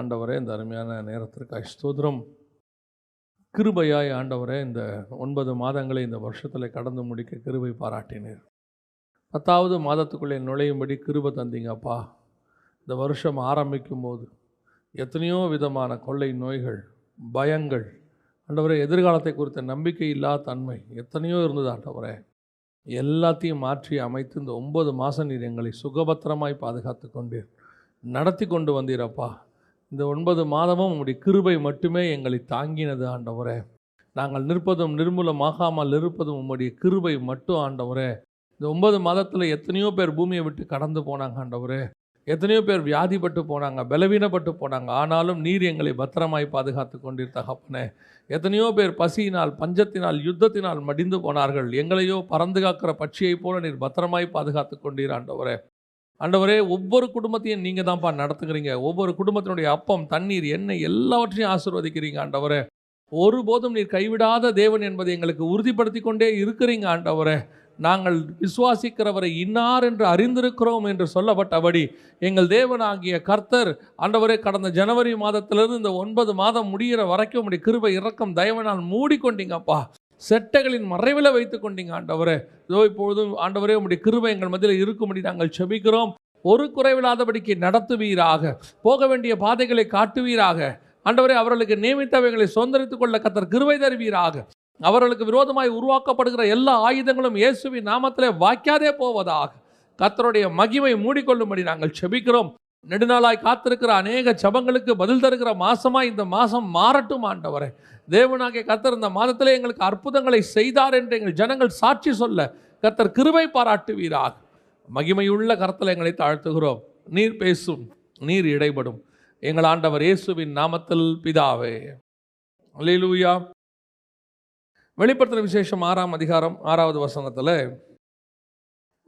ஆண்டவரே இந்த அருமையான நேரத்திற்கு ஸ்தோத்திரம். கிருபையாய் ஆண்டவரே இந்த ஒன்பது மாதங்களை இந்த வருஷத்தில் கடந்து முடிக்க கிருபை பாராட்டினீர். பத்தாவது மாதத்துக்குள்ளே நுழையும்படி கிருபை தந்தீங்கப்பா இந்த வருஷம் ஆரம்பிக்கும் போது எத்தனையோ விதமான கொள்ளை நோய்கள் பயங்கள் ஆண்டவரே எதிர்காலத்தை குறித்த நம்பிக்கை இல்லாத தன்மை எத்தனையோ இருந்தது ஆண்டவரே. எல்லாத்தையும் மாற்றி அமைத்து இந்த ஒன்பது மாதம் நீர் எங்களை சுகபத்திரமாய் பாதுகாத்து கொண்டீர். நடத்தி கொண்டு வந்தீரப்பா இந்த ஒன்பது மாதமும் உம்முடைய கிருபை மட்டுமே எங்களை தாங்கினது ஆண்டவரே. நாங்கள் நிற்பதும் நிர்மூலமாகாமல் இருப்பதும் உம்முடைய கிருபை மட்டும் ஆண்டவரே. இந்த ஒன்பது மாதத்தில் எத்தனையோ பேர் பூமியை விட்டு கடந்து போனாங்க ஆண்டவரே. எத்தனையோ பேர் வியாதிப்பட்டு போனாங்க பலவீனப்பட்டு போனாங்க. ஆனாலும் நீர் எங்களை பத்திரமாய் பாதுகாத்து கொண்டீர் தகப்பனே. எத்தனையோ பேர் பசியினால் பஞ்சத்தினால் யுத்தத்தினால் மடிந்து போனார்கள். எங்களையோ பறந்து காக்கிற பட்சியைப் போல நீர் பத்திரமாய் பாதுகாத்து கொண்டீர் ஆண்டவரே. ஆண்டவரே ஒவ்வொரு குடும்பத்தையும் நீங்கள் தான்ப்பா நடத்துக்கிறீங்க ஒவ்வொரு குடும்பத்தினுடைய அப்பம் தண்ணீர் எண்ணெய் எல்லாவற்றையும் ஆசீர்வதிக்கிறீங்க ஆண்டவரே. ஒருபோதும் நீர் கைவிடாத தேவன் என்பதை எங்களுக்கு உறுதிப்படுத்தி கொண்டே இருக்கிறீங்க ஆண்டவரே. நாங்கள் விசுவாசிக்கிறவரை இன்னார் என்று அறிந்திருக்கிறோம் என்று சொல்லப்பட்டபடி எங்கள் தேவனாகிய கர்த்தர் ஆண்டவரே கடந்த ஜனவரி மாதத்திலிருந்து இந்த ஒன்பது மாதம் முடிகிற வரைக்கும் உடைய கிருபை இறக்கம் தயவனால் மூடிக்கொண்டீங்கப்பா. செட்டைகளின் மறைவில் வைத்து கொண்டீங்க ஆண்டவரே. இதோ இப்பொழுதும் ஆண்டவரே உங்களுடைய கிருபை எங்கள் மத்தியில் இருக்கும்படி நாங்கள் செபிக்கிறோம். ஒரு குறைவில்லாதபடிக்கு நடத்துவீராக. போக வேண்டிய பாதைகளை காட்டுவீராக. ஆண்டவரே அவர்களுக்கு நியமித்தவைகளை சுதந்திரித்துக் கொள்ள கத்தர் கிருவை தருவீராக. அவர்களுக்கு விரோதமாய் உருவாக்கப்படுகிற எல்லா ஆயுதங்களும் இயேசுவின் நாமத்திலே வாய்க்காதே போவதாக. கத்தருடைய மகிமை மூடிக்கொள்ளும்படி நாங்கள் செபிக்கிறோம். நெடுநாளாய் காத்திருக்கிற அநேக ஜபங்களுக்கு பதில் தருகிற மாசமாய் இந்த மாசம் மாறட்டும் ஆண்டவரே. தேவனாகிய கத்தர் இந்த மாதத்திலே எங்களுக்கு அற்புதங்களை செய்தார் என்று எங்கள் ஜனங்கள் சாட்சி சொல்ல கத்தர் கிருபை பாராட்டுவீராக. மகிமையுள்ள கரத்தில் எங்களை தாழ்த்துகிறோம். நீர் பேசும் நீர் இடைபடும். எங்கள் ஆண்டவர் இயேசுவின் நாமத்தில் பிதாவே. அல்லேலூயா வெளிப்படுத்தின விசேஷம் ஆறாம் அதிகாரம் ஆறாவது வசனத்தில்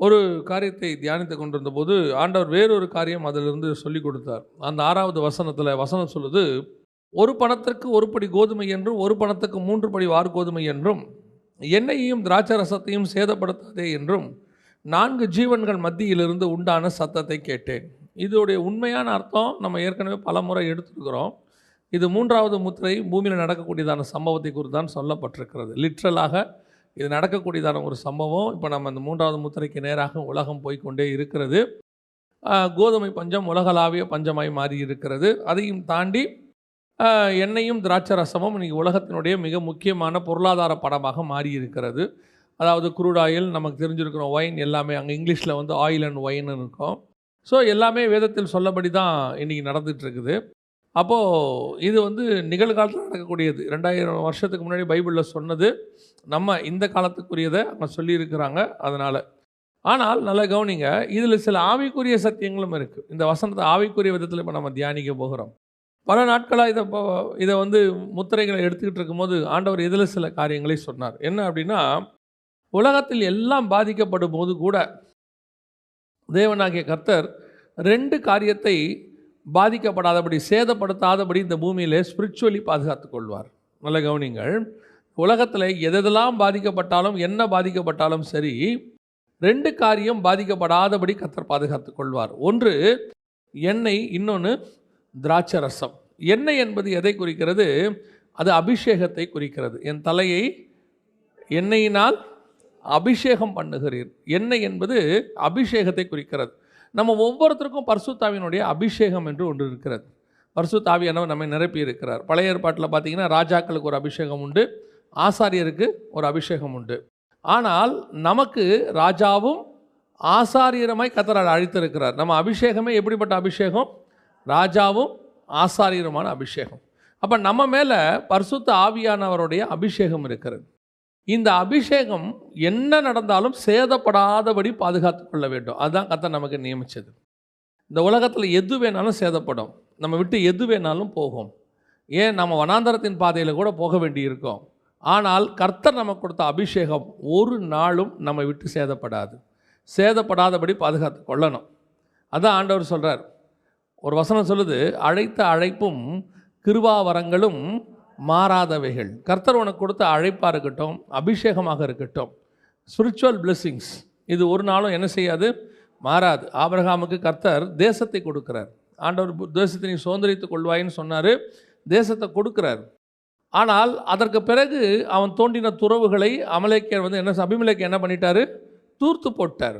ஒரு காரியத்தை தியானித்து கொண்டிருந்த போது ஆண்டவர் வேறொரு காரியம் அதிலிருந்து சொல்லி கொடுத்தார். அந்த ஆறாவது வசனத்தில் வசனம் சொல்லுது ஒரு பணத்திற்கு ஒரு படி கோதுமை என்றும் ஒரு பணத்துக்கு மூன்று படி வார் கோதுமை என்றும் எண்ணெயையும் திராட்சை ரசத்தையும் சேதப்படுத்தாதே என்றும் நான்கு ஜீவன்கள் மத்தியிலிருந்து உண்டான சத்தத்தை கேட்டேன். இதோடைய உண்மையான அர்த்தம் நம்ம ஏற்கனவே பல முறை எடுத்துருக்கிறோம். இது மூன்றாவது முத்திரை பூமியில் நடக்கக்கூடியதான சம்பவத்தை குறித்து தான் சொல்லப்பட்டிருக்கிறது. லிட்ரலாக இது நடக்கக்கூடியதான ஒரு சம்பவம். இப்போ நம்ம இந்த மூன்றாவது முத்திரைக்கு நேராக உலகம் போய்க்கொண்டே இருக்கிறது. கோதுமை பஞ்சம் உலகளாவிய பஞ்சமாய் மாறி இருக்கிறது அதையும் தாண்டி எண்ணெயும் திராட்சை ரசமும் இன்றைக்கி உலகத்தினுடைய மிக முக்கியமான பொருளாதார படமாக மாறி இருக்கிறது அதாவது குரூட் ஆயில் நமக்கு தெரிஞ்சிருக்கிறோம் ஒயின் எல்லாமே அங்கே இங்கிலீஷில் வந்து ஆயில் அண்ட் ஒயின்னு இருக்கும். ஸோ எல்லாமே வேதத்தில் சொல்லபடி தான் இன்றைக்கி நடந்துகிட்ருக்குது. அப்போது இது வந்து நிகழ்காலத்தில் நடக்கக்கூடியது. ரெண்டாயிரம் வருஷத்துக்கு முன்னாடி பைபிளில் சொன்னது நம்ம இந்த காலத்துக்குரியதை அங்கே சொல்லியிருக்கிறாங்க அதனால். ஆனால் நல்லா கவனிங்க இதில் சில ஆவிக்குரிய சத்தியங்களும் இருக்குது இந்த வசனத்தை ஆவிக்குரிய விதத்தில் இப்போ நம்ம தியானிக்க போகிறோம். பல நாட்களாக இதை இப்போ இதை வந்து முத்திரைகளை எடுத்துக்கிட்டு இருக்கும்போது ஆண்டவர் இதில் சில காரியங்களை சொன்னார்? என்ன அப்படின்னா உலகத்தில் எல்லாம் பாதிக்கப்படும் போது கூட தேவனாகிய கர்த்தர் ரெண்டு காரியத்தை பாதிக்கப்படாதபடி சேதப்படுத்தாதபடி இந்த பூமியிலே ஸ்பிரிச்சுவலி பாதுகாத்து கொள்வார். நல்ல கவனிங்கள் உலகத்தில் எதெல்லாம் பாதிக்கப்பட்டாலும் என்ன பாதிக்கப்பட்டாலும் சரி ரெண்டு காரியம் பாதிக்கப்படாதபடி கர்த்தர் பாதுகாத்து கொள்வார். ஒன்று என்னை இன்னொன்று திராட்சை ரசம் எண்ணெய் என்பது எதை குறிக்கிறது? அது அபிஷேகத்தை குறிக்கிறது. என் தலையை எண்ணெயினால் அபிஷேகம் பண்ணுகிறீர். எண்ணெய் என்பது அபிஷேகத்தை குறிக்கிறது. நம்ம ஒவ்வொருத்தருக்கும் பர்சுத்தாவினுடைய அபிஷேகம் என்று ஒன்று இருக்கிறது. பர்சுத்தாவியானவர் நம்மை நிரப்பி இருக்கிறார். பழைய ஏற்பாட்டில் பார்த்தீங்கன்னா ராஜாக்களுக்கு ஒரு அபிஷேகம் உண்டு ஆசாரியருக்கு ஒரு அபிஷேகம் உண்டு. ஆனால் நமக்கு ராஜாவும் ஆசாரியரமாய் கத்தரால் அழைத்திருக்கிறார். நம்ம அபிஷேகமே எப்படிப்பட்ட அபிஷேகம்? ராஜாவும் ஆசாரியருமான அபிஷேகம். அப்போ நம்ம மேலே பரிசுத்த ஆவியானவருடைய அபிஷேகம் இருக்கிறது. இந்த அபிஷேகம் என்ன நடந்தாலும் சேதப்படாதபடி பாதுகாத்து கொள்ள வேண்டும். அதுதான் கத்தை நமக்கு நியமித்தது இந்த உலகத்தில் எது வேணாலும் சேதப்படும். நம்ம விட்டு எது வேணாலும் போகும். ஏன்? நம்ம வனாந்தரத்தின் பாதையில் கூட போக வேண்டி இருக்கும் ஆனால் கர்த்தர் நமக்கு கொடுத்த அபிஷேகம் ஒரு நாளும் நம்ம விட்டு சேதப்படாது. சேதப்படாதபடி பாதுகாத்து கொள்ளணும். அதான் ஆண்டவர் சொல்கிறார் ஒரு வசனம் சொல்லுது அழைத்த அழைப்பும் கிருவாவரங்களும் மாறாதவைகள். கர்த்தர் உனக்கு கொடுத்த அழைப்பாக இருக்கட்டும் அபிஷேகமாக இருக்கட்டும். ஸ்பிரிச்சுவல் பிளெஸ்ஸிங்ஸ் இது ஒரு நாளும் என்ன செய்யாது? மாறாது. ஆபிரகாமுக்கு கர்த்தர் தேசத்தை கொடுக்கிறார். ஆண்டவர் தேசத்தை நீ சுதந்திரித்துக் கொள்வாயின்னு சொன்னார். தேசத்தை கொடுக்குறார். ஆனால் அதற்கு பிறகு அவன் தோண்டின துறவுகளை அமலேக்கியர் வந்து என்ன அபிமலேக்கு என்ன பண்ணிட்டாரு? தூர்த்து போட்டார்.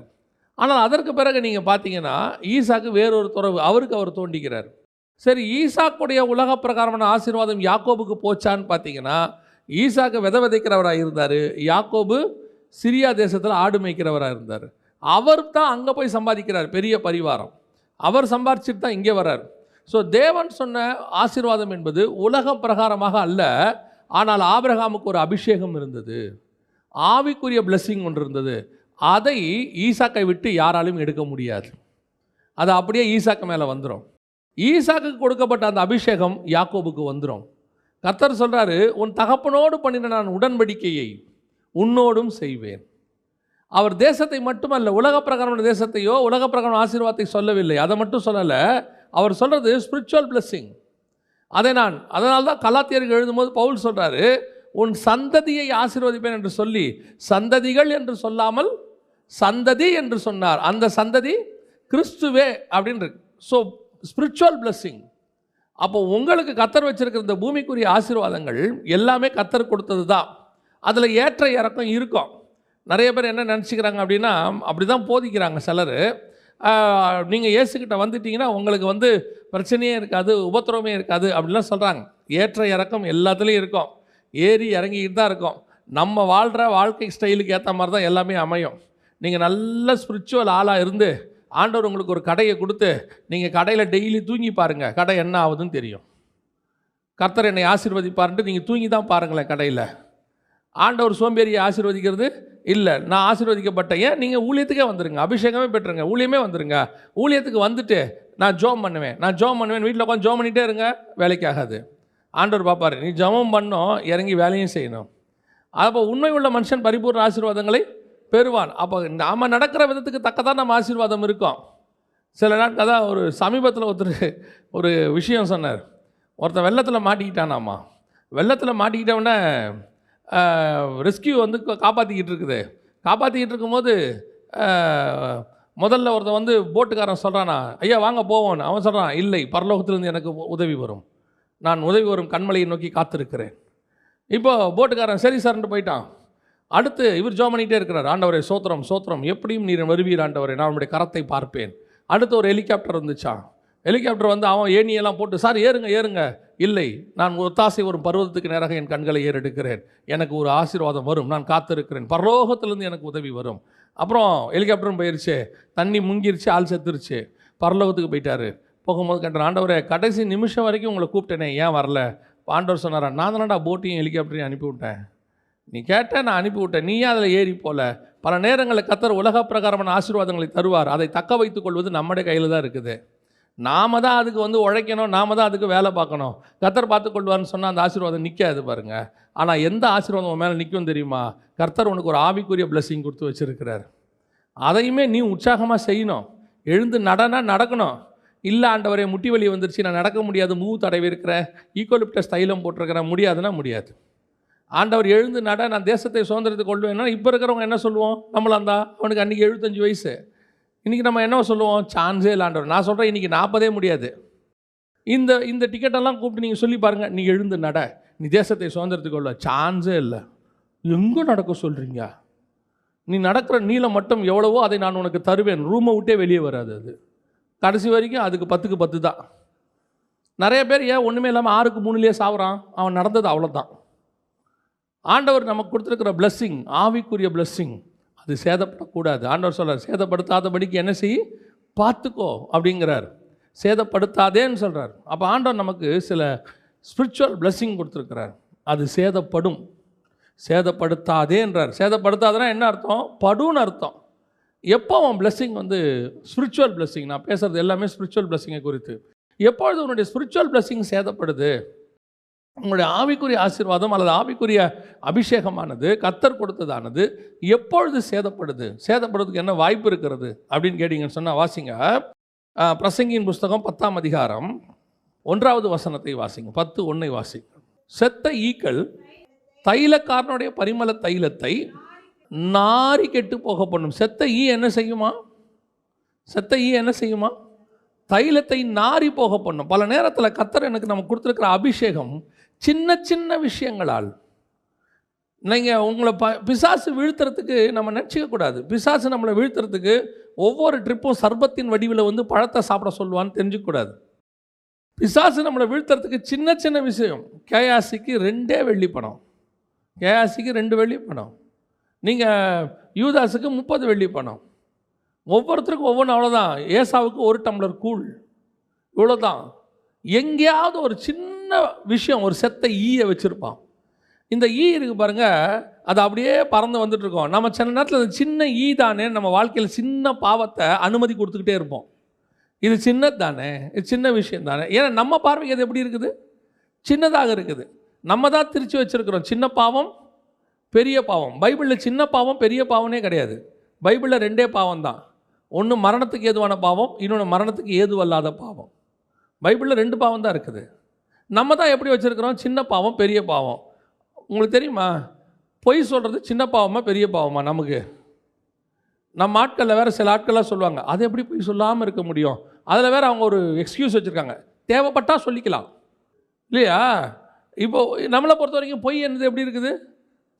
ஆனால் அதற்கு பிறகு நீங்கள் பார்த்தீங்கன்னா ஈசாக்கு வேறொரு துறவு அவருக்கு அவர் தோண்டிக்கிறார் சரி ஈசாக்குடைய உலக பிரகாரமான ஆசீர்வாதம் யாக்கோபுக்கு போச்சான்னு பார்த்தீங்கன்னா ஈசாக்கு விதை விதைக்கிறவராக இருந்தார். யாக்கோபு சிரியா தேசத்தில் ஆடு மேய்க்கிறவராக இருந்தார். அவர் தான் அங்கே போய் சம்பாதிக்கிறார் பெரிய பரிவாரம். அவர் சம்பாதிச்சுட்டு தான் இங்கே வர்றார். ஸோ தேவன் சொன்ன ஆசீர்வாதம் என்பது உலக பிரகாரமாக அல்ல ஆனால் ஆபிரகாமுக்கு ஒரு அபிஷேகம் இருந்தது. ஆவிக்குரிய blessing ஒன்று இருந்தது. அதை ஈசாக்கை விட்டு யாராலும் எடுக்க முடியாது. அது அப்படியே ஈசாக்கு மேலே வந்துடும் ஈசாக்கு கொடுக்கப்பட்ட அந்த அபிஷேகம் யாக்கோபுக்கு வந்துடும் கர்த்தர் சொல்கிறாரு உன் தகப்பனோடு பண்ணின நான் உடன்படிக்கையை உன்னோடும் செய்வேன். அவர் தேசத்தை மட்டுமல்ல உலக பிரகாரமான தேசத்தையோ உலக பிரகாரமான ஆசீர்வாதத்தை சொல்லவில்லை. அதை மட்டும் சொல்லலை அவர் சொல்கிறது ஸ்பிரிச்சுவல் blessing. அதை நான் அதனால தான் கலாத்தியர்கள் எழுதும்போது பவுல் சொல்கிறாரு உன் சந்ததியை ஆசீர்வதிப்பேன் என்று சொல்லி சந்ததிகள் என்று சொல்லாமல் சந்ததி என்று சொன்னார். அந்த சந்ததி கிறிஸ்துவே அப்படின்னு இருக்கு ஸோ ஸ்பிரிச்சுவல் பிளஸ்ஸிங் அப்போ உங்களுக்கு கத்தர் வச்சிருக்கிற இந்த பூமிக்குரிய ஆசீர்வாதங்கள் எல்லாமே கத்தர் கொடுத்தது தான் அதில் ஏற்ற இறக்கம் இருக்கும். நிறைய பேர் என்ன நினச்சிக்கிறாங்க அப்படின்னா அப்படி தான் போதிக்கிறாங்க சிலர். நீங்கள் இயேசுக்கிட்ட வந்துட்டீங்கன்னா உங்களுக்கு வந்து பிரச்சனையே இருக்காது உபத்திரவமே இருக்காது அப்படிலாம் சொல்கிறாங்க ஏற்ற இறக்கம் எல்லாத்துலேயும் இருக்கும். ஏறி இறங்கிக்கிட்டு தான் இருக்கும். நம்ம வாழ்கிற வாழ்க்கை ஸ்டைலுக்கு ஏற்ற மாதிரி தான் எல்லாமே அமையும். நீங்கள் நல்ல ஸ்பிரிச்சுவல் ஆளாக இருந்து ஆண்டவர் உங்களுக்கு ஒரு கடையை கொடுத்து நீங்கள் கடையில் டெய்லி தூங்கி பாருங்கள் கடை என்ன ஆகுதுன்னு தெரியும். கர்த்தர் என்னை ஆசீர்வதிப்பாருன்ட்டு நீங்கள் தூங்கி தான் பாருங்களேன் கடையில். ஆண்டவர் சோம்பேறியை ஆசீர்வதிக்கிறது இல்லை. நான் ஆசீர்வதிக்கப்பட்டேன் ஏன்? நீங்கள் ஊழியத்துக்கே வந்துருங்க. அபிஷேகமே பெற்றுருங்க. ஊழியமே வந்துடுங்க ஊழியத்துக்கு வந்துட்டு நான் ஜோம் பண்ணுவேன். நான் ஜோம் பண்ணுவேன். வீட்டில் உட்காந்து ஜோம் பண்ணிகிட்டே இருங்க. வேலைக்காகாது ஆண்டவர் பார்ப்பாரு நீ ஜெபம் பண்ணோம் இறங்கி வேலையும் செய்யணும். அப்போ உண்மை உள்ள மனுஷன் பரிபூர்ண ஆசீர்வாதங்களை பெறுவான். அப்போ நாம் நடக்கிற விதத்துக்கு தக்கதான் நம்ம ஆசீர்வாதம் இருக்கும். சில நாட்கள் தான் ஒரு சமீபத்தில் ஒருத்தர் ஒரு விஷயம் சொன்னார். ஒருத்தன் வெள்ளத்தில் மாட்டிக்கிட்டானாம்மா வெள்ளத்தில் மாட்டிக்கிட்டவொடனே ரெஸ்கியூ வந்து காப்பாற்றிக்கிட்டு இருக்குது. காப்பாற்றிக்கிட்டு இருக்கும்போது முதல்ல ஒருத்தன் வந்து போட்டுக்காரன் சொல்கிறானா ஐயா வாங்க போவோன்னு அவன் சொல்கிறான் இல்லை பரலோகத்திலேருந்து எனக்கு உதவி வரும். நான் உதவி வரும் கண்மலையை நோக்கி காத்திருக்கிறேன். இப்போ போட்டுக்காரன் சரி சார்ன்ட்டு போயிட்டான். அடுத்து இவர் ஜோ பண்ணிகிட்டே இருக்கிறார். ஆண்டவரை சோத்திரம் சோத்திரம். எப்படியும் நீர் வருவீர் ஆண்டவரை. நான் உங்களுடைய கரத்தை பார்ப்பேன். அடுத்து ஒரு ஹெலிகாப்டர் வந்துச்சா? ஹெலிகாப்டர் வந்து அவன் ஏணியெல்லாம் போட்டு சார் ஏறுங்க ஏறுங்க. இல்லை நான் ஒத்தாசை வரும் பருவத்துக்கு நேராக என் கண்களை ஏறெடுக்கிறேன். எனக்கு ஒரு ஆசீர்வாதம் வரும். நான் காத்திருக்கிறேன். பரலோகத்திலேருந்து எனக்கு உதவி வரும். அப்புறம் ஹெலிகாப்டரும் போயிருச்சு. தண்ணி முங்கிருச்சு ஆள் செத்துருச்சு. பரலோகத்துக்கு போயிட்டாரு. போகும்போது கண்ட ஆண்டவரே கடைசி நிமிஷம் வரைக்கும் உங்களை கூப்பிட்டேனே ஏன் வரல? ஆண்டவர் சொன்னாரா நான் தானடா போட்டையும் ஹெலிகாப்டரையும் அனுப்பி விட்டேன். நீ கேட்ட நான் அனுப்பிவிட்டேன் நீயே அதில் ஏறி போல. பல நேரங்களில் கத்தர் உலக பிரகாரமான ஆசீர்வாதங்களை தருவார். அதை தக்க வைத்துக் கொள்வது நம்முடைய கையில் தான் இருக்குது. நாம தான் அதுக்கு வந்து உழைக்கணும். நாம தான் அதுக்கு வேலை பார்க்கணும். கத்தர் பார்த்து கொள்வார்னு சொன்னால் அந்த ஆசீர்வாதம் நிற்காது பாருங்கள் ஆனால் எந்த ஆசீர்வாதம் உன் மேலே நிற்கும் தெரியுமா? கர்த்தர் உனக்கு ஒரு ஆவிக்குரிய பிளஸ்ஸிங் கொடுத்து வச்சுருக்கிறார். அதையுமே நீ உற்சாகமாக செய்யணும். எழுந்து நடனா நடக்கணும். இல்லை ஆண்டவரே முட்டி வலி வந்துருச்சு நான் நடக்க முடியாது மூவ் தடவி இருக்கிறேன் ஈக்கோலிப்டஸ் தைலம் போட்டிருக்கிறேன் முடியாதுன்னா முடியாது. ஆண்டவர் எழுந்து நட நான் தேசத்தை சுதந்திரத்தை கொள்வேன்னா இப்போ இருக்கிறவங்க என்ன சொல்லுவோம்? நம்மளாம் தான் அவனுக்கு அன்றைக்கி எழுபத்தஞ்சு வயசு. இன்றைக்கி நம்ம என்ன சொல்லுவோம்? சான்ஸே இல்லை ஆண்டவர். நான் சொல்கிறேன் இன்றைக்கி நாற்பதே முடியாது. இந்த இந்த டிக்கெட்டெல்லாம் கூப்பிட்டு நீங்கள் சொல்லி பாருங்கள் நீ எழுந்து நட நீ தேசத்தை சுதந்திரத்துக்கு உள்ள சான்ஸே இல்லை. எங்கே நடக்க சொல்கிறீங்க நீ நடக்கிற நீளம் மட்டும் எவ்வளவோ அதை நான் உனக்கு தருவேன். ரூமை விட்டே வெளியே வராது அது. கடைசி வரைக்கும் அதுக்கு பத்துக்கு பத்து தான் நிறைய பேர் ஏன் ஒன்றுமே இல்லாமல் ஆறுக்கு மூணுலேயே சாவுறான்? அவன் நடந்தது அவ்வளோதான் ஆண்டவர் நமக்கு கொடுத்துருக்கிற பிளஸ்ஸிங் ஆவிக்குரிய பிளஸ்ஸிங் அது சேதப்படக்கூடாது. ஆண்டவர் சொல்கிறார் சேதப்படுத்தாதபடிக்கு என்ன செய்? பார்த்துக்கோ அப்படிங்கிறார். சேதப்படுத்தாதேன்னு சொல்கிறார் அப்போ ஆண்டவர் நமக்கு சில ஸ்பிரிச்சுவல் பிளஸ்ஸிங் கொடுத்துருக்கிறார். அது சேதப்படும். சேதப்படுத்தாதேன்றார். சேதப்படுத்தாதனா என்ன அர்த்தம்? படுன்னு அர்த்தம். எப்போ அவன் பிளஸ்ஸிங் வந்து ஸ்பிரிச்சுவல் பிளஸ்ஸிங் நான் பேசுகிறது எல்லாமே ஸ்பிரிச்சுவல் பிளஸ்ஸிங்கை குறித்து. எப்பொழுது உன்னுடைய ஸ்பிரிச்சுவல் பிளஸ்ஸிங் சேதப்படுது? உங்களுடைய ஆவிக்குரிய ஆசீர்வாதம் அல்லது ஆவிக்குரிய அபிஷேகமானது கத்தர் கொடுத்ததானது எப்பொழுது சேதப்படுது? சேதப்படுறதுக்கு என்ன வாய்ப்பு இருக்கிறது? அப்படின்னு கேட்டிங்கன்னு சொன்னால் வாசிங்க. பிரசங்கியின் புஸ்தகம் பத்தாம் அதிகாரம் ஒன்றாவது வசனத்தை வாசிங்க. பத்து ஒன்றை வாசிங்க. செத்த ஈக்கள் தைலக்காரனுடைய பரிமள தைலத்தை நாரி கெட்டு போக பண்ணும். செத்த ஈ என்ன செய்யுமா? செத்த ஈ என்ன செய்யுமா? தைலத்தை நாரி போக பண்ணும். பல நேரத்தில் கத்தர் எனக்கு நம்ம கொடுத்துருக்கிற அபிஷேகம் சின்ன சின்ன விஷயங்களால். நீங்கள் உங்களை ப பிசாசு வீழ்த்துறதுக்கு நம்ம நினச்சிக்கக்கூடாது பிசாசு நம்மளை வீழ்த்துறதுக்கு ஒவ்வொரு ட்ரிப்பும் சர்பத்தின் வடிவில் வந்து பழத்தை சாப்பிட சொல்லுவான்னு தெரிஞ்சுக்கூடாது பிசாசு நம்மளை வீழ்த்துறதுக்கு சின்ன சின்ன விஷயம். கேஆசிக்கு ரெண்டே வெள்ளி பணம். கேஆசிக்கு ரெண்டு வெள்ளி பணம். நீங்கள் யூதாஸுக்கு முப்பது வெள்ளி பணம். ஒவ்வொருத்தருக்கும் ஒவ்வொன்று அவ்வளோதான் ஏசாவுக்கு ஒரு டம்ளர் கூழ். இவ்வளோதான் எங்கேயாவது ஒரு சின்ன சின்ன விஷயம் ஒரு செத்த ஈயை வச்சுருப்பான். இந்த ஈ இருக்குது பாருங்க அது அப்படியே பறந்து வந்துட்டுருக்கோம். நம்ம சில நேரத்தில் அந்த சின்ன ஈ தானே நம்ம வாழ்க்கையில் சின்ன பாவத்தை அனுமதி கொடுத்துக்கிட்டே இருப்போம். இது சின்னது தானே இது சின்ன விஷயம் தானே. ஏன்னா நம்ம பார்வைக்கு அது எப்படி இருக்குது? சின்னதாக இருக்குது. நம்ம தான் திரிச்சு வச்சுருக்கிறோம். சின்ன பாவம் பெரிய பாவம். பைபிளில் சின்ன பாவம் பெரிய பாவமே கிடையாது. பைபிளில் ரெண்டே பாவம் தான். ஒன்று மரணத்துக்கு ஏதுவான பாவம் இன்னொன்று மரணத்துக்கு ஏதுவல்லாத பாவம். பைபிளில் ரெண்டு பாவம் தான் இருக்குது. நம்ம தான் எப்படி வச்சுருக்கிறோம்? சின்ன பாவம் பெரிய பாவம். உங்களுக்கு தெரியுமா? பொய் சொல்கிறது சின்ன பாவமா பெரிய பாவமா நமக்கு? நம்ம ஆட்களில் வேறு சில ஆட்கள்லாம் சொல்லுவாங்க அது எப்படி பொய் சொல்லாமல் இருக்க முடியும்? அதில் வேறு அவங்க ஒரு எக்ஸ்கியூஸ் வச்சுருக்காங்க. தேவைப்பட்டால் சொல்லிக்கலாம். இல்லையா? இப்போது நம்மளை பொறுத்த வரைக்கும் பொய் என்னது? எப்படி இருக்குது?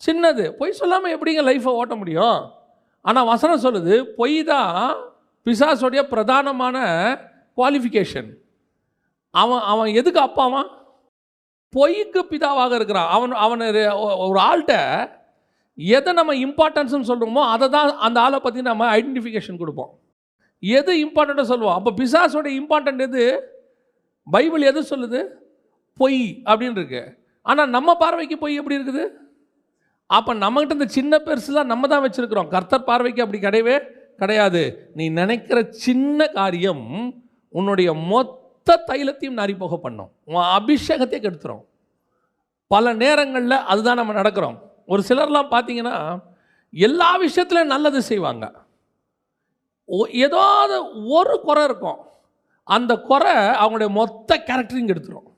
சின்னது. பொய் சொல்லாமல் எப்படிங்க லைஃப்பை ஓட்ட முடியும்? ஆனால் வசனம் சொல்லுது பொய் தான் பிசாசோடைய பிரதானமான குவாலிஃபிகேஷன் அவன் அவன் எதுக்கு அப்பாவான் பொய்க்கு பிதாவாக இருக்கிறான். அவன் அவன் ஒரு ஆள்கிட்ட எதை நம்ம இம்பார்ட்டன்ஸ்னு சொல்கிறோமோ அதை தான் அந்த ஆளை பற்றி நம்ம ஐடென்டிஃபிகேஷன் கொடுப்போம். எது இம்பார்ட்டண்ட்டாக சொல்லுவோம். அப்போ பிசாஸோட இம்பார்ட்டன்ட் எது? பைபிள் எது சொல்லுது? பொய் அப்படின்னு இருக்கு. ஆனால் நம்ம பார்வைக்கு பொய் எப்படி இருக்குது? அப்போ நம்மகிட்ட இந்த சின்ன பெருசுலாம் நம்ம தான் வச்சுருக்கிறோம். கர்த்தர் பார்வைக்கு அப்படி கிடையவே கிடையாது. நீ நினைக்கிற சின்ன காரியம் உன்னுடைய மொத்த மொத்த தைலத்தையும் நாரி போக பண்ணும். உன் அபிஷேகத்தை கெடுத்துரும். பல நேரங்களில் அதுதான் நம்ம நடக்கிறோம். ஒரு சிலர்லாம் பார்த்தீங்கன்னா எல்லா விஷயத்துலையும் நல்லது செய்வாங்க. ஒ- ஏதாவது ஒரு குறை இருக்கும். அந்த குறை அவங்களுடைய மொத்த கேரக்டரிங் எடுத்துரும்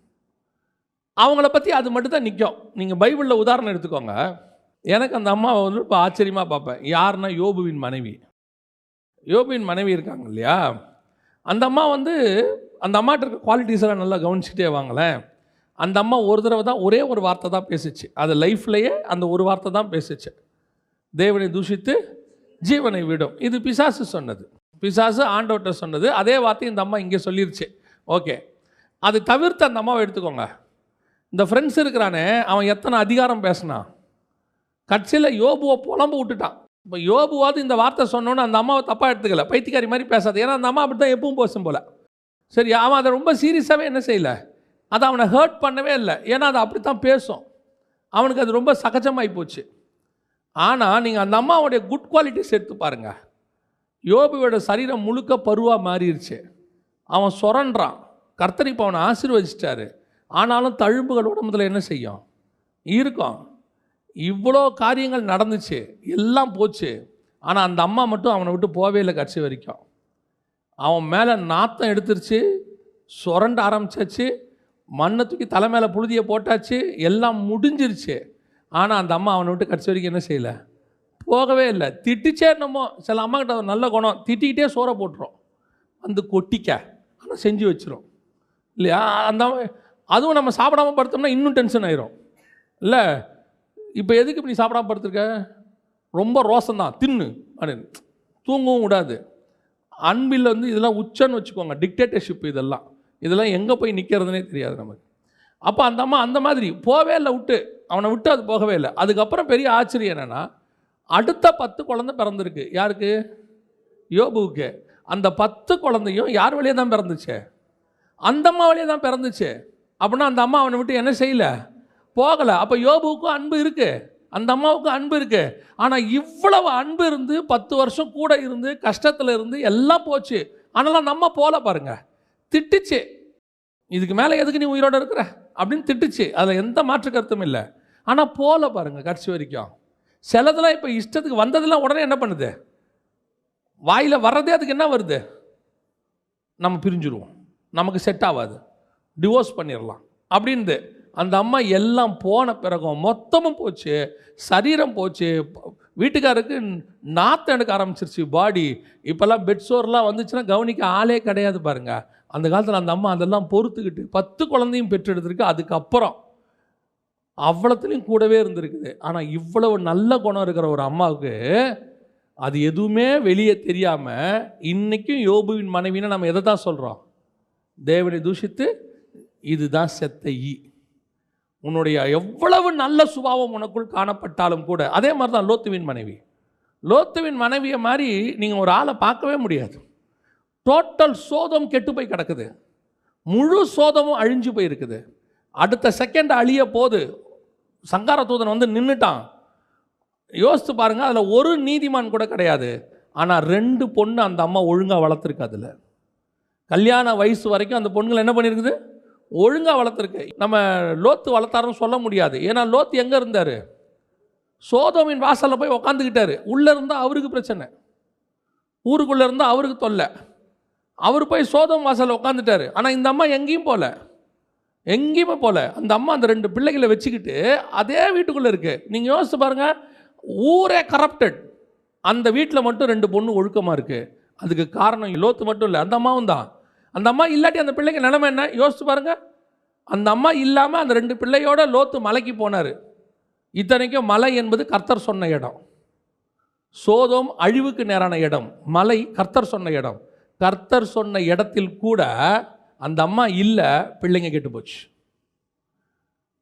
அவங்கள பற்றி அது மட்டும் தான் நிற்கும் நீங்கள் பைபிளில் உதாரணம் எடுத்துக்கோங்க. எனக்கு அந்த அம்மாவை வந்து இப்போ ஆச்சரியமாக பார்ப்பேன் யாருன்னா யோபுவின் மனைவி. யோபுவின் மனைவி இருக்காங்க இல்லையா? அந்த அம்மா வந்து அந்த அம்மாட்ட இருக்க குவாலிட்டிஸ் எல்லாம் நல்லா கவனிச்சுட்டே வாங்களேன் அந்த அம்மா ஒரு தடவை தான் ஒரே ஒரு வார்த்தை தான் பேசுச்சு. அது லைஃப்லேயே அந்த ஒரு வார்த்தை தான் பேசுச்சு. தேவனை தூஷித்து ஜீவனை விடும். இது பிசாசு சொன்னது. பிசாசு ஆண்டவர்கிட்ட சொன்னது. அதே வார்த்தை இந்த அம்மா இங்கே சொல்லிருச்சு. ஓகே அது தவிர்த்து அந்த அம்மாவை எடுத்துக்கோங்க. இந்த ஃப்ரெண்ட்ஸ் இருக்கிறானே அவன் எத்தனை அதிகாரம் பேசினான்? கட்சியில் யோபுவை புலம்பு விட்டுட்டான். இப்போ யோபுவாவது இந்த வார்த்தை சொன்னோன்னு அந்த அம்மாவை தப்பாக எடுத்துக்கல. பைத்தியக்காரி மாதிரி பேசாது. ஏன்னா அந்த அம்மா அப்படி தான் எப்பவும் பேசும் போல. சரி அவன் அதை ரொம்ப சீரியஸாகவே என்ன செய்யல? அதை அவனை ஹர்ட் பண்ணவே இல்லை. ஏன்னா அதை அப்படி தான் பேசும். அவனுக்கு அது ரொம்ப சகஜமாகி போச்சு. ஆனால் நீங்கள் அந்த அம்மாவுடைய குட் குவாலிட்டிஸ் எடுத்து பாருங்கள் யோபுவோட சரீரம் முழுக்க பருவாக மாறிடுச்சு அவன் சுரண்டான் கர்த்தர் இப்போ அவனை ஆசீர்வதிச்சிட்டாரு. ஆனாலும் தழும்புகள் உடம்புல என்ன செய்யும்? இருக்கும். இவ்வளோ காரியங்கள் நடந்துச்சு. எல்லாம் போச்சு. ஆனால் அந்த அம்மா மட்டும் அவனை விட்டு போவே இல்லை கட்சி வரைக்கும். அவன் மேலே நாத்தம் எடுத்துருச்சு சுரண்ட ஆரம்பிச்சாச்சு மண்ணை தூக்கி தலை மேலே புழுதியை போட்டாச்சு எல்லாம் முடிஞ்சிருச்சு. ஆனால் அந்த அம்மா அவனை விட்டு கடைசி வரைக்கும் என்ன செய்யலை? போகவே இல்லை. திட்டிச்சே என்னமோ சில அம்மா கிட்ட ஒரு நல்ல குணம். திட்டிக்கிட்டே சோறை போட்டுரும். வந்து கொட்டிக்க. ஆனால் செஞ்சு வச்சிரும். இல்லையா? அந்த அதுவும் நம்ம சாப்பிடாம படுத்தோம்னா இன்னும் டென்ஷன் ஆயிரும். இல்லை? இப்போ எதுக்கு இப்படி சாப்பிடாம படுத்துருக்க? ரொம்ப ரோசம்தான். தின்னு. அப்படின்னு. தூங்கவும் விடாது அன்பில் வந்து இதெல்லாம் உச்சன்னு வச்சுக்கோங்க. டிக்டேட்டர்ஷிப் இதெல்லாம். இதெல்லாம் எங்கே போய் நிற்கிறதுனே தெரியாது நமக்கு. அப்போ அந்த அம்மா அந்த மாதிரி போவே இல்லை விட்டு. அவனை விட்டு அது போகவே இல்லை. அதுக்கப்புறம் பெரிய ஆச்சரியம் என்னென்னா அடுத்த பத்து குழந்தை பிறந்திருக்கு. யாருக்கு? யோபுவுக்கு. அந்த பத்து குழந்தையும் யார் வழியே தான் பிறந்துச்சு? அந்த அம்மா வழியே தான் பிறந்துச்சு. அப்படின்னா அந்த அம்மா அவனை விட்டு என்ன செய்யல? போகலை. அப்போ யோபுவுக்கும் அன்பு இருக்குது அந்த அம்மாவுக்கு அன்பு இருக்கு. ஆனால் இவ்வளவு அன்பு இருந்து பத்து வருஷம் கூட இருந்து கஷ்டத்தில் இருந்து எல்லாம் போச்சு. ஆனாலும் நம்ம போல பாருங்க. திட்டுச்சு. இதுக்கு மேலே எதுக்கு நீ உயிரோட இருக்கிற? அப்படின்னு திட்டுச்சு. அதில் எந்த மாற்று கருத்தும் இல்லை. ஆனால் போல பாருங்க கடைசி வரைக்கும். சிலதெல்லாம் இப்போ இஷ்டத்துக்கு வந்ததெல்லாம் உடனே என்ன பண்ணுது? வாயில் வர்றதே அதுக்கு என்ன வருது? நம்ம பிரிஞ்சுருவோம். நமக்கு செட் ஆகாது. டிவோர்ஸ் பண்ணிடலாம் அப்படின்னு அந்த அம்மா எல்லாம் போன பிறகும் மொத்தமும் போச்சு சரீரம் போச்சு. வீட்டுக்காருக்கு நாற்றம் எடுக்க ஆரம்பிச்சிருச்சு பாடி. இப்போல்லாம் பெட் சோர்லாம் வந்துச்சுன்னா கவனிக்க ஆளே கிடையாது பாருங்க. அந்த காலத்தில் அந்த அம்மா அதெல்லாம் பொறுத்துக்கிட்டு பத்து குழந்தையும் பெற்றெடுத்திருக்கு. அதுக்கப்புறம் அவ்வளோத்துலேயும் கூடவே இருந்திருக்குது. ஆனால் இவ்வளவு நல்ல குணம் இருக்கிற ஒரு அம்மாவுக்கு அது எதுவுமே வெளியே தெரியாமல் இன்றைக்கும் யோபுவின் மனைவின்னு நம்ம எதை தான் சொல்கிறோம் தேவனை தூஷித்து இதுதான் செத்த ஈ. உன்னுடைய எவ்வளவு நல்ல சுபாவம் உனக்குள் காணப்பட்டாலும் கூட அதே மாதிரி தான் லோத்துவின் மனைவி. லோத்துவின் மனைவியை மாதிரி நீங்கள் ஒரு ஆளை பார்க்கவே முடியாது. டோட்டல் சோதம் கெட்டு போய் கிடக்குது. முழு சோதமும் அழிஞ்சு போயிருக்குது அடுத்த செகண்ட் அழிய போது சங்கார தூதன் வந்து நின்றுட்டான் யோசித்து பாருங்க அதில் ஒரு நீதிமான் கூட கிடையாது. ஆனால் ரெண்டு பொண்ணு அந்த அம்மா ஒழுங்காக வளர்த்துருக்கு அதில். கல்யாண வயசு வரைக்கும் அந்த பொண்ணுங்களை என்ன பண்ணியிருக்குது ஒழுங்காக வளர்த்துருக்கு. நம்ம லோத்து வளர்த்தாருன்னு சொல்ல முடியாது. ஏன்னா லோத்து எங்கே இருந்தார்? சோதோமின் வாசலில் போய் உக்காந்துக்கிட்டாரு. உள்ளே இருந்தால் அவருக்கு பிரச்சனை. ஊருக்குள்ளே இருந்தால் அவருக்கு தொல்லை. அவர் போய் சோதம் வாசலில் உட்காந்துட்டாரு ஆனால் இந்த அம்மா எங்கேயும் போகல எங்கேயுமே போகல அந்த அம்மா அந்த ரெண்டு பிள்ளைகளை வச்சுக்கிட்டு அதே வீட்டுக்குள்ளே இருக்குது நீங்கள் யோசிச்சு பாருங்கள் ஊரே கரப்டட் அந்த வீட்டில் மட்டும் ரெண்டு பொண்ணு ஒழுக்கமாக இருக்குது அதுக்கு காரணம் லோத்து மட்டும் இல்லை. அந்த அம்மாவும் தான். அந்த அம்மா இல்லாட்டி அந்த பிள்ளைங்க நிலமை என்ன? யோசிச்சு பாருங்கள் அந்த அம்மா இல்லாமல் அந்த ரெண்டு பிள்ளையோட லோத்து மலைக்கு போனார். இத்தனைக்கும் மலை என்பது கர்த்தர் சொன்ன இடம். சோதோம் அழிவுக்கு நேரான இடம். மலை கர்த்தர் சொன்ன இடம். கர்த்தர் சொன்ன இடத்தில் கூட அந்த அம்மா இல்லை பிள்ளைங்க கெட்டு போச்சு.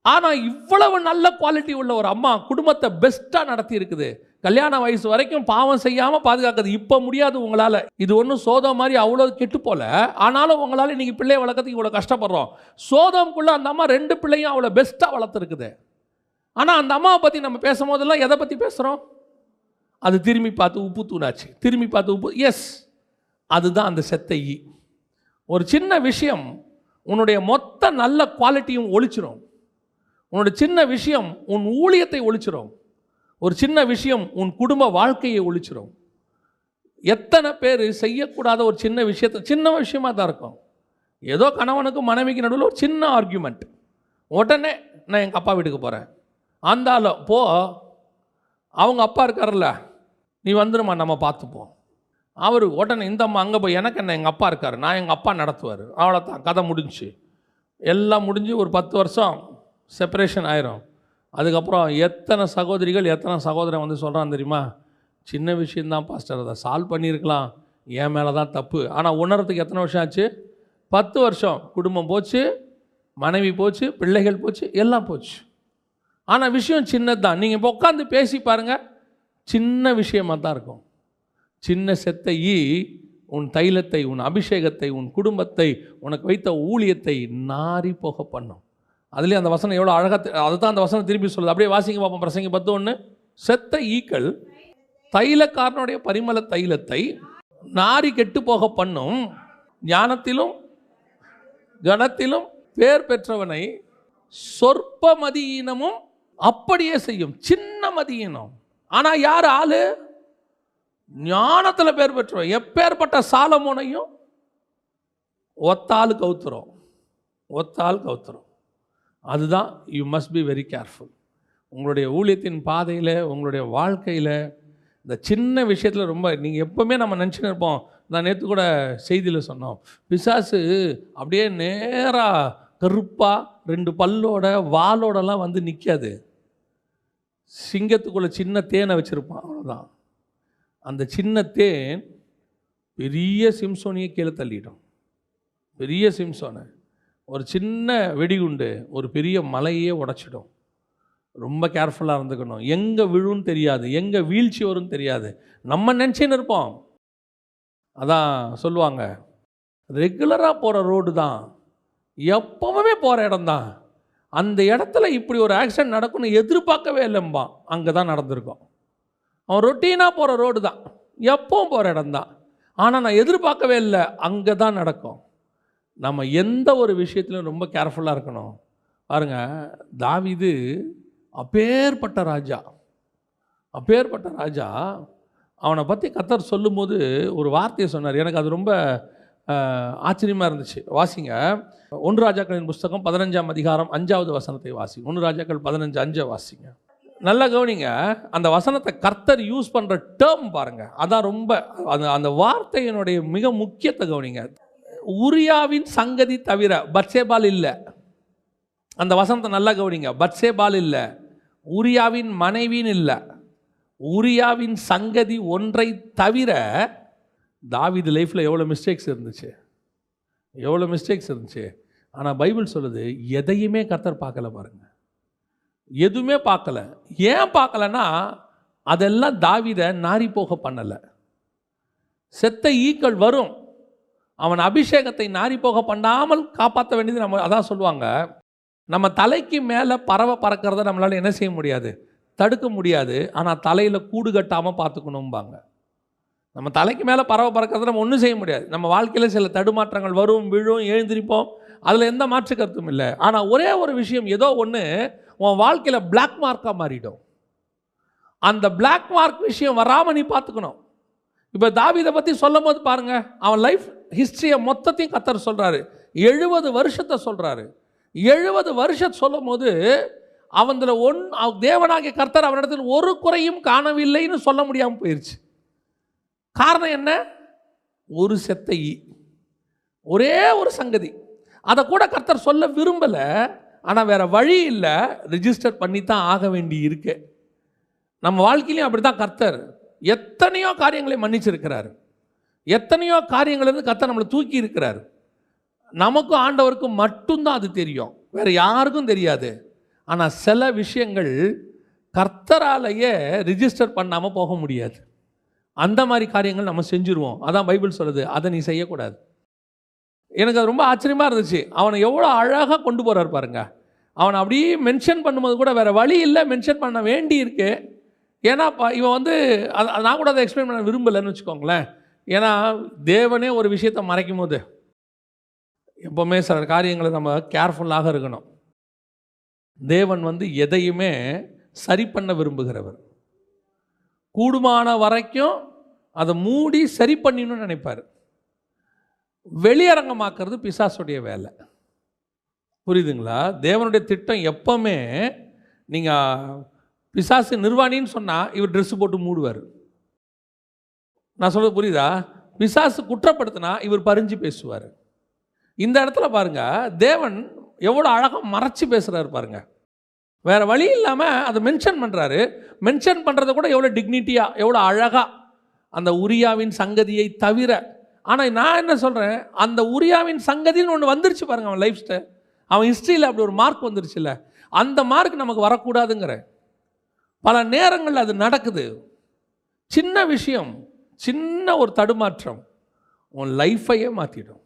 ஆனால் இவ்வளவு நல்ல குவாலிட்டி உள்ள ஒரு அம்மா குடும்பத்தை பெஸ்ட்டாக நடத்தி இருக்குது கல்யாண வயசு வரைக்கும் பாவம் செய்யாமல் பாதுகாக்குது இப்போ முடியாது உங்களால். இது ஒன்றும் சோதம் மாதிரி அவ்வளோ கெட்டு போல. ஆனாலும் உங்களால் இன்றைக்கி பிள்ளைய வளர்க்கறதுக்கு இவ்வளோ கஷ்டப்படுறோம். சோதம்குள்ளே அந்த அம்மா ரெண்டு பிள்ளையும் அவ்வளோ பெஸ்ட்டாக வளர்த்துருக்குது. ஆனால் அந்த அம்மாவை பற்றி நம்ம பேசும்போதெல்லாம் எதை பற்றி பேசுகிறோம் அது திரும்பி பார்த்து உப்பு தூணாச்சு. திரும்பி பார்த்து உப்பு எஸ் அதுதான் அந்த செத்த. ஈ ஒரு சின்ன விஷயம் உன்னுடைய மொத்த நல்ல குவாலிட்டியும் ஒழிச்சிரும். உன்னோட சின்ன விஷயம் உன் ஊழியத்தை ஒழிச்சிரும். ஒரு சின்ன விஷயம் உன் குடும்ப வாழ்க்கையை ஒழிச்சிடும் எத்தனை பேர் செய்யக்கூடாத ஒரு சின்ன விஷயத்தை சின்ன விஷயமா தான் இருக்கும். ஏதோ கணவனுக்கும் மனைவிக்கு நடுவில் ஒரு சின்ன ஆர்கியூமெண்ட் உடனே நான் எங்கள் அப்பா வீட்டுக்கு போகிறேன் அந்தாலும் போ. அவங்க அப்பா இருக்கார்ல நீ வந்துடுமா நம்ம பார்த்துப்போம். அவர் உடனே இந்த அம்மா அங்கே போய் எனக்கு என்ன எங்கள் அப்பா இருக்கார் நான் எங்கள் அப்பா நடத்துவார். அவ்வளோதான் கதை முடிஞ்சு எல்லாம் முடிஞ்சு ஒரு பத்து வருஷம் செப்பரேஷன் ஆயிரும். அதுக்கப்புறம் எத்தனை சகோதரிகள் எத்தனை சகோதரன் வந்து சொல்கிறான் தெரியுமா? சின்ன விஷயந்தான் பாஸ்டர் அதை சால்வ் பண்ணியிருக்கலாம். என் மேலே தான் தப்பு. ஆனால் உணரத்துக்கு எத்தனை வருஷம் ஆச்சு? பத்து வருஷம். குடும்பம் போச்சு மனைவி போச்சு பிள்ளைகள் போச்சு எல்லாம் போச்சு. ஆனால் விஷயம் சின்னது தான் நீங்கள் இப்போ உட்காந்து பேசி பாருங்கள் சின்ன விஷயமாக தான் இருக்கும். சின்ன செத்த ஈ உன் தைலத்தை உன் அபிஷேகத்தை உன் குடும்பத்தை உனக்கு வைத்த ஊழியத்தை நாரி போக பண்ணும். அதுலேயே அந்த வசனம் எவ்வளோ அழகாக அதுதான் அந்த வசனம் திருப்பி சொல்லுது. அப்படியே வாசிங்க பார்ப்போம். பிரசங்க பத்து ஒன்று செத்த ஈக்கள் தைலக்காரனுடைய பரிமள தைலத்தை நாரி கெட்டு போக பண்ணும். ஞானத்திலும் கனத்திலும் பேர் பெற்றவனை சொற்ப மதியீனமும் அப்படியே செய்யும். சின்ன மதியீனம் ஆனால் யார் ஆளு? ஞானத்தில் பேர் பெற்றவன். எப்பேற்பட்ட சாலமோனையும் ஒத்தாள் கவுத்துறோம் ஒத்தாள் கவுத்துறோம் அதுதான் you must be very careful உங்களுடைய ஊழியத்தின் பாதையில் உங்களுடைய வாழ்க்கையில் இந்த சின்ன விஷயத்தில் ரொம்ப நீங்கள் எப்போவுமே நம்ம நினச்சின்னு இருப்போம். நான் நேற்று கூட செய்தியில் சொன்னோம். பிசாசு அப்படியே நேராக கருப்பாக ரெண்டு பல்லோட வாலோடலாம் வந்து நிற்காது சிங்கத்துக்குள்ளே சின்ன தேனை வச்சுருப்பான் அவ்வளோதான் அந்த சின்ன தேன் பெரிய சிம்சோனியை கீழே தள்ளிடும். பெரிய சிம்சோனை. ஒரு சின்ன வெடிகுண்டு ஒரு பெரிய மலையே உடைச்சிடும். ரொம்ப கேர்ஃபுல்லாக இருந்துக்கணும். எங்கே விழுன்னு தெரியாது. எங்கே வீழ்ச்சி வரும்னு தெரியாது. நம்ம நினச்சின்னு இருப்போம். அதான் சொல்லுவாங்க. ரெகுலராக போகிற ரோடு தான். எப்பவுமே போகிற இடம் தான். அந்த இடத்துல இப்படி ஒரு ஆக்சிடென்ட் நடக்கும்னு எதிர்பார்க்கவே இல்லைம்பான். அங்கே தான் நடந்திருக்கோம். அவன் ரொட்டீனாக போகிற ரோடு தான். எப்பவும் போகிற இடம் தான். ஆனால் நான் எதிர்பார்க்கவே இல்லை. அங்கே தான் நடக்கும். நம்ம எந்த ஒரு விஷயத்திலும் ரொம்ப கேர்ஃபுல்லாக இருக்கணும். பாருங்க தாவிது அப்பேற்பட்ட ராஜா. அப்பேற்பட்ட ராஜா. அவனை பற்றி கத்தர் சொல்லும்போது ஒரு வார்த்தையை சொன்னார். எனக்கு அது ரொம்ப ஆச்சரியமாக இருந்துச்சு. வாசிங்க. ஒன்று ராஜாக்களின் புஸ்தகம் பதினஞ்சாம் அதிகாரம் அஞ்சாவது வசனத்தை வாசி. ஒன்று ராஜாக்கள் பதினஞ்சு அஞ்சை வாசிங்க. நல்லா கவனிங்க. அந்த வசனத்தை கர்த்தர் யூஸ் பண்ணுற டேர்ம் பாருங்கள் அதான் ரொம்ப அந்த அந்த வார்த்தையினுடைய மிக முக்கியத்தை கவனிங்க. உரியாவின் சங்கதி தவிர பட்சேபால் இல்லை. அந்த வசனத்தை நல்லா கவனிங்க. பட்சேபால் இல்லை. உரியாவின் மனைவின்னு இல்லை. உரியாவின் சங்கதி ஒன்றை தவிர தாவிது லைஃப்பில் எவ்வளோ மிஸ்டேக்ஸ் இருந்துச்சு? எவ்வளோ மிஸ்டேக்ஸ் இருந்துச்சு? ஆனால் பைபிள் சொல்லுது எதையுமே கத்தர் பார்க்கல பாருங்க. எதுவுமே பார்க்கல. ஏன் பார்க்கலன்னா அதெல்லாம் தாவிதை நாரி போக பண்ணலை. செத்த ஈக்கள் வரும். அவன் அபிஷேகத்தை நாரி போக பண்ணாமல் காப்பாற்ற வேண்டியது நம்ம அதான் சொல்லுவாங்க. நம்ம தலைக்கு மேலே பறவை பறக்கிறத நம்மளால் என்ன செய்ய முடியாது? தடுக்க முடியாது. ஆனால் தலையில் கூடு கட்டாமல் பார்த்துக்கணும்பாங்க. நம்ம தலைக்கு மேலே பறவை பறக்கிறத நம்ம ஒன்றும் செய்ய முடியாது. நம்ம வாழ்க்கையில் சில தடுமாற்றங்கள் வரும் விழும் எழுந்திருப்போம். அதில் எந்த மாற்று கருத்தும் இல்லை. ஆனால் ஒரே ஒரு விஷயம் ஏதோ ஒன்று உன் வாழ்க்கையில் பிளாக் மார்க்காக மாறிடும். அந்த பிளாக் மார்க் விஷயம் வராமல் நீ பார்த்துக்கணும். இப்போ தாவிதை பற்றி சொல்லும் போது பாருங்கள் அவன் லைஃப் ஹிஸ்ட்ரியை மொத்தத்தையும் கத்தர் சொல்கிறாரு எழுபது வருஷத்தை சொல்கிறாரு எழுபது வருஷம் சொல்லும் போது அவனில் ஒன் அவ- தேவனாகிய கர்த்தர் அவனிடத்தில் ஒரு குறையும் காணவில்லைன்னு சொல்ல முடியாமல் போயிடுச்சு காரணம் என்ன? ஒரு செத்த. ஈ ஒரே ஒரு சங்கதி. அதை கூட கர்த்தர் சொல்ல விரும்பலை ஆனால் வேறு வழி இல்லை ரிஜிஸ்டர் பண்ணி தான் ஆக வேண்டி இருக்கு நம்ம வாழ்க்கையிலையும் அப்படி தான் கர்த்தர். எத்தனையோ காரியங்களை மன்னிச்சிருக்கிறாரு. எத்தனையோ காரியங்களிலிருந்து கர்த்தர் நம்மளை தூக்கி இருக்கிறார் நமக்கும் ஆண்டவருக்கும் மட்டும்தான் அது தெரியும். வேற யாருக்கும் தெரியாது. ஆனால் சில விஷயங்கள் கர்த்தராலேயே ரிஜிஸ்டர் பண்ணாமல் போக முடியாது. அந்த மாதிரி காரியங்கள் நம்ம செஞ்சுருவோம். அதான் பைபிள் சொல்லுது. அதை நீ செய்யக்கூடாது. எனக்கு அது ரொம்ப ஆச்சரியமாக இருந்துச்சு. அவனை எவ்வளோ அழகாக கொண்டு போகிறார் பாருங்க. அவனை அப்படியே மென்ஷன் பண்ணும்போது கூட வேறு வழி இல்லை. மென்ஷன் பண்ண வேண்டி இருக்குது ஏன்னா ப- இவன் வந்து அது நான் கூட அதை எக்ஸ்பிளைன் பண்ண விரும்பலைன்னு வச்சுக்கோங்களேன். ஏன்னா தேவனே ஒரு விஷயத்தை மறைக்கும் போது எப்போவுமே சில காரியங்களை நம்ம கேர்ஃபுல்லாக இருக்கணும். தேவன் வந்து எதையுமே சரி பண்ண விரும்புகிறவர். கூடுமான வரைக்கும் அதை மூடி சரி பண்ணிடணும்னு நினைப்பார். வெளியரங்கமாக்குறது பிசாசுடைய வேலை. புரியுதுங்களா? தேவனுடைய திட்டம் எப்பவுமே நீங்கள் பிசாசு நிர்வாணின்னு சொன்னால் இவர் ட்ரெஸ்ஸு போட்டு மூடுவார். நான் சொல்கிறது புரியுதா? பிசாசு குற்றப்படுத்தினா இவர் பறிஞ்சு பேசுவார். இந்த இடத்துல பாருங்க தேவன் எவ்வளோ அழகாக மறைச்சு பேசுகிறாரு பாருங்க. வேற வழி இல்லாமல் அதை மென்ஷன் பண்ணுறாரு மென்ஷன் பண்ணுறத கூட எவ்வளோ டிக்னிட்டியாக எவ்வளோ அழகாக அந்த உரியாவின் சங்கதியை தவிர. ஆனால் நான் என்ன சொல்கிறேன் அந்த உரியாவின் சங்கதின்னு ஒன்று வந்துருச்சு பாருங்க அவன் லைஃப் ஸ்டைல் அவன் ஹிஸ்ட்ரியில் அப்படி ஒரு மார்க் வந்துருச்சுல்ல. அந்த மார்க் நமக்கு வரக்கூடாதுங்கிற. பல நேரங்களில் அது நடக்குது. சின்ன விஷயம் சின்ன ஒரு தடுமாற்றம் உன் லைஃப்பையே மாற்றிடும்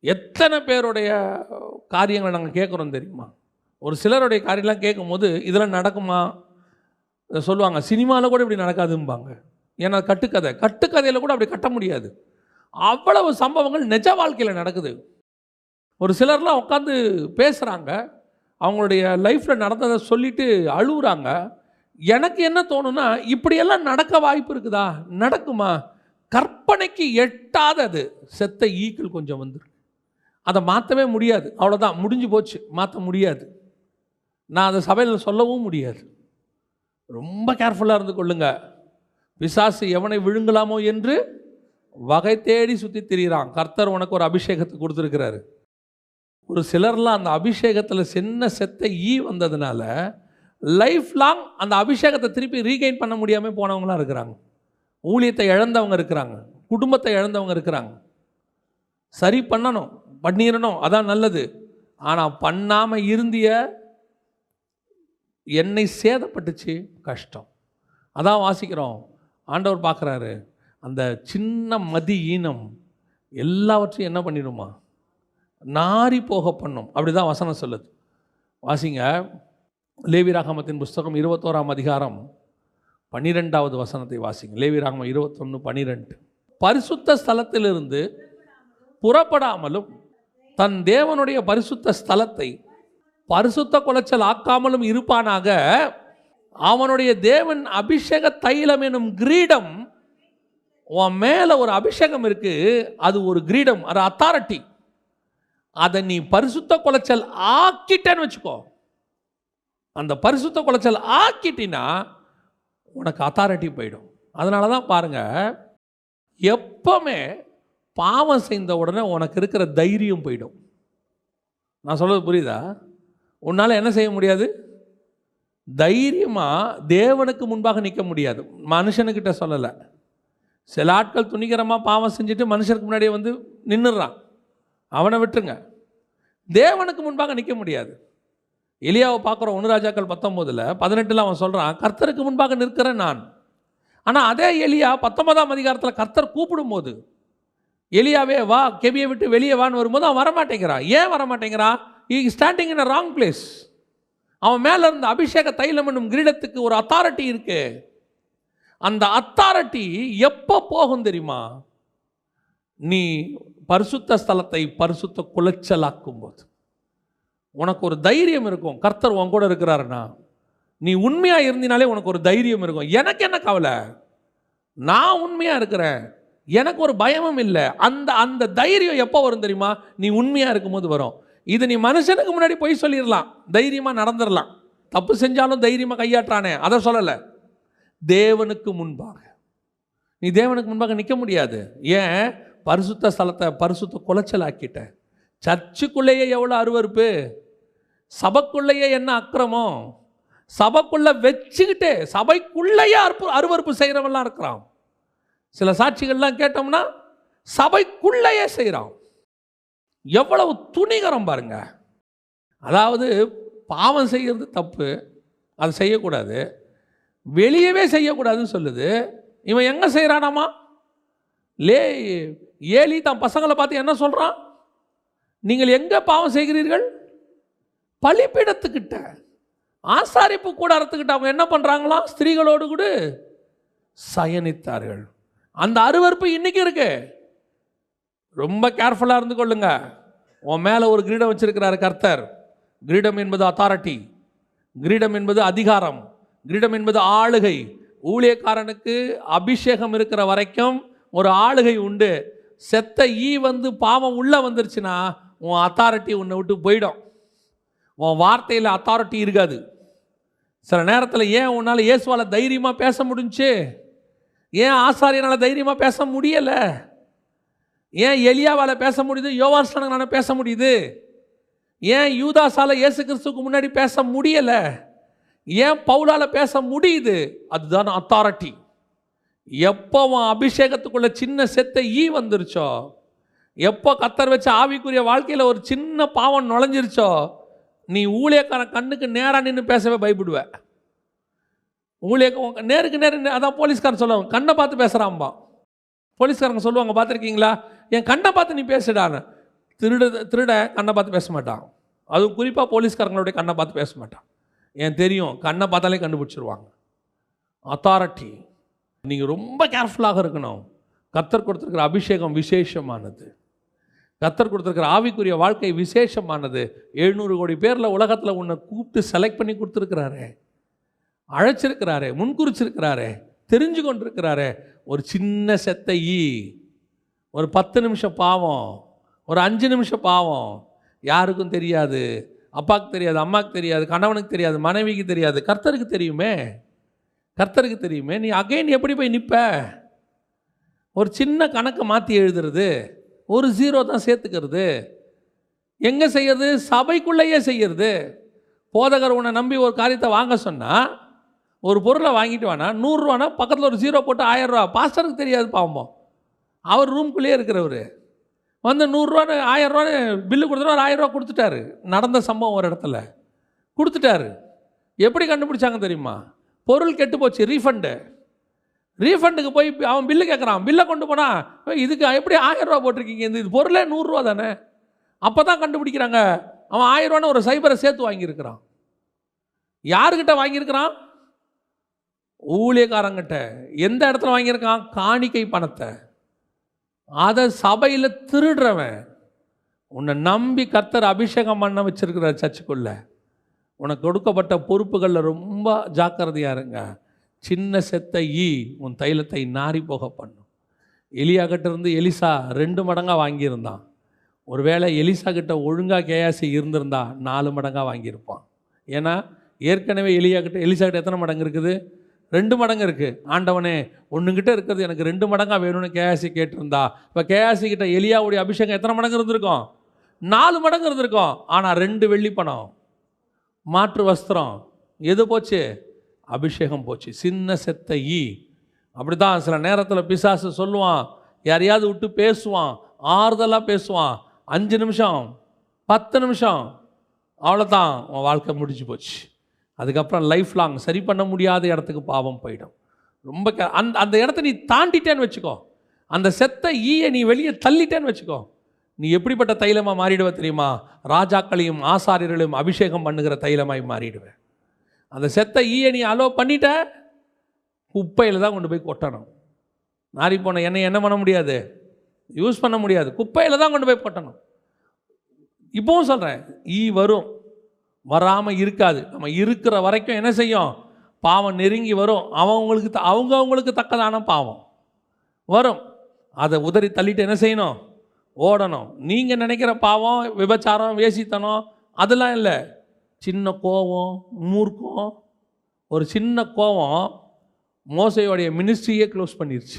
எத்தனை பேருடைய காரியங்களை நாங்கள் கேட்குறோம் தெரியுமா? ஒரு சிலருடைய காரியம்லாம் கேட்கும்போது இதெல்லாம் நடக்குமா? சொல்லுவாங்க. சினிமாவில் கூட இப்படி நடக்காதும்பாங்க. ஏன்னா கட்டுக்கதை. கட்டுக்கதையில் கூட அப்படி கட்ட முடியாது. அவ்வளவு சம்பவங்கள் நிஜ வாழ்க்கையில் நடக்குது. ஒரு சிலர்லாம் உட்காந்து பேசுகிறாங்க அவங்களுடைய லைஃப்பில் நடந்ததை சொல்லிட்டு அழுகுறாங்க எனக்கு என்ன தோணுன்னா இப்படியெல்லாம் நடக்க வாய்ப்பு இருக்குதா? நடக்குமா? கற்பனைக்கு எட்டாதது. செத்த ஈக்கள் கொஞ்சம் வந்துருக்கு அதை மாற்றவே முடியாது. அவ்வளோதான் முடிஞ்சு போச்சு. மாற்ற முடியாது. நான் அதை சபையில் சொல்லவும் முடியாது. ரொம்ப கேர்ஃபுல்லாக இருந்து கொள்ளுங்க. பிசாசு எவனை விழுங்கலாமோ என்று வகை தேடி சுற்றி திரியிறான். கர்த்தர் உனக்கு ஒரு அபிஷேகத்தை கொடுத்துருக்கிறாரு. ஒரு சிலர்லாம் அந்த அபிஷேகத்தில் சின்ன செத்த ஈ வந்ததுனால லைஃப் லாங் அந்த அபிஷேகத்தை திருப்பி ரீகெயின் பண்ண முடியாமல் போனவங்களாம் இருக்கிறாங்க. ஊழியத்தை இழந்தவங்க இருக்கிறாங்க. குடும்பத்தை இழந்தவங்க இருக்கிறாங்க. சரி பண்ணணும் பண்ணிடணும் அதான் நல்லது. ஆனால் பண்ணாமல் இருந்திய என்னை சேதப்பட்டுச்சு கஷ்டம். அதான் வாசிக்கிறோம். ஆண்டவர் பார்க்குறாரு அந்த சின்ன மதி ஈனம் எல்லாவற்றையும் என்ன பண்ணிடுமா? நாரி போக பண்ணும். அப்படி தான் வசனம் சொல்லுது. வாசிங்க. லேவிராகமத்தின் புஸ்தகம் இருபத்தோராம் அதிகாரம் பன்னிரெண்டாவது வசனத்தை வாசிங்க. லேவிராகமம் இருபத்தொன்று பன்னிரெண்டு. பரிசுத்த ஸ்தலத்திலிருந்து புறப்படாமலும் தன் தேவனுடைய பரிசுத்த ஸ்தலத்தை பரிசுத்த குலைச்சல் ஆக்காமலும் இருப்பானாக அவனுடைய தேவன் அபிஷேக தைலம் எனும் கிரீடம் உன் மேலே ஒரு அபிஷேகம் இருக்குது அது ஒரு கிரீடம் அது அத்தாரிட்டி அதை நீ பரிசுத்த குலைச்சல் ஆக்கிட்டேன்னு வச்சுக்கோ. அந்த பரிசுத்த குலைச்சல் ஆக்கிட்டினா உனக்கு அத்தாரிட்டி போயிடும். அதனால தான் பாருங்கள் எப்பவுமே பாவம் செய்த உடனே உனக்கு இருக்கிற தைரியம் போயிடும். நான் சொல்கிறது புரியுதா? உன்னால் என்ன செய்ய முடியாது? தைரியமாக தேவனுக்கு முன்பாக நிற்க முடியாது. மனுஷனுக்கிட்ட சொல்லலை. சில ஆட்கள் துணிகரமாக பாவம் செஞ்சுட்டு மனுஷனுக்கு முன்னாடியே வந்து நின்றுறான் அவனை விட்டுருங்க. தேவனுக்கு முன்பாக நிற்க முடியாது. எலியாவை பார்க்குற ஒன்று ராஜாக்கள் பத்தொம்போதில் பதினெட்டில் அவன் சொல்கிறான் கர்த்தருக்கு முன்பாக நிற்கிறேன் நான். ஆனால் அதே எலியா பத்தொன்பதாம் அதிகாரத்தில் கர்த்தர் கூப்பிடும்போது எலியாவே வா கெபியை விட்டு வெளியே வான்னு வரும்போது அவன் வரமாட்டேங்கிறான் ஏன் வரமாட்டேங்கிறான் he standing in a wrong place அவன் மேலே இருந்த அபிஷேக தைலம் என்னும் கிரீடத்துக்கு ஒரு அத்தாரிட்டி இருக்கு. அந்த அத்தாரிட்டி எப்போ போகும் தெரியுமா? நீ பரிசுத்த ஸ்தலத்தை பரிசுத்த குலைச்சலாக்கும் போது உனக்கு ஒரு தைரியம் இருக்கும். கர்த்தர் உன் கூட இருக்கிறாருன்னா நீ உண்மையாக இருந்தினாலே உனக்கு ஒரு தைரியம் இருக்கும். எனக்கு என்ன கவலை? நான் உண்மையாக இருக்கிறேன். எனக்கு ஒரு பயமும் இல்லை. அந்த அந்த தைரியம் எப்போ வரும் தெரியுமா? நீ உண்மையாக இருக்கும்போது வரும். இது நீ மனுஷனுக்கு முன்னாடி போய் சொல்லிடலாம். தைரியமாக நடந்துடலாம். தப்பு செஞ்சாலும் தைரியமாக கையாற்றானே அதை சொல்லலை. தேவனுக்கு முன்பாக. நீ தேவனுக்கு முன்பாக நிற்க முடியாது. ஏன்? பரிசுத்த ஸ்தலத்தை பரிசுத்த குலைச்சல் ஆக்கிட்ட சர்ச்சுக்குள்ளேயே எவ்வளோ அருவருப்பு? சபைக்குள்ளேயே என்ன அக்கிரமம்? சபைக்குள்ள வச்சுக்கிட்டே சபைக்குள்ளேயே அற்பு அருவருப்பு செய்கிறவன்லாம் இருக்கிறான். சில சாட்சிகள்லாம் கேட்டோம்னா சபைக்குள்ளேயே செய்கிறான் எவ்வளவு துணிகரம் பாருங்க. அதாவது பாவம் செய்கிறது தப்பு அது செய்யக்கூடாது. வெளியவே செய்யக்கூடாதுன்னு சொல்லுது. இவன் எங்கே செய்கிறானாமா லே ஏலி தன் பசங்களை பார்த்து என்ன சொல்கிறான் நீங்கள் எங்கே பாவம் செய்கிறீர்கள்? பலிப்பீடத்துக்கிட்ட ஆசாரிப்பு கூடாரத்துக்கிட்ட அவங்க என்ன பண்ணுறாங்களாம் ஸ்திரீகளோடு கூட சயனித்தார்கள். அந்த அருவருப்பு இன்னைக்கு இருக்கு. ரொம்ப கேர்ஃபுல்லாக இருந்து கொள்ளுங்க. உன் மேலே ஒரு கிரீடம் வச்சிருக்கிறாரு கர்த்தர். கிரீடம் என்பது அத்தாரிட்டி கிரீடம் என்பது அதிகாரம். கிரீடம் என்பது ஆளுகை. ஊழியக்காரனுக்கு அபிஷேகம் இருக்கிற வரைக்கும் ஒரு ஆளுகை உண்டு. செத்த ஈ வந்து பாவம் உள்ளே வந்துருச்சுன்னா உன் அத்தாரிட்டி உன்னை விட்டு போயிடும். உன் வார்த்தையில் அத்தாரிட்டி இருக்காது. சில நேரத்தில் ஏன் உன்னால் இயேசுவால் தைரியமாக பேச முடிஞ்சு? ஏன் ஆசாரியனால் தைரியமாக பேச முடியலை? ஏன் எலியாவால் பேச முடியுது? யோவாஸ்டனால் பேச முடியுது? ஏன் யூதாஸால இயேசு கிறிஸ்துக்கு முன்னாடி பேச முடியலை? ஏன் பவுலால் பேச முடியுது? அதுதான் அத்தாரிட்டி எப்போ உன் அபிஷேகத்துக்குள்ள சின்ன செத்த ஈ வந்துருச்சோ? எப்போ கத்தர் வச்ச ஆவிக்குரிய வாழ்க்கையில் ஒரு சின்ன பாவம் நுழைஞ்சிருச்சோ? நீ ஊழியக்காரன் கண்ணுக்கு நேராக நின்று பேசவே பயப்படுவ. ஊழியக்க நேருக்கு நேர் அதான் போலீஸ்காரன் சொல்லுவாங்க கண்ணை பார்த்து பேசுகிறான்பா போலீஸ்காரங்க சொல்லுவாங்க பார்த்துருக்கீங்களா? என் கண்ணை பார்த்து நீ பேசுடான்னு. திருட திருட கண்ணை பார்த்து பேச மாட்டான். அதுவும் குறிப்பாக போலீஸ்காரங்களுடைய கண்ணை பார்த்து பேச மாட்டான். ஏன் தெரியும் கண்ணை பார்த்தாலே கண்டுபிடிச்சிருவாங்க. அத்தாரிட்டி நீங்கள் ரொம்ப கேர்ஃபுல்லாக இருக்கணும். கத்தர் கொடுத்துருக்கிற அபிஷேகம் விசேஷமானது. கத்தர் கொடுத்துருக்கிற ஆவிக்குரிய வாழ்க்கை விசேஷமானது. எழுநூறு கோடி பேரில் உலகத்தில் உன்னை கூப்பிட்டு செலக்ட் பண்ணி கொடுத்துருக்கிறாரே. அழைச்சிருக்கிறாரே முன்குறிச்சிருக்கிறாரே தெரிஞ்சு கொண்டிருக்கிறாரே. ஒரு சின்ன செத்த ஈ ஒரு பத்து நிமிஷம் பாவம் ஒரு அஞ்சு நிமிஷம் பாவம். யாருக்கும் தெரியாது. அப்பாவுக்கு தெரியாது அம்மாவுக்கு தெரியாது கணவனுக்கு தெரியாது மனைவிக்கு தெரியாது கர்த்தருக்கு தெரியுமே? கர்த்தருக்கு தெரியுமே? நீ அகைன் எப்படி போய் நிற்ப ஒரு சின்ன கணக்கை மாற்றி எழுதுறது. ஒரு ஜீரோ தான் சேர்த்துக்கிறது. எங்கே செய்யறது? சபைக்குள்ளேயே செய்யறது. போதகர் உன்னை நம்பி ஒரு காரியத்தை வாங்க சொன்னால் ஒரு பொருளை வாங்கிட்டு வானா நூறுரூவானா பக்கத்தில் ஒரு ஜீரோ போட்டு ஆயிரரூவா பாஸ்டருக்கு தெரியாது பாவம். அவர் ரூம்குள்ளேயே இருக்கிறவர். வந்து நூறுரூவான்னு ஆயிரரூவான்னு பில்லு கொடுத்துட்டு ஒரு ஆயிரரூவா கொடுத்துட்டாரு. நடந்த சம்பவம் ஒரு இடத்துல. கொடுத்துட்டாரு. எப்படி கண்டுபிடிச்சாங்க தெரியுமா? பொருள் கெட்டு போச்சு ரீஃபண்டு ரீஃபண்டுக்கு போய் அவன் பில்லு கேட்குறான் பில்லை கொண்டு போனா இதுக்கு எப்படி ஆயிரம் ரூபா போட்டிருக்கீங்க? இந்த இது பொருளே நூறுரூவா தானே? அப்போ தான் கண்டுபிடிக்கிறாங்க. அவன் ஆயிரம் ரூபான்னு ஒரு சைபரை சேர்த்து வாங்கியிருக்கிறான். யாருக்கிட்ட வாங்கியிருக்கிறான்? ஊழியக்காரங்கிட்ட. எந்த இடத்துல வாங்கியிருக்கான்? காணிக்கை பணத்தை. அதை சபையில் திருடுறவன். உன்னை நம்பி கர்த்தர் அபிஷேகம் பண்ண வச்சிருக்கிற சர்ச்சுக்குள்ள. உனக்கு கொடுக்கப்பட்ட பொறுப்புகளில் ரொம்ப ஜாக்கிரதையா இருங்க. சின்ன செத்த ஈ உன் தைலத்தை நாரி போக பண்ணும். எலியா இருந்து எலிசா ரெண்டு மடங்காக வாங்கியிருந்தான். ஒருவேளை எலிசா கிட்ட ஒழுங்காக கேயாசி இருந்திருந்தா நாலு மடங்காக வாங்கியிருப்பான். ஏன்னா ஏற்கனவே எலியா கிட்ட எலிசா கிட்ட எத்தனை மடங்கு இருக்குது? ரெண்டு மடங்கு இருக்குது ஆண்டவனே ஒன்றுங்கிட்ட இருக்கிறது எனக்கு ரெண்டு மடங்காக வேணும்னு கேஆசி கேட்டிருந்தா இப்போ கேஆசி கிட்ட எலியாவுடைய அபிஷேகம் எத்தனை மடங்கு இருந்திருக்கும்? நாலு மடங்கு இருந்திருக்கும். ஆனால் ரெண்டு வெள்ளி பணம் மாற்று வஸ்திரம் எது போச்சு? அபிஷேகம் போச்சு. சின்ன செத்த ஈ. அப்படி தான் சில நேரத்தில் பிசாசு சொல்லுவான். யாரையாவது விட்டு பேசுவான். ஆறுதலாக பேசுவான். அஞ்சு நிமிஷம் பத்து நிமிஷம். அவ்வளோதான் உன் வாழ்க்கை முடிஞ்சு போச்சு. அதுக்கப்புறம் லைஃப் லாங் சரி பண்ண முடியாத இடத்துக்கு பாவம் போயிடும். ரொம்ப க அந்த அந்த இடத்த நீ தாண்டிட்டேன்னு வச்சுக்கோ. அந்த செத்த ஈயை நீ வெளியே தள்ளிட்டேன்னு வச்சுக்கோ. நீ எப்படிப்பட்ட தைலமாக மாறிடுவ தெரியுமா? ராஜாக்களையும் ஆசாரியர்களையும் அபிஷேகம் பண்ணுகிற தைலமாய் மாறிடுவேன் அந்த செத்த ஈயை நீ அலோ பண்ணிட்ட? குப்பையில் தான் கொண்டு போய் கொட்டணும். நாரி போன எண்ணெய் என்ன பண்ண முடியாது? யூஸ் பண்ண முடியாது. குப்பையில் தான் கொண்டு போய் கொட்டணும். இப்போவும் சொல்கிறேன் ஈ வரும். வராமல் இருக்காது. நம்ம இருக்கிற வரைக்கும் என்ன செய்யும்? பாவம் நெருங்கி வரும். அவங்களுக்கு த- அவங்க அவங்களுக்கு தக்கதான பாவம். வரும். அதை உதறி தள்ளிட்டு என்ன செய்யணும்? ஓடணும். நீங்கள் நினைக்கிற பாவம் விபச்சாரம் வேசித்தனம் அதெல்லாம் இல்லை. சின்ன கோவம் மூர்க்கம் ஒரு சின்ன கோவம் மோசையோடைய மினிஸ்ட்ரியே க்ளோஸ் பண்ணிருச்சு.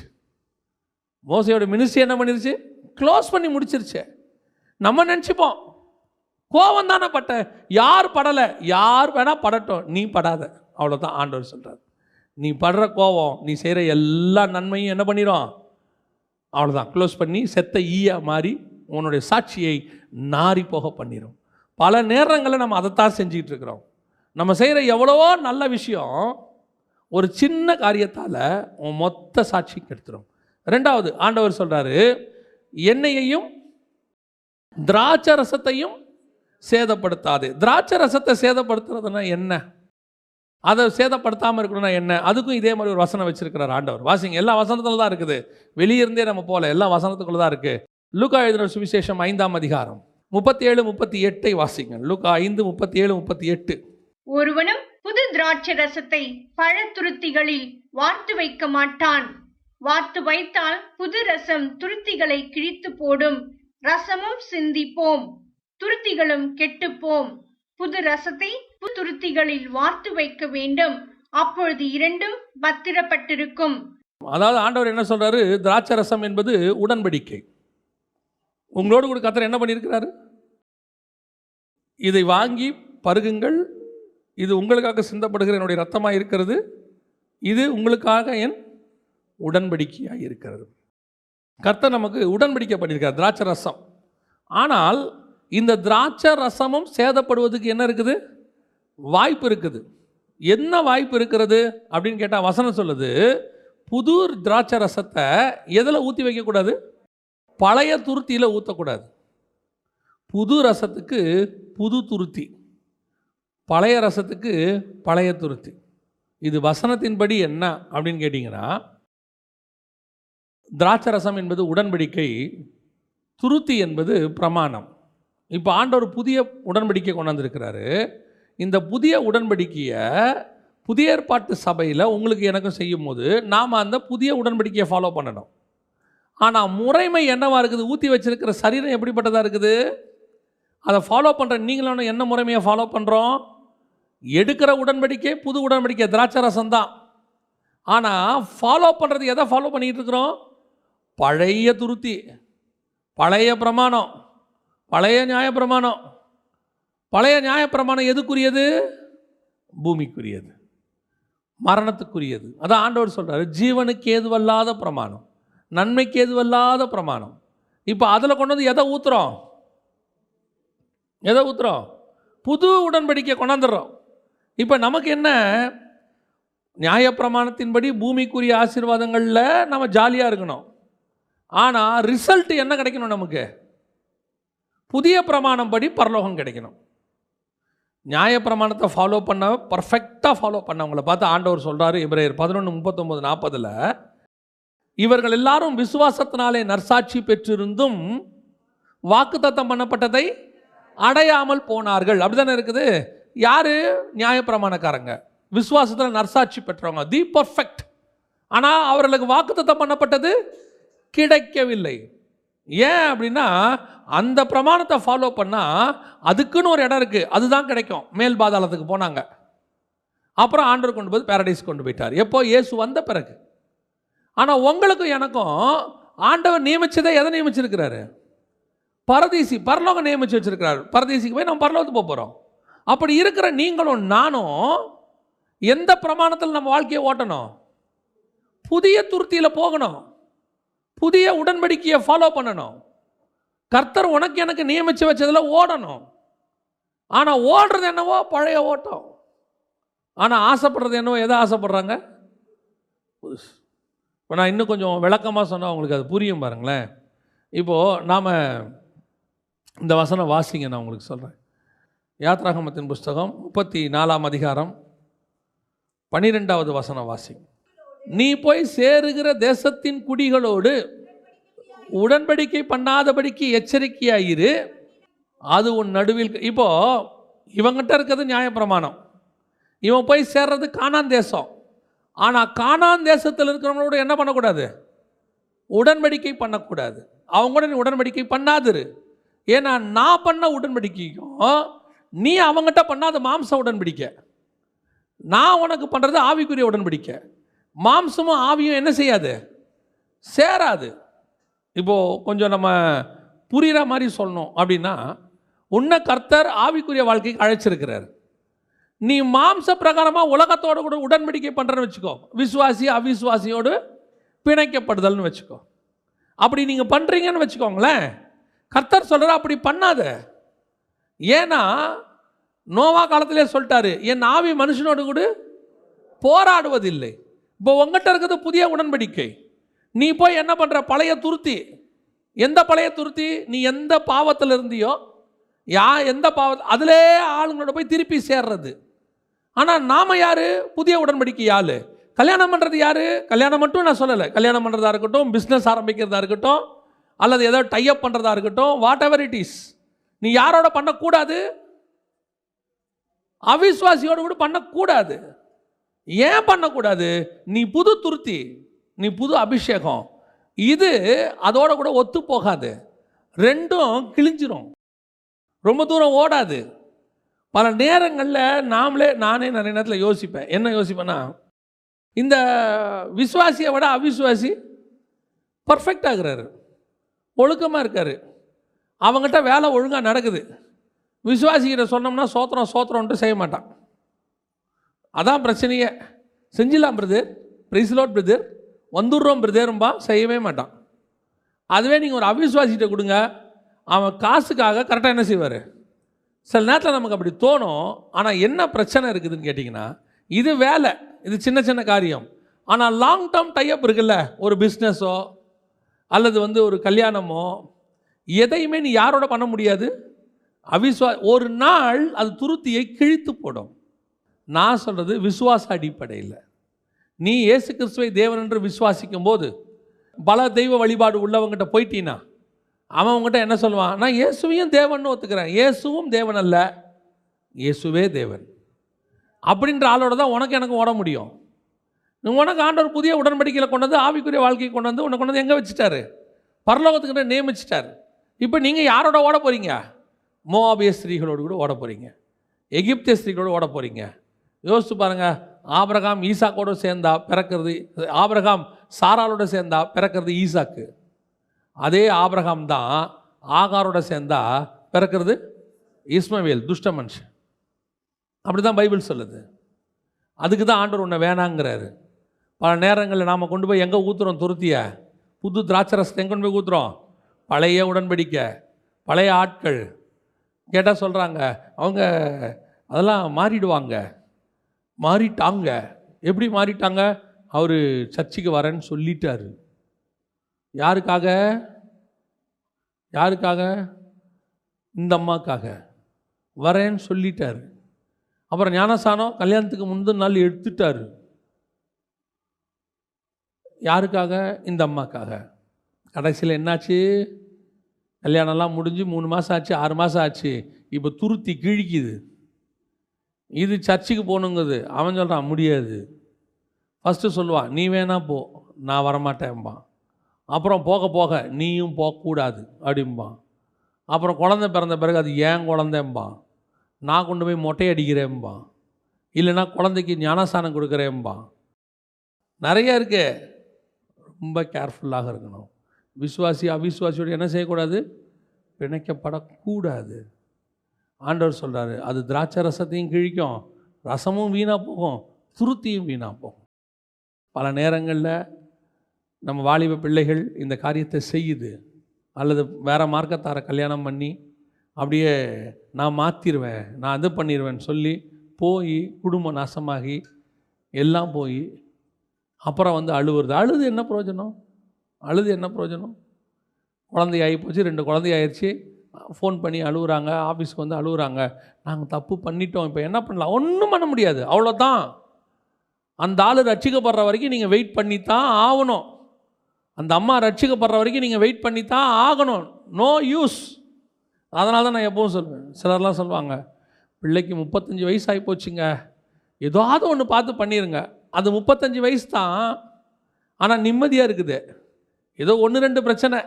மோசையோட மினிஸ்ட்ரி என்ன பண்ணிருச்சு? க்ளோஸ் பண்ணி முடிச்சிருச்சு. நம்ம நினச்சிப்போம் கோவம் தானே பட்ட யார் படலை? யார் வேணால் படட்டும் நீ படாத. அவ்வளோதான் ஆண்டவர் சொல்கிறார் நீ படுற கோவம் நீ செய்கிற எல்லா நன்மையும் என்ன பண்ணிடும் அவ்வளோதான் க்ளோஸ் பண்ணி செத்த ஈயா மாறி உன்னுடைய சாட்சியை நாரி போக பண்ணிடும் பல நேரங்களில் நம்ம அதைத்தான் செஞ்சுக்கிட்டு இருக்கிறோம் நம்ம செய்கிற எவ்வளவோ நல்ல விஷயம் ஒரு சின்ன காரியத்தால் உன் மொத்த சாட்சி கெடுத்துரும் ரெண்டாவது ஆண்டவர் சொல்கிறாரு எண்ணெயையும் திராட்சை ரசத்தையும் சேதப்படுத்தாது. திராட்சை ரசத்தை சேதப்படுத்துறதுனா என்ன? அதை சேதப்படுத்தாமல் இருக்கணும்னா என்ன? அதுக்கும் இதே மாதிரி ஒரு வசனம் வச்சிருக்கிறார் ஆண்டவர். வாசிங்க எல்லா வசனத்தில் தான் இருக்குது. வெளியே இருந்தே நம்ம போகல எல்லா வசனத்துக்குள்ள தான் இருக்குது லுக்கா எழுதின சுவிசேஷம் ஐந்தாம் அதிகாரம். முப்பத்தி ஏழு முப்பத்தி எட்டை வாசிங்க லூக்கா ஐந்து முப்பத்தி ஏழு முப்பத்தி எட்டு. ஒருவனும் புது திராட்சை ரசத்தை பழத்துருத்திகளில் வார்த்து வைக்க மாட்டான். வார்த்து வைத்தால் புது ரசம் துருத்திகளை கிழித்து போடும். ரசமும் சிந்திப்போம். துருத்திகளும் கெட்டுப்போம். புது ரசத்தை புது துருத்திகளில் வார்த்து வைக்க வேண்டும். அப்பொழுது இரண்டும் பத்திரப்பட்டிருக்கும். அதாவது ஆண்டவர் என்ன சொல்றாரு? திராட்சை ரசம் என்பது உடன்படிக்கை. உங்களோடு கூட கத்தர் என்ன பண்ணியிருக்கிறாரு? இதை வாங்கி பருகுங்கள். இது உங்களுக்காக சிந்தப்படுகிற என்னுடைய ரத்தமாக இருக்கிறது. இது உங்களுக்காக என் உடன்படிக்கையாக இருக்கிறது. கர்த்தர் நமக்கு உடன்படிக்கை பண்ணியிருக்கார் திராட்சை ரசம். ஆனால் இந்த திராட்சை ரசமும் சேதப்படுவதுக்கு என்ன இருக்குது? வாய்ப்பு இருக்குது. என்ன வாய்ப்பு இருக்கிறது? அப்படின்னு கேட்டால் வசனம் சொல்லுது புது திராட்சை ரசத்தை எதில் ஊற்றி வைக்கக்கூடாது? பழைய துருத்தியில் ஊற்றக்கூடாது புது ரசத்துக்கு புது துருத்தி. பழைய ரசத்துக்கு பழைய துருத்தி. இது வசனத்தின்படி என்ன அப்படின்னு கேட்டிங்கன்னா திராட்சை ரசம் என்பது உடன்படிக்கை துருத்தி என்பது பிரமாணம். இப்போ ஆண்டவர் புதிய உடன்படிக்கை கொண்டாந்துருக்கிறாரு. இந்த புதிய உடன்படிக்கையை புதிய ஏற்பாட்டு சபையில் உங்களுக்கு எனக்கும் செய்யும் போது நாம் அந்த புதிய உடன்படிக்கையை ஃபாலோ பண்ணணும். ஆனால் முறைமை என்னவாக இருக்குது? ஊற்றி வச்சிருக்கிற சரீரம் எப்படிப்பட்டதாக இருக்குது? அதை ஃபாலோ பண்ணுற நீங்களும் என்ன முறைமையை ஃபாலோ பண்ணுறோம் எடுக்கிற உடன்படிக்கை புது உடன்படிக்கை திராட்சை ரசம் தான். ஆனால் ஃபாலோ பண்ணுறது எதை ஃபாலோ பண்ணிக்கிட்டு இருக்கிறோம்? பழைய துருத்தி பழைய பிரமாணம் பழைய நியாயப்பிரமாணம். பழைய நியாயப்பிரமாணம் எதுக்குரியது? பூமிக்குரியது. மரணத்துக்குரியது. அதான் ஆண்டவர் சொல்கிறார் ஜீவனுக்கு ஏதுவல்லாத பிரமாணம். நன்மைக்கு எதுவல்லாத பிரமாணம். இப்போ அதில் கொண்டு வந்து எதை ஊத்துறோம்? எதை ஊத்துறோம்? புது உடன்படிக்கை கொண்டாந்துடுறோம். இப்போ நமக்கு என்ன? நியாயப்பிரமாணத்தின்படி பூமிக்குரிய ஆசீர்வாதங்களில் நம்ம ஜாலியாக இருக்கணும். ஆனால் ரிசல்ட் என்ன கிடைக்கணும் நமக்கு? புதிய பிரமாணம் படி பரலோகம் கிடைக்கணும். நியாயப்பிரமாணத்தை ஃபாலோ பண்ண பர்ஃபெக்டாக ஃபாலோ பண்ணவங்களை பார்த்து ஆண்டவர் சொல்கிறாரு இப்ரேயர் பதினொன்று முப்பத்தொம்போது நாற்பதில் இவர்கள் எல்லாரும் விசுவாசத்தினாலே நற்சாட்சி பெற்றிருந்தும் வாக்குத்தத்தம் பண்ணப்பட்டதை அடையாமல் போனார்கள். அப்படிதானே இருக்குது? யாரு? நியாயப்பிரமாணக்காரங்க. விசுவாசத்தில் நற்சாட்சி பெற்றவங்க. தி பர்ஃபெக்ட் ஆனால் அவர்களுக்கு வாக்குத்தத்தம் பண்ணப்பட்டது கிடைக்கவில்லை. ஏன் அப்படின்னா அந்த பிரமாணத்தை ஃபாலோ பண்ணால் அதுக்குன்னு ஒரு இடம் இருக்குது அதுதான் கிடைக்கும். மேல் பாதாளத்துக்கு போனாங்க. அப்புறம் ஆண்டர் கொண்டு போய் பேரடைஸ் கொண்டு போயிட்டார். எப்போ? இயேசு வந்த பிறகு. ஆனால் உங்களுக்கும் எனக்கும் ஆண்டவர் நியமிச்சதை எதை நியமிச்சிருக்கிறாரு? பரதீசி பரலோகம் நியமிச்சு வச்சிருக்கிறார். பரதீசிக்கு போய் நம்ம பரலோகத்துக்கு போக போகிறோம் அப்படி இருக்கிற நீங்களும் நானும் எந்த பிரமாணத்தில் நம்ம வாழ்க்கையை ஓட்டணும்? புதிய துருத்தியில் போகணும். புதிய உடன்படிக்கையை ஃபாலோ பண்ணணும். கர்த்தர் உனக்கு எனக்கு நியமித்து வச்சதில் ஓடணும். ஆனால் ஓடுறது என்னவோ பழைய ஓட்டம். ஆனால் ஆசைப்படுறது என்னவோ எதை ஆசைப்படுறாங்க? புதுசு. இப்போ நான் இன்னும் கொஞ்சம் விளக்கமாக சொன்னால் உங்களுக்கு அது புரியும் பாருங்களேன். இப்போது நாம் இந்த வசனம் வாசிங்க நான் உங்களுக்கு சொல்கிறேன் யாத்ராகமத்தின் புஸ்தகம் முப்பத்தி நாலாம் அதிகாரம் பன்னிரெண்டாவது வசனம் வாசி நீ போய் சேருகிற தேசத்தின் குடிகளோடு உடன்படிக்கை பண்ணாதபடிக்கு எச்சரிக்கையாயிரு. அது உன் நடுவில் இப்போது இவங்கிட்ட இருக்கிறது நியாயப்பிரமாணம். இவன் போய் சேர்றது காணான் தேசம். ஆனால் காணான் தேசத்தில் இருக்கிறவங்களோட என்ன பண்ணக்கூடாது? உடன்படிக்கை பண்ணக்கூடாது. அவங்க கூட நீ உடன்படிக்கை பண்ணாதிரு. ஏன்னா நான் பண்ண உடன்படிக்கைக்கும் நீ அவங்ககிட்ட பண்ணாத மாம்ச உடன்படிக்க. நான் உனக்கு பண்ணுறது ஆவிக்குரிய உடன்படிக்க. மாம்சமும் ஆவியும் என்ன செய்யாது? சேராது. இப்போது கொஞ்சம் நம்ம புரிகிற மாதிரி சொல்லணும் அப்படின்னா உன்னை கர்த்தர் ஆவிக்குரிய வாழ்க்கைக்கு அழைச்சிருக்கிறார். நீ மாம்ச பிரகாரமாக உலகத்தோட கூட உடன்படிக்கை பண்ணுறேன்னு வச்சுக்கோ. விசுவாசி அவிசுவாசியோடு பிணைக்கப்படுதல்னு வச்சுக்கோ. அப்படி நீங்கள் பண்ணுறீங்கன்னு வச்சுக்கோங்களேன். கர்த்தர் சொல்கிற அப்படி பண்ணாத. ஏன்னா நோவா காலத்திலே சொல்லிட்டாரு என் ஆவி மனுஷனோடு கூட போராடுவதில்லை. இப்போ உங்கள்கிட்ட இருக்கிறது புதிய உடன்படிக்கை. நீ போய் என்ன பண்ணுற பழைய துருத்தி. எந்த பழைய துருத்தி? நீ எந்த பாவத்தில் இருந்தியோ யா எந்த பாவ அதிலே ஆளுங்களோட போய் திருப்பி சேர்றது. ஆனால் நாம் யார்? புதிய உடன்படிக்கை யாரு? கல்யாணம் பண்ணுறது யாரு? கல்யாணம் மட்டும் நான் சொல்லலை. கல்யாணம் பண்ணுறதா இருக்கட்டும் பிஸ்னஸ் ஆரம்பிக்கிறதா இருக்கட்டும் அல்லது ஏதோ டைப் பண்ணுறதா இருக்கட்டும் வாட் எவர் இட் இஸ் நீ யாரோட பண்ணக்கூடாது? அவிஸ்வாசியோடு கூட பண்ணக்கூடாது. ஏன் பண்ணக்கூடாது? நீ புது துருத்தி நீ புது அபிஷேகம். இது அதோட கூட ஒத்து போகாது. ரெண்டும் கிழிஞ்சிரும். ரொம்ப தூரம் ஓடாது. பல நேரங்களில் நாமளே நானே நிறைய நேரத்தில் யோசிப்பேன். என்ன யோசிப்பேன்னா இந்த விஸ்வாசியை விட அவிஸ்வாசி பர்ஃபெக்ட் ஆகுறாரு ஒழுக்கமாக இருக்கார். அவங்ககிட்ட வேலை ஒழுங்காக நடக்குது. விஸ்வாசிக்கிட்ட சொன்னோம்னா சோத்திரம் சோத்திரம்ன்ட்டு செய்ய மாட்டான். அதான் பிரச்சனையே. செஞ்சிடலாம் பிரதர் பிரைஸ்லோட் பிரதர் வந்துடுறோம் பிரதேரும்பா செய்யவே மாட்டான். அதுவே நீங்கள் ஒரு அவிஸ்வாசிகிட்ட கொடுங்க. அவன் காசுக்காக கரெக்டாக என்ன செய்வார்? சில நேரத்தில் நமக்கு அப்படி தோணும் ஆனால் என்ன பிரச்சனை இருக்குதுன்னு கேட்டிங்கன்னா இது வேலை இது சின்ன சின்ன காரியம். ஆனால் லாங் டேர்ம் டைப் இருக்குல்ல ஒரு பிஸ்னஸோ அல்லது வந்து ஒரு கல்யாணமோ எதையுமே நீ யாரோட பண்ண முடியாது. அவிஸ்வா ஒரு நாள் அது துருத்தியை கிழித்து போடும். நான் சொல்கிறது விசுவாச அடிப்படையில். நீ இயேசு கிறிஸ்துவை தேவன் என்று விசுவாசிக்கும் போது பல தெய்வ வழிபாடு உள்ளவங்ககிட்ட போயிட்டீன்னா அவன் அவங்ககிட்ட என்ன சொல்லுவான்? நான் இயேசுவையும் தேவன் ஒத்துக்கிறேன். இயேசுவும் தேவன் அல்ல. இயேசுவே தேவன். அப்படின்ற ஆளோட தான் உனக்கு எனக்கு ஓட முடியும். உனக்கு ஆண்டவர் புதிய உடன்படிக்கையில் கொண்டு வந்து ஆவிக்குரிய வாழ்க்கையை கொண்டு வந்து உன்னை கொண்டு வந்து எங்கே வச்சுட்டாரு? பரலோகத்துக்கிட்ட நியமிச்சிட்டார். இப்போ நீங்கள் யாரோட ஓட போகிறீங்க மோவாபிய ஸ்திரீகளோடு கூட ஓட போகிறீங்க எகிப்திய ஸ்திரீகளோடு ஓட போகிறீங்க யோசித்து பாருங்கள் ஆபிரகாம் ஈசாக்கோடு சேர்ந்தா பிறக்கிறது ஆபிரகாம் சாராலோடு சேர்ந்தா பிறக்கிறது ஈசாக்கு. அதே ஆபிரகாம் தான் ஆகாரோட சேர்ந்தா பிறக்கிறது இஸ்மவேல் துஷ்ட மனுஷன். அப்படி தான் பைபிள் சொல்லுது. அதுக்கு தான் ஆண்டவர் உன்னை வேணாங்கிறாரு. பல நேரங்களில் நாம் கொண்டு போய் எங்கே ஊற்றுறோம் துருத்திய? புது திராட்சரசத்தை எங்கே கொண்டு போய் ஊற்றுறோம் பழைய உடன்படிக்கை பழைய ஆட்கள். கேட்டால் சொல்கிறாங்க அவங்க அதெல்லாம் மாறிடுவாங்க. மாறிட்டாங்க. எப்படி மாறிட்டாங்க? அவர் சர்ச்சுக்கு வரேன்னு சொல்லிட்டாரு. யாருக்காக? யாருக்காக? இந்த அம்மாக்காக. வரேன்னு சொல்லிட்டாரு. அப்புறம் ஞானசானம் கல்யாணத்துக்கு முந்தின நாள் எடுத்துட்டாரு. யாருக்காக? இந்த அம்மாக்காக. கடைசியில் என்னாச்சு? கல்யாணம்லாம் முடிஞ்சு மூணு மாதம் ஆச்சு ஆறு மாதம் ஆச்சு. இப்போ துருத்தி கிழிக்குது. இது சர்ச்சுக்கு போகணுங்குது. அவன் சொல்கிறான் முடியாது. ஃபஸ்ட்டு சொல்லுவான் நீ வேணா போ நான் வரமாட்டேன்பான். அப்புறம் போக போக நீயும் போகக்கூடாது அப்படிம்பான் அப்புறம் குழந்தை பிறந்த பிறகு அது ஏன் குழந்தைம்பான் நான் கொண்டு போய் மொட்டை அடிக்கிறேன்பான் இல்லைன்னா குழந்தைக்கு ஞானஸ்தானம் கொடுக்குறேன்பான் நிறையா இருக்கு. ரொம்ப கேர்ஃபுல்லாக இருக்கணும். விசுவாசி அவிசுவாசியோடு என்ன செய்யக்கூடாது? பிணைக்கப்படக்கூடாது. ஆண்டவர் சொல்கிறாரு அது திராட்சை ரசத்தையும் கிழிக்கும் ரசமும் வீணாக போகும் துருத்தியும் வீணாக போகும். பல நேரங்களில் நம்ம வாலிப பிள்ளைகள் இந்த காரியத்தை செய்யுது அல்லது வேறு மார்க்கத்தாரை கல்யாணம் பண்ணி அப்படியே நான் மாற்றிடுவேன் நான் இது பண்ணிடுவேன் சொல்லி போய் குடும்பம் நாசமாகி எல்லாம் போய் அப்புறம் வந்து அழுவுறது. அழுது என்ன பிரயோஜனம்? அழுது என்ன பிரயோஜனம்? குழந்தையாகி போச்சு ரெண்டு குழந்தையாயிடுச்சு ஃபோன் பண்ணி அழுகுறாங்க ஆஃபீஸ்க்கு வந்து அழுகுறாங்க நாங்கள் தப்பு பண்ணிட்டோம் இப்போ என்ன பண்ணலாம்? ஒன்றும் பண்ண முடியாது அவ்வளோதான் அந்த ஆள் ரட்சிக்கப்படுற வரைக்கும் நீங்கள் வெயிட் பண்ணி தான் ஆகணும். அந்த அம்மா ரட்சிக்கப்படுற வரைக்கும் நீங்கள் வெயிட் பண்ணி தான் ஆகணும். நோ யூஸ் அதனால தான் நான் எப்பவும் சொல்லுவேன் சிலர்லாம் சொல்லுவாங்க பிள்ளைக்கு முப்பத்தஞ்சு வயசு ஆகி போச்சுங்க. ஏதாவது ஒன்று பார்த்து பண்ணிடுங்க அது முப்பத்தஞ்சு வயசு தான். ஆனால் நிம்மதியாக இருக்குது. ஏதோ ஒன்று ரெண்டு பிரச்சனை.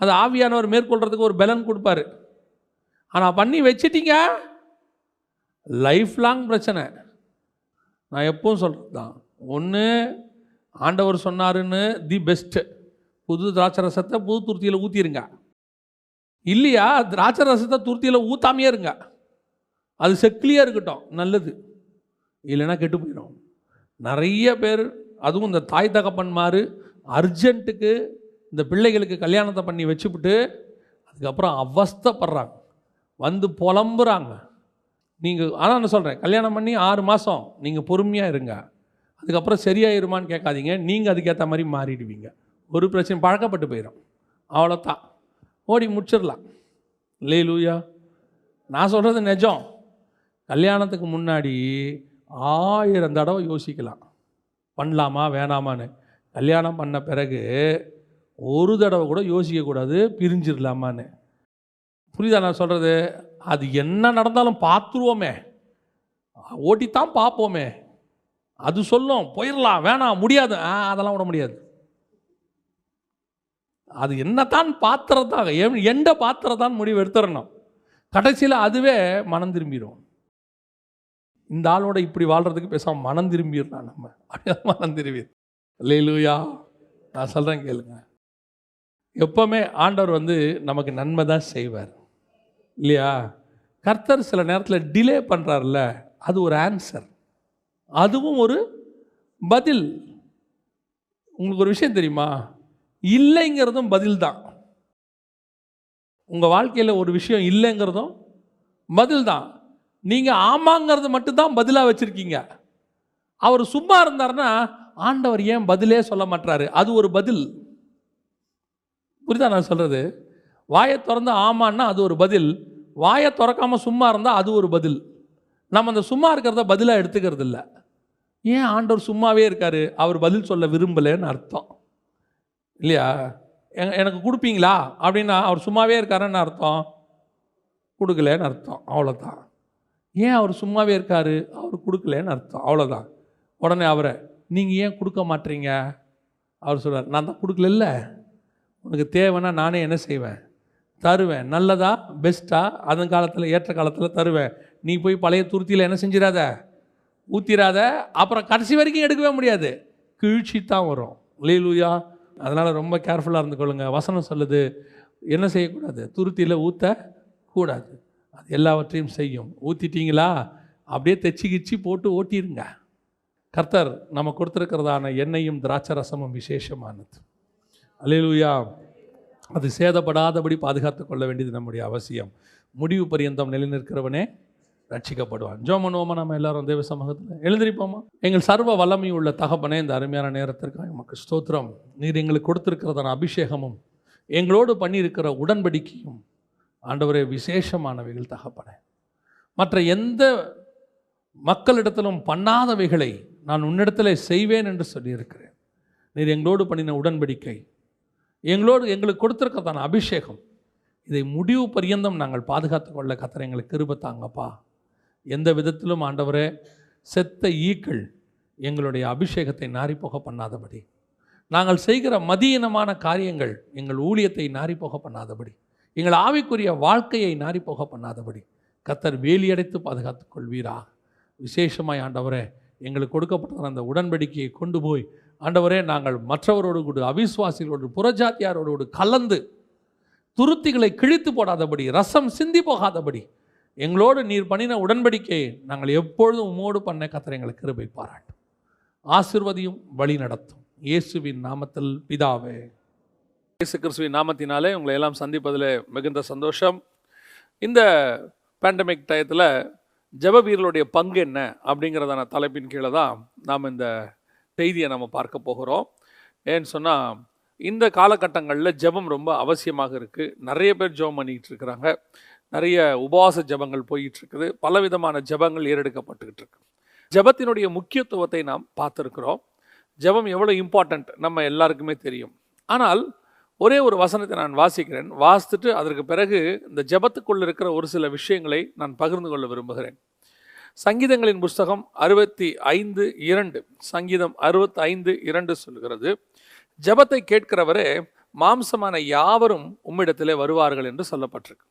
அது ஆவியானவர் மேற்கொள்கிறதுக்கு ஒரு பலன் கொடுப்பாரு. ஆனால் பண்ணி வச்சிட்டிங்க. லைஃப் லாங் பிரச்சனை. நான் எப்பவும் சொல்கிறது தான் ஒன்று ஆண்டவர் சொன்னாருன்னு தி பெஸ்ட்டு புது திராட்சை ரசத்தை புது துருத்தியில் ஊற்றிருங்க இல்லையா? திராட்சை ரசத்தை துருத்தியில் ஊற்றாமையே இருங்க. அது செக்லியாக இருக்கட்டும் நல்லது. இல்லைன்னா கெட்டு போயிடும். நிறைய பேர் அதுவும் இந்த தாய் தகப்பன்மார் அர்ஜென்ட்டுக்கு இந்த பிள்ளைகளுக்கு கல்யாணத்தை பண்ணி வச்சுப்பிட்டு அதுக்கப்புறம் அவஸ்தைப்படுறாங்க. வந்து புலம்புறாங்க. நீங்கள் ஆனால் நான் சொல்கிறேன் கல்யாணம் பண்ணி ஆறு மாதம் நீங்கள் பொறுமையாக இருங்க. அதுக்கப்புறம் சரியாயிருமான்னு கேட்காதீங்க. நீங்கள் அதுக்கேற்ற மாதிரி மாறிடுவீங்க. ஒரு பிரச்சனை பழக்கப்பட்டு போயிடும் அவ்வளோதான் ஓடி முடிச்சிடலாம். லே லூயா நான் சொல்கிறது நிஜம். கல்யாணத்துக்கு முன்னாடி ஆயிரம் தடவை யோசிக்கலாம். பண்ணலாமா வேணாமான்னு. கல்யாணம் பண்ண பிறகு ஒரு தடவை கூட யோசிக்கக்கூடாது பிரிஞ்சிடலாமான்னு. புரியுதா நான் சொல்கிறது அது என்ன நடந்தாலும் பார்த்துருவோமே. ஓட்டித்தான் பார்ப்போமே. அது சொல்லும் போயிடலாம் வேணாம் முடியாது. ஆ அதெல்லாம் விட முடியாது. அது என்னத்தான் பாத்திரத்தாக எந்த பாத்திரத்தான் முடிவு எடுத்துடணும். கடைசியில் அதுவே மனம் திரும்பிடும் இந்த ஆளோட இப்படி வாழ்கிறதுக்கு பேசாம மனம் திரும்பிடலாம் நம்ம. அப்படியே மனம் திரும்பி லேலூயா நான் சொல்கிறேன் கேளுங்க. எப்போவுமே ஆண்டவர் வந்து நமக்கு நன்மை தான் செய்வார். இல்லையா? கர்த்தர் சில நேரத்தில் டிலே பண்ணுறாருல அது ஒரு ஆன்சர் அதுவும் ஒரு பதில். உங்களுக்கு ஒரு விஷயம் தெரியுமா? இல்லைங்கிறதும் பதில் தான் உங்கள் வாழ்க்கையில் ஒரு விஷயம் இல்லைங்கிறதும் பதில் தான் நீங்கள் ஆமாங்கிறது மட்டும்தான் பதிலாக வச்சுருக்கீங்க. அவர் சும்மா இருந்தாருன்னா ஆண்டவர் ஏன் பதிலே சொல்ல மாட்டாரு அது ஒரு பதில். புரிதா நான் சொல்கிறது வாயை திறந்து ஆமான்னா அது ஒரு பதில். வாயை திறக்காமல் சும்மா இருந்தால் அது ஒரு பதில். நம்ம அந்த சும்மா இருக்கிறத பதிலாக எடுத்துக்கிறது இல்லை ஏன் ஆண்டவர் சும்மாவே இருக்காரு? அவர் பதில் சொல்ல விரும்பலைன்னு அர்த்தம். இல்லையா? எ- எனக்கு கொடுப்பீங்களா? அப்படின்னா அவர் சும்மாவே இருக்காருன்னு அர்த்தம். கொடுக்கலன்னு அர்த்தம். அவ்வளோதான் ஏன் அவர் சும்மாவே இருக்காரு? அவர் கொடுக்கலன்னு அர்த்தம். அவ்வளோதான் உடனே அவரை நீங்கள் ஏன் கொடுக்க மாட்டீங்க? அவர் சொல்கிறார் நான் தான் கொடுக்கல உனக்கு தேவைன்னா நானே என்ன செய்வேன்? தருவேன். நல்லதா? பெஸ்ட்டாக அதன் காலத்தில் ஏற்ற காலத்தில் தருவேன். நீ போய் பழைய துருத்தியில் என்ன செஞ்சிடாத? ஊற்றிடாத அப்புறம் கடைசி வரைக்கும் எடுக்கவே முடியாது. கிழிச்சி தான் வரும். லீலூயா அதனால் ரொம்ப கேர்ஃபுல்லாக இருந்து கொள்ளுங்க வசனம் சொல்லுது என்ன செய்யக்கூடாது? துருத்தியில் ஊற்ற கூடாது. அது எல்லாவற்றையும் செய்யும். ஊற்றிட்டீங்களா அப்படியே தைச்சி கிச்சி போட்டு ஓட்டிருங்க. கர்த்தர் நம்ம கொடுத்துருக்கிறதான எண்ணெயும் திராட்சை ரசமும் விசேஷமானது. அலையலூயா அது சேதப்படாதபடி பாதுகாத்து கொள்ள வேண்டியது நம்முடைய அவசியம். முடிவு பரியந்தம் நிலைநிற்கிறவனே ரட்சிக்கப்படுவான். ஜோம் பண்ணுவோமா நம்ம எல்லாரும் தேவ சமூகத்தில் எழுந்திருப்போமா? எங்கள் சர்வ வல்லமை உள்ள தகப்பனே இந்த அருமையான நேரத்திற்காக நமக்கு ஸ்தோத்திரம். நீர் எங்களுக்கு கொடுத்துருக்கிறதான அபிஷேகமும் எங்களோடு பண்ணியிருக்கிற உடன்படிக்கையும் ஆண்டவரே விசேஷமானவைகள் தகப்பனே. மற்ற எந்த மக்களிடத்திலும் பண்ணாதவைகளை நான் உன்னிடத்தில் செய்வேன் என்று சொல்லியிருக்கிறேன். நீர் எங்களோடு பண்ணின உடன்படிக்கை எங்களோடு எங்களுக்கு கொடுத்துருக்கிறதான அபிஷேகம் இதை முடிவு பரியந்தம் நாங்கள் பாதுகாத்து கொள்ள கத்தரை எங்களுக்கு கிருப தாங்கப்பா. எந்த விதத்திலும் ஆண்டவரே செத்த ஈக்கள் எங்களுடைய அபிஷேகத்தை நாரிப்போக பண்ணாதபடி. நாங்கள் செய்கிற மதியினமான காரியங்கள் எங்கள் ஊழியத்தை நாரிப்போக பண்ணாதபடி. எங்கள் ஆவிக்குரிய வாழ்க்கையை நாரிப்போக பண்ணாதபடி. கத்தர் வேலியடைத்து பாதுகாத்துக் கொள்வீரா. விசேஷமாய் ஆண்டவரே எங்களுக்கு கொடுக்கப்பட்ட அந்த உடன்படிக்கையை கொண்டு போய் ஆண்டவரே நாங்கள் மற்றவரோடு கூட அவிஸ்வாசிகளோடு புறஜாத்தியாரோடு கலந்து துருத்திகளை கிழித்து போடாதபடி ரசம் சிந்தி போகாதபடி எங்களோடு நீர் பண்ணின உடன்படிக்கையை நாங்கள் எப்பொழுதும் உமோடு பண்ண கத்தரை எங்களுக்கு கிருபை பாராட்டும். ஆசிர்வதியும் வழி நடத்தும். இயேசுவின் நாமத்தில் பிதாவே. இயேசு கிறிஸ்துவின் நாமத்தினாலே உங்களை எல்லாம் சந்திப்பதில் மிகுந்த சந்தோஷம். இந்த பேண்டமிக் டயத்தில் ஜெப வீரர்களுடைய பங்கு என்ன அப்படிங்கிறதான தலைப்பின் கீழே தான் நாம் இந்த செய்தியை நம்ம பார்க்க போகிறோம். ஏன்னு சொன்னால் இந்த காலகட்டங்களில் ஜெபம் ரொம்ப அவசியமாக இருக்குது நிறைய பேர் ஜெபம் பண்ணிக்கிட்டு இருக்கிறாங்க. நிறைய உபவாச ஜெபங்கள் போயிட்டுருக்குது. பலவிதமான ஜெபங்கள் ஏறெடுக்கப்பட்டுக்கிட்டு இருக்கு ஜெபத்தினுடைய முக்கியத்துவத்தை நாம் பார்த்துருக்குறோம். ஜெபம் எவ்வளோ இம்பார்ட்டண்ட் நம்ம எல்லாருக்குமே தெரியும். ஆனால் ஒரே ஒரு வசனத்தை நான் வாசிக்கிறேன். வாசித்துட்டு அதற்கு பிறகு இந்த ஜபத்துக்குள்ளே இருக்கிற ஒரு சில விஷயங்களை நான் பகிர்ந்து கொள்ள விரும்புகிறேன். சங்கீதங்களின் புஸ்தகம் அறுபத்தி ஐந்து இரண்டு. சங்கீதம் அறுபத்தி ஐந்து இரண்டு சொல்கிறது ஜெபத்தை கேட்கிறவரே மாம்சமான யாவரும் உம்மிடத்திலே வருவார்கள் என்று சொல்லப்பட்டிருக்கு.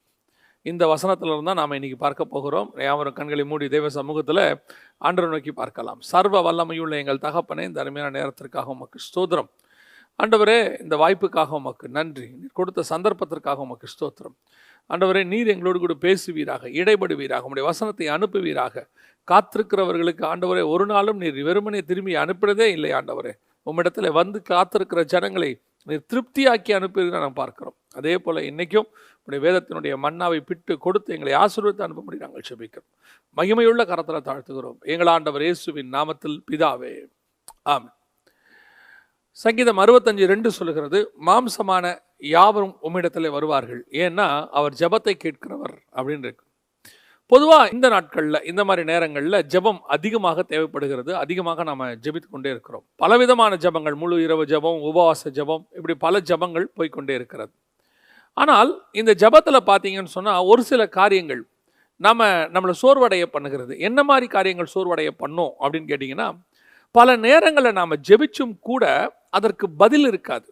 இந்த வசனத்திலிருந்து தான் நாம் இன்றைக்கி பார்க்க போகிறோம். யாவரும் கண்களை மூடி தெய்வ சமூகத்தில் ஆண்டவர் நோக்கி பார்க்கலாம். சர்வ வல்லமையுள்ள எங்கள் தகப்பனே இந்த அருமையான நேரத்திற்காக உமக்கு ஸ்தோத்திரம். ஆண்டவரே இந்த வாய்ப்புக்காக உமக்கு நன்றி. நீர் கொடுத்த சந்தர்ப்பத்திற்காக உமக்கு ஸ்தோத்திரம். ஆண்டவரே நீர் எங்களோடு கூட பேசுவீராக இடைபடுவீராக உம்முடைய வசனத்தை அனுப்புவீராக. காத்திருக்கிறவர்களுக்கு ஆண்டவரே ஒரு நாளும் நீர் வெறுமனே திரும்பி அனுப்பினதே இல்லை ஆண்டவரே. உம்மிடத்தில் வந்து காத்திருக்கிற ஜனங்களை திருப்தியாக்கி அனுப்பியிருக்க நாம் பார்க்கிறோம். அதே போல் இன்னைக்கும் உடைய வேதத்தினுடைய மன்னாவை பிட்டு கொடுத்து எங்களை ஆசீர்வத்தை அனுப்பும்படி நாங்கள் செபிக்கிறோம். மகிமையுள்ள கரத்தில் தாழ்த்துகிறோம். எங்களாண்டவர் இயேசுவின் நாமத்தில் பிதாவே. ஆம் சங்கீதம் அறுபத்தஞ்சு ரெண்டு சொல்லுகிறது மாம்சமான யாவரும் உம்மிடத்தில் வருவார்கள். ஏன்னா அவர் ஜெபத்தை கேட்கிறவர். அப்படின்னு இருக்கு. பொதுவாக இந்த நாட்களில் இந்த மாதிரி நேரங்களில் ஜெபம் அதிகமாக தேவைப்படுகிறது. அதிகமாக நாம் ஜெபித்து கொண்டே இருக்கிறோம். பலவிதமான ஜெபங்கள் முழு இரவு ஜெபம் உபவாச ஜெபம் இப்படி பல ஜெபங்கள் போய்க்கொண்டே இருக்கிறது. ஆனால் இந்த ஜெபத்தில் பார்த்தீங்கன்னு சொன்னால் ஒரு சில காரியங்கள் நம்ம நம்மளை சோர்வடைய பண்ணுகிறது. என்ன மாதிரி காரியங்கள் சோர்வடைய பண்ணோம் அப்படின்னு கேட்டிங்கன்னா பல நேரங்களில் நாம் ஜெபிச்சும் கூட அதற்கு பதில் இருக்காது.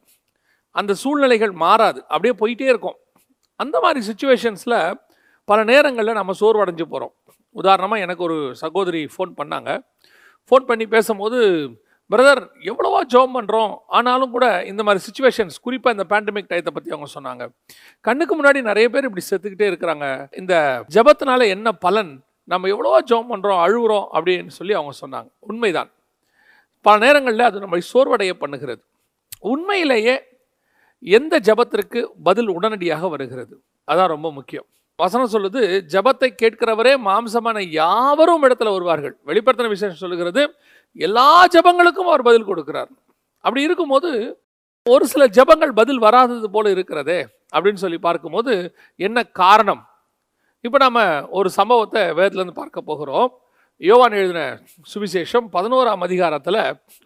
அந்த சூழ்நிலைகள் மாறாது. அப்படியே போயிட்டே இருக்கும். அந்த மாதிரி சுச்சுவேஷன்ஸில் பல நேரங்களில் நம்ம சோர்வடைஞ்சு போகிறோம் உதாரணமாக எனக்கு ஒரு சகோதரி ஃபோன் பண்ணாங்க. ஃபோன் பண்ணி பேசும்போது பிரதர் எவ்வளோவா ஜோம் பண்ணுறோம் ஆனாலும் கூட இந்த மாதிரி சுச்சுவேஷன்ஸ் குறிப்பாக இந்த பேண்டமிக் டயத்தை பற்றி அவங்க சொன்னாங்க. கண்ணுக்கு முன்னாடி நிறைய பேர் இப்படி செத்துக்கிட்டே இருக்கிறாங்க. இந்த ஜபத்தினால என்ன பலன்? நம்ம எவ்வளோவா ஜோம் பண்ணுறோம் அழுகுறோம்? அப்படின்னு சொல்லி அவங்க சொன்னாங்க. உண்மைதான். பல நேரங்களில் அது நம்மளை சோர்வடைய பண்ணுகிறது. உண்மையிலேயே எந்த ஜபத்திற்கு பதில் உடனடியாக வருகிறது? அதான் ரொம்ப முக்கியம். வசனம் சொல்லுது ஜபத்தை கேட்கிறவரே மாம்சமான யாவரும் இடத்துல வருவார்கள். வெளிப்படுத்தின விசேஷம் சொல்லுகிறது எல்லா ஜபங்களுக்கும் அவர் பதில் கொடுக்கிறார். அப்படி இருக்கும்போது ஒரு சில ஜபங்கள் பதில் வராதது போல இருக்கிறதே அப்படின்னு சொல்லி பார்க்கும்போது என்ன காரணம்? இப்போ நம்ம ஒரு சம்பவத்தை வேதத்துலேருந்து பார்க்க போகிறோம். யோவான் எழுதின சுவிசேஷம் பதினோராம் அதிகாரத்தில்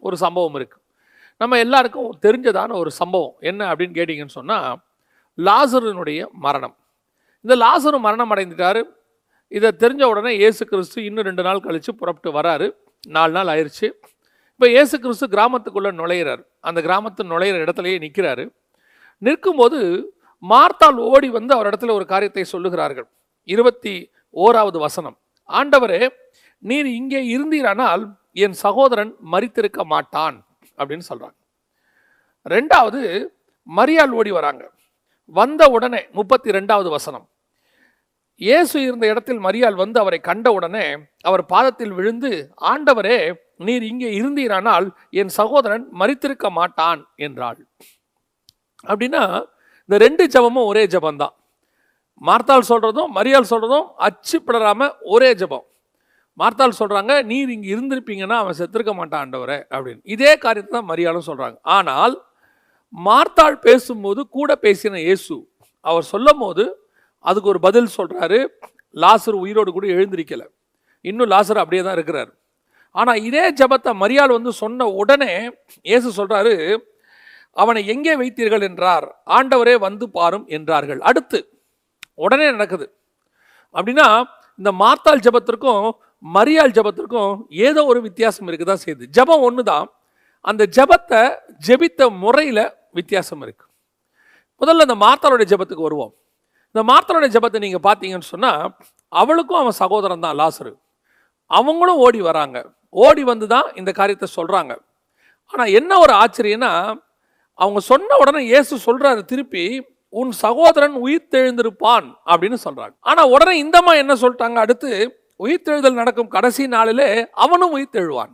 ஒரு சம்பவம் இருக்குது நம்ம எல்லாருக்கும் தெரிஞ்சதான ஒரு சம்பவம் என்ன அப்படின்னு கேட்டிங்கன்னு சொன்னால் லாசருனுடைய மரணம். இந்த லாசரும் மரணம் அடைந்துட்டாரு இதை தெரிஞ்ச உடனே இயேசு கிறிஸ்து இன்னும் ரெண்டு நாள் கழித்து புறப்பட்டு வராரு. நாலு நாள் ஆயிடுச்சு. இப்போ இயேசு கிறிஸ்து கிராமத்துக்குள்ளே நுழையிறார். அந்த கிராமத்து நுழையிற இடத்துலையே நிற்கிறாரு நிற்கும்போது மார்த்தால் ஓடி வந்து அவர் இடத்துல ஒரு காரியத்தை சொல்லுகிறார்கள். இருபத்தி ஓராவது வசனம். ஆண்டவரே நீர் இங்கே இருந்தீரானால் என் சகோதரன் மறித்திருக்க மாட்டான் அப்படின்னு சொல்கிறாங்க ரெண்டாவது மரியாள் ஓடி வராங்க. வந்த உடனே முப்பத்தி ரெண்டாவது வசனம். இயேசு இருந்த இடத்தில் மரியாள் வந்து அவரை கண்ட உடனே அவர் பாதத்தில் விழுந்து ஆண்டவரே நீர் இங்கே இருந்தீரானால் என் சகோதரன் மறித்திருக்க மாட்டான் என்றாள். அப்படின்னா இந்த ரெண்டு ஜபமும் ஒரே ஜபம்தான். மார்த்தாள் சொல்கிறதும் மரியாள் சொல்கிறதும் அச்சு பிடராம ஒரே ஜபம். மார்த்தாள் சொல்கிறாங்க நீர் இங்கே இருந்திருப்பீங்கன்னா அவன் செத்துருக்க மாட்டான் ஆண்டவரே அப்படின்னு. இதே காரியத்தை தான் மரியாளும் சொல்கிறாங்க ஆனால் மார்த்தாள் பேசும்போது கூட பேசின இயேசு அவர் சொல்லும் போது அதுக்கு ஒரு பதில் சொல்கிறாரு லாசர் உயிரோடு கூட எழுந்திருக்கலை. இன்னும் லாசர் அப்படியே தான் இருக்கிறார். ஆனால் இதே ஜபத்தை மரியாள் வந்து சொன்ன உடனே இயேசு சொல்கிறாரு அவனை எங்கே வைத்தீர்கள்? என்றார். ஆண்டவரே வந்து பாரும் என்றார்கள். அடுத்து உடனே நடக்குது. அப்படின்னா இந்த மார்த்தாள் ஜபத்திற்கும் மரியாள் ஜபத்திற்கும் ஏதோ ஒரு வித்தியாசம் இருக்கு தான் செய்யுது. ஜபம் ஒன்று தான் அந்த ஜபத்தை ஜெபித்த முறையில் வித்தியாசம் இருக்குது முதல்ல அந்த மார்த்தாளுடைய ஜபத்துக்கு வருவோம். இந்த மார்த்தாளுடைய ஜபத்தை நீங்கள் பார்த்தீங்கன்னு சொன்னால் அவளுக்கும் அவன் சகோதரன் தான் லாசரு. அவங்களும் ஓடி வராங்க. ஓடி வந்து தான் இந்த காரியத்தை சொல்கிறாங்க ஆனால் என்ன ஒரு ஆச்சரியன்னா அவங்க சொன்ன உடனே இயேசு சொல்கிறாரு திருப்பி உன் சகோதரன் உயிர் தெழுந்திருப்பான் அப்படின்னு சொல்கிறாங்க ஆனால் உடனே இந்தம்மா என்ன சொல்லிட்டாங்க? அடுத்து உயிர்த்தெழுதல் நடக்கும் கடைசி நாளிலே அவனும் உயிர் தெழுவான்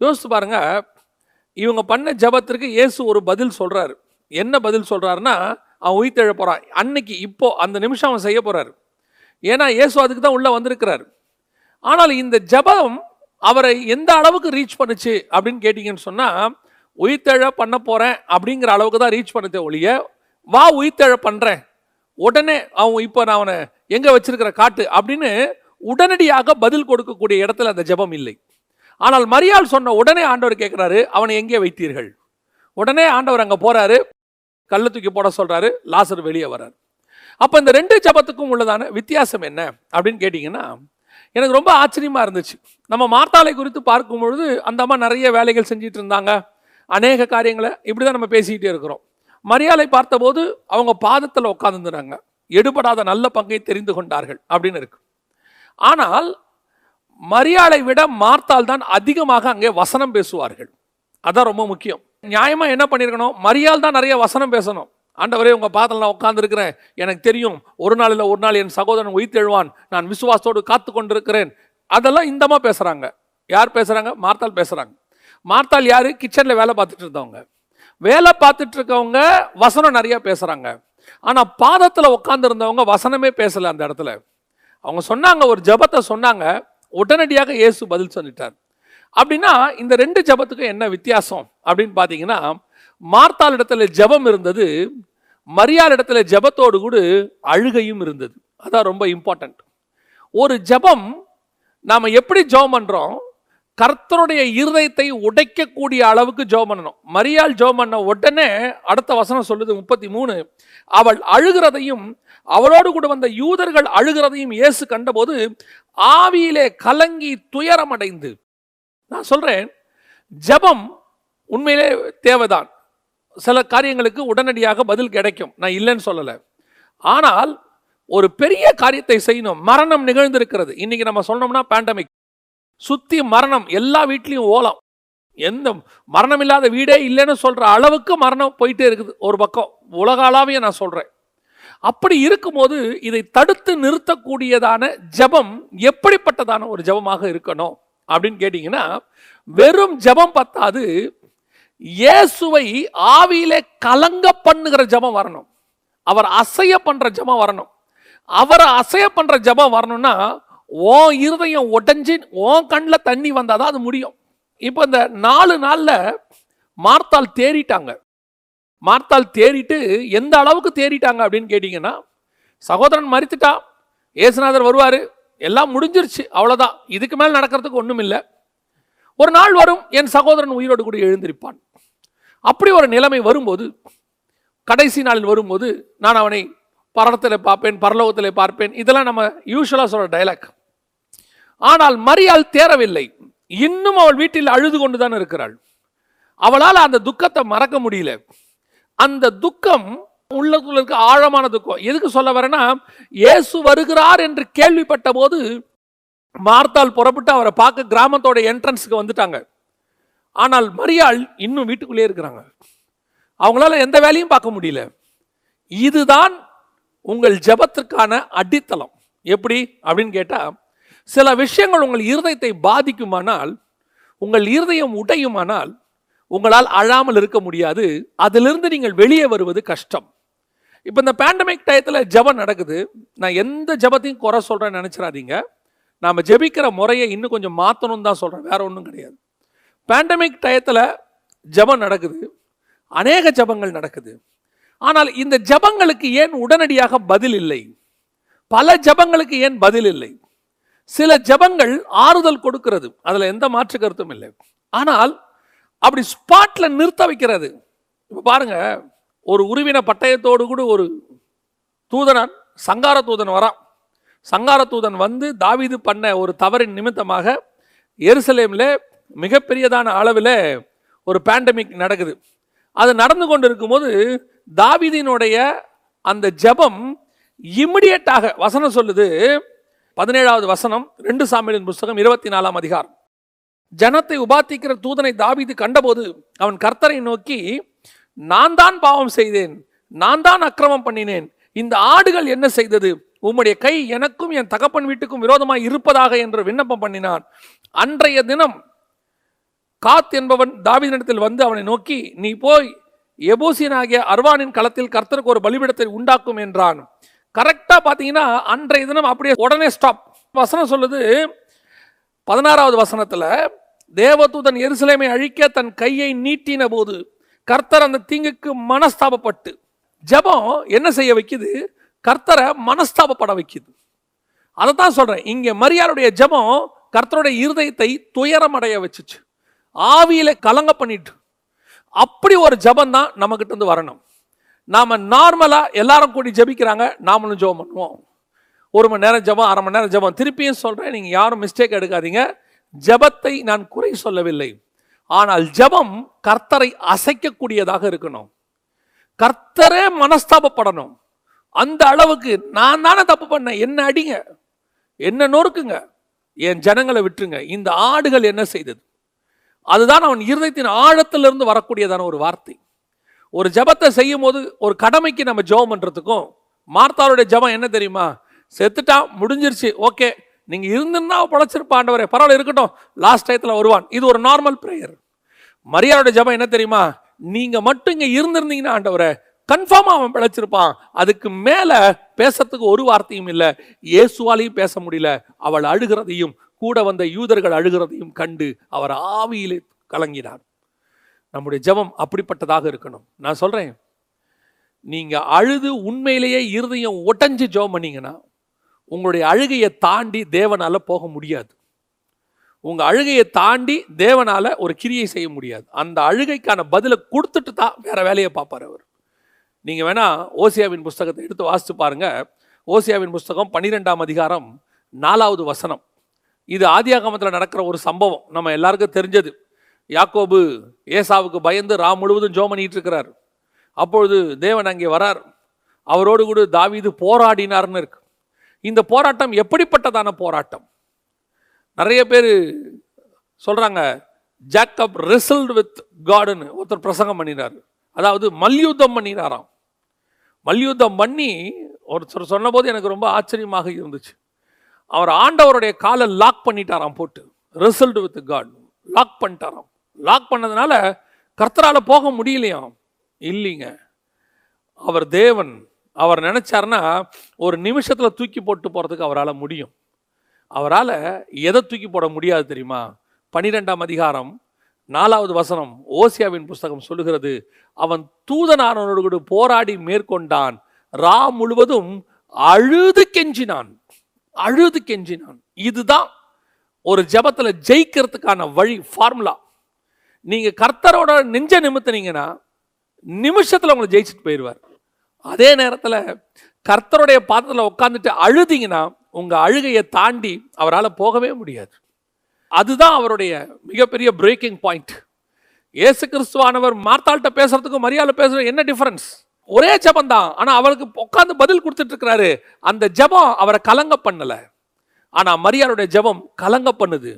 யோசித்து பாருங்க இவங்க பண்ண ஜெபத்திற்கு இயேசு ஒரு பதில் சொல்கிறாரு என்ன பதில் சொல்கிறாருன்னா அவன் உயிர்த்தெழ போகிறான் அன்னைக்கு இப்போ அந்த நிமிஷம் அவன் செய்ய போகிறாரு ஏன்னா இயேசு அதுக்கு தான் உள்ளே வந்திருக்கிறாரு. ஆனால் இந்த ஜெபம் அவரை எந்த அளவுக்கு ரீச் பண்ணுச்சு அப்படின்னு கேட்டிங்கன்னு சொன்னால் உயிர்த்தெழ பண்ண போகிறேன் அப்படிங்கிற அளவுக்கு தான் ரீச் பண்ணதே ஒழிய வா உயிர்த்தெழ பண்ணுறேன் உடனே அவன் இப்போ நான் அவனை எங்கே வச்சிருக்கிற காட்டு அப்படின்னு உடனடியாக பதில் கொடுக்கக்கூடிய இடத்துல அந்த ஜெபம் இல்லை. ஆனால் மரியாள் சொன்ன உடனே ஆண்டவர் கேட்குறாரு அவனை எங்கே வைத்தீர்கள்? உடனே ஆண்டவர் அங்கே போகிறாரு கல்லை தூக்கி போட சொல்கிறாரு லாசர் வெளியே வர்றாரு. அப்போ இந்த ரெண்டு ஜபத்துக்கும் உள்ளதான வித்தியாசம் என்ன அப்படின்னு கேட்டிங்கன்னா எனக்கு ரொம்ப ஆச்சரியமாக இருந்துச்சு. நம்ம மார்த்தாலை குறித்து பார்க்கும் பொழுது அந்த அம்மா நிறைய வேலைகள் செஞ்சிட்டு இருந்தாங்க. அநேக காரியங்களை இப்படி தான் நம்ம பேசிக்கிட்டே இருக்கிறோம். மரியாதை பார்த்தபோது அவங்க பாதத்தில் உட்காந்துருந்தாங்க எடுபடாத நல்ல பங்கை தெரிந்து கொண்டார்கள் அப்படின்னு இருக்கு. ஆனால் மரியாதை விட மார்த்தால் தான் அதிகமாக அங்கே வசனம் பேசுவார்கள். அதான் ரொம்ப முக்கியம். நியாயமாக என்ன பண்ணியிருக்கணும் மரியாள் தான் நிறைய வசனம் பேசணும். ஆண்டவரே உங்கள் பாதத்தில் நான் உட்காந்துருக்கிறேன் எனக்கு தெரியும் ஒரு நாள் இல்லை ஒரு நாள் என் சகோதரன் உயிர்த்தெழுவான். நான் விசுவாசத்தோடு காத்து கொண்டிருக்கிறேன். அதெல்லாம் இந்தமா பேசுகிறாங்க யார் பேசுகிறாங்க மார்த்தால் பேசுகிறாங்க மார்த்தால் யார்? கிச்சனில் வேலை பார்த்துட்டு இருந்தவங்க. வேலை பார்த்துட்டு இருக்கவங்க வசனம் நிறையா பேசுகிறாங்க ஆனால் பாதத்தில் உட்காந்துருந்தவங்க வசனமே பேசலை அந்த இடத்துல. அவங்க சொன்னாங்க ஒரு ஜெபத்தை சொன்னாங்க. உடனடியாக இயேசு பதில் சொல்லிட்டார். அப்படின்னா இந்த ரெண்டு ஜெபத்துக்கும் என்ன வித்தியாசம் அப்படின்னு பார்த்தீங்கன்னா மார்த்தால் இடத்துல ஜெபம் இருந்தது மரியாள் இடத்துல ஜெபத்தோடு கூட அழுகையும் இருந்தது. அதான் ரொம்ப இம்பார்ட்டண்ட் ஒரு ஜெபம் நாம் எப்படி ஜெபம் பண்ணுறோம் கர்த்தருடைய இருதயத்தை உடைக்கக்கூடிய அளவுக்கு ஜோம் பண்ணணும். மரியாள் ஜோம் பண்ண உடனே அடுத்த வசனம் சொல்லுது முப்பத்தி மூணு. அவள் அழுகிறதையும் அவளோடு கூட வந்த யூதர்கள் அழுகிறதையும் இயேசு கண்டபோது ஆவியிலே கலங்கி துயரமடைந்து நான் சொல்கிறேன் ஜெபம் உண்மையிலே தேவைதான். சில காரியங்களுக்கு உடனடியாக பதில் கிடைக்கும். நான் இல்லைன்னு சொல்லலை. ஆனால் ஒரு பெரிய காரியத்தை செய்யணும். மரணம் நிகழ்ந்திருக்கிறது. இன்னைக்கு நம்ம சொன்னோம்னா பேண்டமிக் சுத்தி மரணம். எல்லா வீட்லேயும் ஓலம். எந்த மரணம் இல்லாத வீடே இல்லைன்னு சொல்கிற அளவுக்கு மரணம் போயிட்டே இருக்குது. ஒரு பக்கம் உலகளாவிய நான் சொல்கிறேன் அப்படி இருக்கும்போது இதை தடுத்து நிறுத்தக்கூடியதான ஜெபம் எப்படிப்பட்டதான ஒரு ஜெபமாக இருக்கணும்? அப்படின்னு கேட்டிங்கன்னா வெறும் ஜெபம் பத்தாது இயேசுவை ஆவியிலே கலங்க பண்ணுகிற ஜெபம் வரணும். அவர் அசைய பண்ணுற ஜெபம் வரணும். அவரை அசைய பண்ணுற ஜெபம் வரணும்னா ஓ இருதயம் உடஞ்சி ஓ கண்ணில் தண்ணி வந்தால் தான் அது முடியும். இப்போ இந்த நாலு நாளில் மார்த்தால் தேறிட்டாங்க. மார்த்தால் தேறிட்டு எந்த அளவுக்கு தேறிட்டாங்க அப்படின்னு கேட்டிங்கன்னா சகோதரன் மறித்துட்டா ஏசுநாதர் வருவார். எல்லாம் முடிஞ்சிருச்சு அவ்வளோதான் இதுக்கு மேலே நடக்கிறதுக்கு ஒன்றும் இல்லை. ஒரு நாள் வரும் என் சகோதரன் உயிரோடு கூட எழுந்திருப்பான். அப்படி ஒரு நிலைமை வரும்போது கடைசி நாளில் வரும்போது நான் அவனை பரத்தில் பார்ப்பேன் பரலோகத்தில் பார்ப்பேன். இதெல்லாம் நம்ம யூஸ்வலாக சொல்கிற டைலாக் ஆனால் மரியால் தேரவில்லை. இன்னும் அவள் வீட்டில் அழுது கொண்டு தான் இருக்கிறாள். அவளால் அந்த துக்கத்தை மறக்க முடியல. அந்த துக்கம் உள்ளத்துள்ள இருக்க ஆழமான துக்கம். எதுக்கு சொல்ல வரேன்னா இயேசு வருகிறார் என்று கேள்விப்பட்ட போது மார்த்தால் புறப்பட்டு அவரை பார்க்க கிராமத்தோட என்ட்ரன்ஸுக்கு வந்துட்டாங்க. ஆனால் மரியாள் இன்னும் வீட்டுக்குள்ளே இருக்கிறாங்க. அவங்களால எந்த வேலையும் பார்க்க முடியல. இதுதான் உங்கள் ஜெபத்திற்கான அடித்தளம். எப்படி? அப்படின்னு கேட்டால் சில விஷயங்கள் உங்கள் இருதயத்தை பாதிக்குமானால் உங்கள் இருதயம் உடையுமானால் உங்களால் அழாமல் இருக்க முடியாது. அதிலிருந்து நீங்கள் வெளியே வருவது கஷ்டம். இப்போ இந்த பேண்டமிக் டயத்தில் ஜெபம் நடக்குது. நான் எந்த ஜெபத்தையும் குறை சொல்கிறேன்னு நினச்சிடாதீங்க. நாம் ஜெபிக்கிற முறையை இன்னும் கொஞ்சம் மாற்றணும்னு தான் சொல்கிறேன் வேற ஒன்றும் கிடையாது. பேண்டமிக் டயத்தில் ஜெபம் நடக்குது. அநேக ஜெபங்கள் நடக்குது. ஆனால் இந்த ஜெபங்களுக்கு ஏன் உடனடியாக பதில் இல்லை? பல ஜெபங்களுக்கு ஏன் பதில் இல்லை? சில ஜெபங்கள் ஆறுதல் கொடுக்கிறது. அதில் எந்த மாற்று கருத்தும் இல்லை. ஆனால் அப்படி ஸ்பாட்டில் நிறுத்த வைக்கிறது. இப்போ பாருங்க ஒரு உருவின பட்டயத்தோடு கூட ஒரு தூதனான் சங்கார தூதன் வரான். சங்கார தூதன் வந்து தாவீது பண்ண ஒரு தவறின் நிமித்தமாக எருசலேமில் மிகப்பெரியதான அளவில் ஒரு பேண்டமிக் நடக்குது. அது நடந்து கொண்டு இருக்கும்போது தாவீதினுடைய அந்த ஜெபம் இம்மிடியட்டாக வசனம் சொல்லுது பதினேழாவது வசனம் ரெண்டு சாமியலின் புஸ்தகம் இருபத்தி நாலாம் அதிகாரம். ஜனத்தை உபாத்திக்கிற தூதனை தாவிது கண்டபோது அவன் கர்த்தரை நோக்கி நான் தான் பாவம் செய்தேன். நான் தான் அக்கிரமம் பண்ணினேன். இந்த ஆடுகள் என்ன செய்தது? உம்முடைய கை எனக்கும் என் தகப்பன் வீட்டுக்கும் விரோதமாக இருப்பதாக என்று விண்ணப்பம் பண்ணினான். அன்றைய தினம் காத் என்பவன் தாவீதினிடத்தில் வந்து அவனை நோக்கி நீ போய் எபூசியனாகிய அர்வானின் களத்தில் கர்த்தருக்கு ஒரு பலிபிடத்தை உண்டாக்கும் என்றான். கரெக்டாக பார்த்தீங்கன்னா அன்றைய தினம் அப்படியே உடனே ஸ்டாப் வசனம் சொல்லுது பதினாறாவது வசனத்தில் தேவதூதன் எருசலேமை அழிக்க தன் கையை நீட்டின போது கர்த்தர் அந்த தீங்குக்கு மனஸ்தாபப்பட்டு. ஜெபம் என்ன செய்ய வைக்குது? கர்த்தரை மனஸ்தாபப்பட வைக்குது. அதை தான் சொல்கிறேன் இங்கே மரியாளுடைய ஜெபம் கர்த்தருடைய இருதயத்தை துயரமடைய வச்சுச்சு. ஆவியில் கலங்க பண்ணிட்டு. அப்படி ஒரு ஜெபம் தான் நம்மக்கிட்டேருந்து வரணும். நாம் நார்மலாக எல்லாரும் கூடி ஜெபிக்கிறாங்க நாமளும் ஜெபம் பண்ணுவோம். ஒரு மணி நேரம் ஜெபம் அரை மணி நேரம் ஜெபம். திருப்பியும் சொல்கிறேன் நீங்கள் யாரும் மிஸ்டேக் எடுக்காதீங்க. ஜெபத்தை நான் குறை சொல்லவில்லை. ஆனால் ஜெபம் கர்த்தரை அசைக்கக்கூடியதாக இருக்கணும். கர்த்தரே மனஸ்தாபப்படணும். அந்த அளவுக்கு நான் தானே தப்பு பண்ணேன். என்ன அடிங்க? என்ன நொறுக்குங்க? என் ஜனங்களை விட்டுருங்க. இந்த ஆடுகள் என்ன செய்தது? அதுதான் அவன் இருதயத்தின் ஆழத்திலிருந்து வரக்கூடியதான ஒரு வார்த்தை. ஒரு ஜெபத்தை செய்யும் போது ஒரு கடமைக்கு நம்ம ஜெபம் பண்ணுறதுக்கும் மார்த்தாளுடைய ஜெபம் என்ன தெரியுமா? செத்துட்டான் முடிஞ்சிருச்சு. ஓகே. நீங்கள் இருந்திருந்தா பழச்சிருப்பாண்டவரே பரவாயில்ல இருக்கட்டும். லாஸ்ட் டயத்தில் வருவான். இது ஒரு நார்மல் ப்ரேயர் மரியாதை ஜெபம் என்ன தெரியுமா? நீங்கள் மட்டும் இங்கே இருந்திருந்தீங்கன்னா ஆண்டவரை கன்ஃபார்மாக அவன் பிழைச்சிருப்பான் அதுக்கு மேலே பேசுறதுக்கு ஒரு வார்த்தையும் இல்லை. இயேசுவாலையும் பேச முடியல. அவள் அழுகிறதையும் கூட வந்த யூதர்கள் அழுகிறதையும் கண்டு அவர் ஆவியிலே கலங்கினார். நம்முடைய ஜெபம் அப்படிப்பட்டதாக இருக்கணும். நான் சொல்கிறேன் நீங்கள் அழுது உண்மையிலேயே இருதயம் ஒட்டஞ்சு ஜெபம் பண்ணீங்கன்னா உங்களுடைய அழுகையை தாண்டி தேவனால் போக முடியாது. உங்கள் அழுகையை தாண்டி தேவனால் ஒரு கிரியை செய்ய முடியாது. அந்த அழுகைக்கான பதிலை கொடுத்துட்டு தான் வேறு வேலையை பார்ப்பார் அவர். நீங்கள் வேணால் ஓசியாவின் புஸ்தகத்தை எடுத்து வாசித்து பாருங்க. ஓசியாவின் புஸ்தகம் பன்னிரெண்டாம் அதிகாரம் நாலாவது வசனம். இது ஆதியாகமத்தில் நடக்கிற ஒரு சம்பவம். நம்ம எல்லாருக்கும் தெரிஞ்சது. யாக்கோபு ஏசாவுக்கு பயந்து ராம் முழுவதும் ஜோம் பண்ணிட்டு இருக்கிறார். அப்பொழுது தேவன் அங்கே வரார். அவரோடு கூட தாவீது போராடினார்னு இருக்கு. இந்த போராட்டம் எப்படிப்பட்டதான போராட்டம்? நிறைய பேர் சொல்கிறாங்க ஜாக்கப் ரிசல்ட் வித் காடுன்னு ஒருத்தர் பிரசங்கம் பண்ணினார். அதாவது மல்யுத்தம் பண்ணினாராம். மல்யுத்தம் பண்ணி ஒருத்தர் சொன்னபோது எனக்கு ரொம்ப ஆச்சரியமாக இருந்துச்சு. அவர் ஆண்டவருடைய காலை லாக் பண்ணிட்டாராம் போட்டு. ரிசல்ட் வித் காட் லாக் பண்ணிட்டாராம். லாக் பண்ணதுனால கர்த்தரால் போக முடியலையாம். இல்லைங்க. அவர் தேவன். அவர் நினச்சார்னா ஒரு நிமிஷத்தில் தூக்கி போட்டு போகிறதுக்கு அவரால் முடியும். அவரால் எதை தூக்கி போட முடியாது தெரியுமா? பனிரெண்டாம் அதிகாரம் நாலாவது வசனம் ஓசியாவின் புஸ்தகம் சொல்லுகிறது அவன் தூதனானவனோடு கூட போராடி மேற்கொண்டான். ரா முழுவதும் அழுது கெஞ்சினான். அழுது கெஞ்சினான். இதுதான் ஒரு ஜபத்தில் ஜெயிக்கிறதுக்கான வழி ஃபார்முலா நீங்கள் கர்த்தரோட நெஞ்ச நிமித்தினீங்கன்னா நிமிஷத்தில் உங்களை ஜெயிச்சுட்டு போயிடுவார் அதே நேரத்தில் கர்த்தருடைய பாத்திரத்தில் உட்காந்துட்டு அழுதிங்கன்னா உங்கள் அழுகையை தாண்டி அவரால் போகவே முடியாது. அதுதான் அவருடைய மிகப்பெரிய பிரேக்கிங் பாயிண்ட் இயேசு கிறிஸ்துவானவர் மார்த்தாள்கிட்ட பேசுறதுக்கும் மரியாதை பேசுறது என்ன டிஃபரன்ஸ் ஒரே ஜெபம் தான். ஆனால் அவளுக்கு உட்காந்து பதில் கொடுத்துட்டு இருக்கிறாரு அந்த ஜெபம் அவரை கலங்க பண்ணலை. ஆனால் மரியாளுடைய ஜெபம் கலங்க பண்ணுது.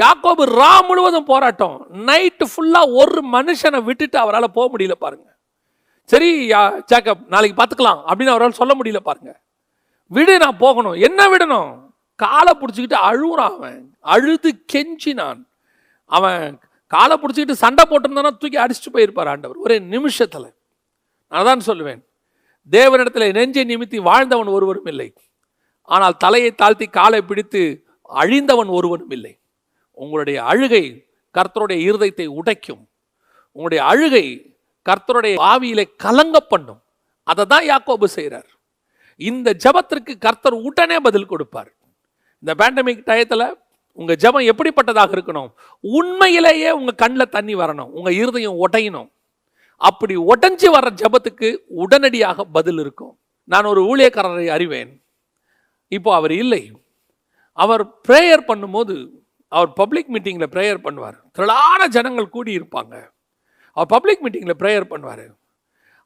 யாக்கோபு ரா முழுவதும் போராட்டம். நைட்டு ஃபுல்லாக ஒரு மனுஷனை விட்டுட்டு அவரால் போக முடியல பாருங்கள் சரி ஜேக்கப் நாளைக்கு பார்த்துக்கலாம் அப்படின்னு அவரால் சொல்ல முடியல பாருங்க. விடு நான் போகணும். என்ன விடணும்? காலை பிடிச்சிக்கிட்டு அழுகுறான் அவன். அழுது கெஞ்சி நான். அவன் காலை பிடிச்சிக்கிட்டு சண்டை போட்டிருந்தானா தூக்கி அடிச்சுட்டு போயிருப்பார் ஆண்டவர். ஒரே நிமிஷத்தில். நான் தான் சொல்லுவேன். தேவனிடத்தில் நெஞ்சை நிமித்தி வாழ்ந்தவன் ஒருவரும் இல்லை. ஆனால் தலையை தாழ்த்தி காலை பிடித்து அழிந்தவன் ஒருவனும் இல்லை. உங்களுடைய அழுகை கர்த்தருடைய இருதயத்தை உடைக்கும். உங்களுடைய அழுகை கர்த்தருடைய ஆவியிலே கலங்க பண்ணும் அதை தான் யாக்கோபு செய்கிறார் இந்த ஜெபத்திற்கு கர்த்தர் உடனே பதில் கொடுப்பார். இந்த பேண்டமிக் டயத்தில் உங்கள் ஜெபம் எப்படிப்பட்டதாக இருக்கணும்? உண்மையிலேயே உங்கள் கண்ணில் தண்ணி வரணும். உங்கள் இருதயம் உடையணும். அப்படி உடஞ்சி வர்ற ஜெபத்துக்கு உடனடியாக பதில் இருக்கும். நான் ஒரு ஊழியக்காரரை அறிவேன். இப்போ அவர் இல்லை. அவர் ப்ரேயர் பண்ணும்போது அவர் பப்ளிக் மீட்டிங்கில் ப்ரேயர் பண்ணுவார். திரளான ஜனங்கள் கூடி இருப்பாங்க அவர் பப்ளிக் மீட்டிங்கில் ப்ரேயர் பண்ணுவார்.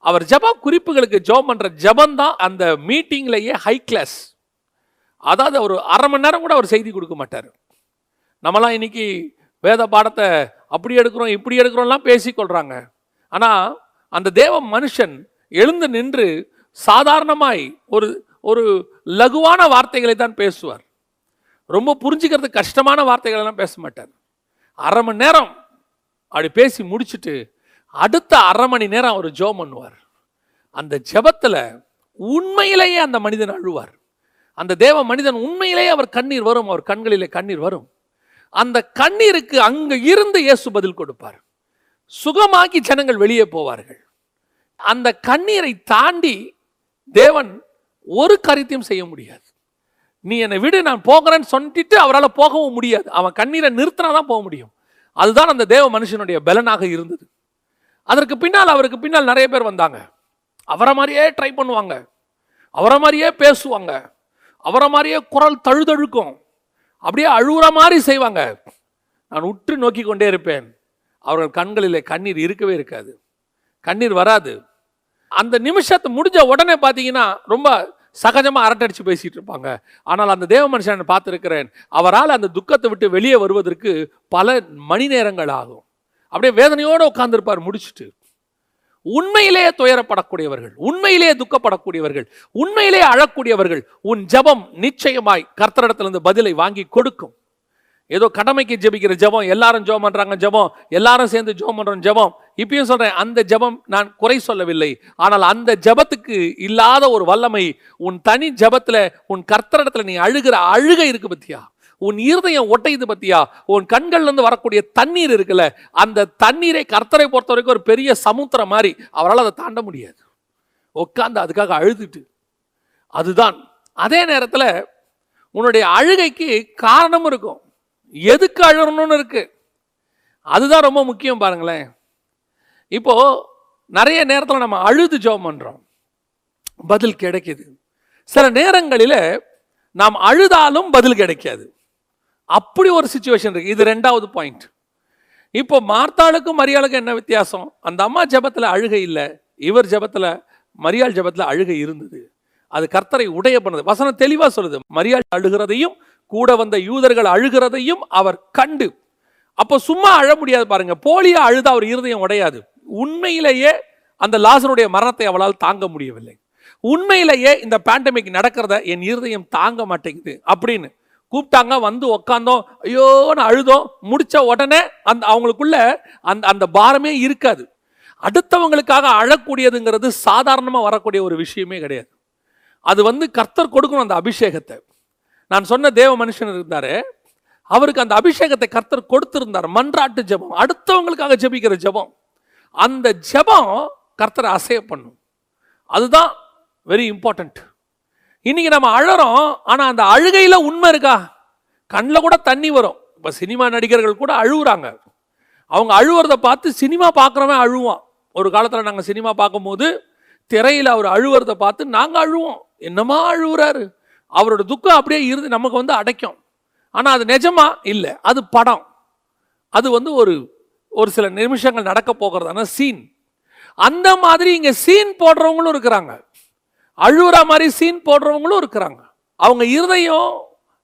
அவர் ஜெப குறிப்புகளுக்கு ஜெபம் பண்ணுற ஜெபம் தான் அந்த மீட்டிங்லேயே ஹை கிளாஸ் அதாவது அவர் அரை மணி நேரம் கூட அவர் செய்தி கொடுக்க மாட்டார். நம்மலாம் இன்றைக்கி வேத பாடத்தை அப்படி எடுக்கிறோம் இப்படி எடுக்கிறோம்லாம் பேசிக்கொள்கிறாங்க ஆனால் அந்த தேவ மனுஷன் எழுந்து நின்று சாதாரணமாய் ஒரு ஒரு லகுவான வார்த்தைகளை தான் பேசுவார். ரொம்ப புரிஞ்சுக்கிறது கஷ்டமான வார்த்தைகளெல்லாம் பேச மாட்டார். அரை மணி நேரம் அப்படி பேசி முடிச்சுட்டு அடுத்த அரை மணி நேரம் அவர் ஜோம் பண்ணுவார். அந்த ஜபத்தில் உண்மையிலேயே அந்த மனிதன் அழுவார். அந்த தேவ மனிதன் உண்மையிலேயே அவர் கண்ணீர் வரும் அவர் கண்களிலே கண்ணீர் வரும். அந்த கண்ணீருக்கு அங்கே இருந்து இயேசு பதில் கொடுப்பார். சுகமாக்கி ஜனங்கள் வெளியே போவார்கள். அந்த கண்ணீரை தாண்டி தேவன் ஒரு கருத்தையும் செய்ய முடியாது. நீ என்னை விடு நான் போகிறேன்னு சொல்லிட்டு அவரால் போகவும் முடியாது. அவன் கண்ணீரை நிறுத்தினா தான் போக முடியும். அதுதான் அந்த தேவ மனுஷனுடைய பலனாக இருந்தது. அதற்கு பின்னால் அவருக்கு பின்னால் நிறைய பேர் வந்தாங்க. அவரை மாதிரியே ட்ரை பண்ணுவாங்க. அவரை மாதிரியே பேசுவாங்க. அவரை மாதிரியே குரல் தழுதழுக்கும். அப்படியே அழுகுற மாதிரி செய்வாங்க. நான் உற்று நோக்கி கொண்டே இருப்பேன். அவர்கள் கண்களிலே கண்ணீர் இருக்கவே இருக்காது. கண்ணீர் வராது. அந்த நிமிஷத்தை முடிஞ்ச உடனே பார்த்தீங்கன்னா ரொம்ப சகஜமாக அரட்டடிச்சு பேசிகிட்டு இருப்பாங்க. ஆனால் அந்த தேவ மனுஷனை பார்த்துருக்கிறேன். அவரால் அந்த துக்கத்தை விட்டு வெளியே வருவதற்கு பல மணி நேரங்கள் ஆகும். அப்படியே வேதனையோடு உட்கார்ந்திருப்பார் முடிச்சுட்டு. உண்மையிலேயே துயரப்படக்கூடியவர்கள் உண்மையிலேயே துக்கப்படக்கூடியவர்கள் உண்மையிலேயே அழக்கூடியவர்கள் உன் ஜெபம் நிச்சயமாய் கர்த்தரிடத்திலிருந்து பதிலை வாங்கி கொடுக்கும். ஏதோ கடமைக்கு ஜெபிக்கிற ஜெபம் எல்லாரும் ஜெபம் பண்ணுறாங்க ஜெபம் எல்லாரும் சேர்ந்து ஜெபம் பண்ணுறோம் ஜெபம். இப்பயும் சொல்கிறேன் அந்த ஜெபம் நான் குறை சொல்லவில்லை. ஆனால் அந்த ஜெபத்துக்கு இல்லாத ஒரு வல்லமை உன் தனி ஜபத்தில் உன் கர்த்தரிடத்தில் நீ அழுகிற அழுகை இருக்கு பத்தியா? உன் இருதயம் ஒட்டையுது பத்தியா? உன் கண்கள்ல இருந்து வரக்கூடிய தண்ணீர் இருக்குல்ல அந்த தண்ணீரை கர்த்தரை பொறுத்த வரைக்கும் ஒரு பெரிய சமுத்திரம் மாதிரி அவரால் அதை தாண்ட முடியாது. உட்காந்து அதுக்காக அழுதுட்டு. அதுதான். அதே நேரத்தில் உன்னுடைய அழுகைக்கு காரணமும் இருக்கும். எதுக்கு அழறணும்னு இருக்கு. அதுதான் ரொம்ப முக்கியம் பாருங்களேன். இப்போ நிறைய நேரத்தில் நம்ம அழுது ஜெபம் பண்ணுறோம் பதில் கிடைக்கிது. சில நேரங்களில் நாம் அழுதாலும் பதில் கிடைக்காது. அப்படி ஒரு சுச்சுவேஷன் இருக்கு. இது ரெண்டாவது பாயிண்ட் இப்போ மார்த்தாளுக்கும் மரியாளுக்கும் என்ன வித்தியாசம்? அந்த அம்மா ஜபத்தில் அழுகை இல்லை. இவர் ஜபத்தில் மரியாள் ஜபத்தில் அழுகை இருந்தது. அது கர்த்தரை உடைய பண்ணது. வசனம் தெளிவாக சொல்லுது. மரியாள் அழுகிறதையும் கூட வந்த யூதர்கள் அழுகிறதையும் அவர் கண்டு. அப்போ சும்மா அழ முடியாது பாருங்க. போலியா அழுத அவர் இருதயம் உடையாது. உண்மையிலேயே அந்த லாசருடைய மரணத்தை அவளால் தாங்க முடியவில்லை. உண்மையிலேயே இந்த பேண்டமிக் நடக்கிறத என் இருதயம் தாங்க மாட்டேங்குது. அப்படின்னு கூப்பிட்டாங்க வந்து உக்காந்தோம். ஐயோன்னு அழுதோம். முடிச்ச உடனே அந்த அவங்களுக்குள்ள அந்த அந்த பாரமே இருக்காது. அடுத்தவங்களுக்காக அழக்கூடியதுங்கிறது சாதாரணமாக வரக்கூடிய ஒரு விஷயமே கிடையாது. அது வந்து கர்த்தர் கொடுக்கணும் அந்த அபிஷேகத்தை. நான் சொன்ன தேவ மனுஷன் இருந்தார். அவருக்கு அந்த அபிஷேகத்தை கர்த்தர் கொடுத்திருந்தார். மன்றாட்டு ஜெபம். அடுத்தவங்களுக்காக ஜெபிக்கிற ஜெபம். அந்த ஜெபம் கர்த்தரை அசைய பண்ணும். அதுதான் வெரி இம்பார்ட்டண்ட் இன்னைக்கு நம்ம அழறோம் ஆனா அந்த அழுகையில உண்மை இருக்கா? கண்ணில் கூட தண்ணி வரும். இப்போ சினிமா நடிகர்கள் கூட அழுகுறாங்க அவங்க அழுவுறத பார்த்து சினிமா பார்க்குறவன் அழுவான். ஒரு காலத்தில் நாங்கள் சினிமா பார்க்கும்போது திரையில் அவர் அழுவுறத பார்த்து நாங்கள் அழுவோம். என்னமா அழுகுறாரு அவரோட துக்கம் அப்படியே இருந்து நமக்கு வந்து அடைக்கும். ஆனால் அது நிஜமா? இல்லை. அது படம். அது வந்து ஒரு ஒரு சில நிமிஷங்கள் நடக்க போகிறதான சீன் அந்த மாதிரி இங்கே சீன் போடுறவங்களும் இருக்கிறாங்க. அழுகிற மாதிரி சீன் போடுறவங்களும் இருக்கிறாங்க. அவங்க இருதயம்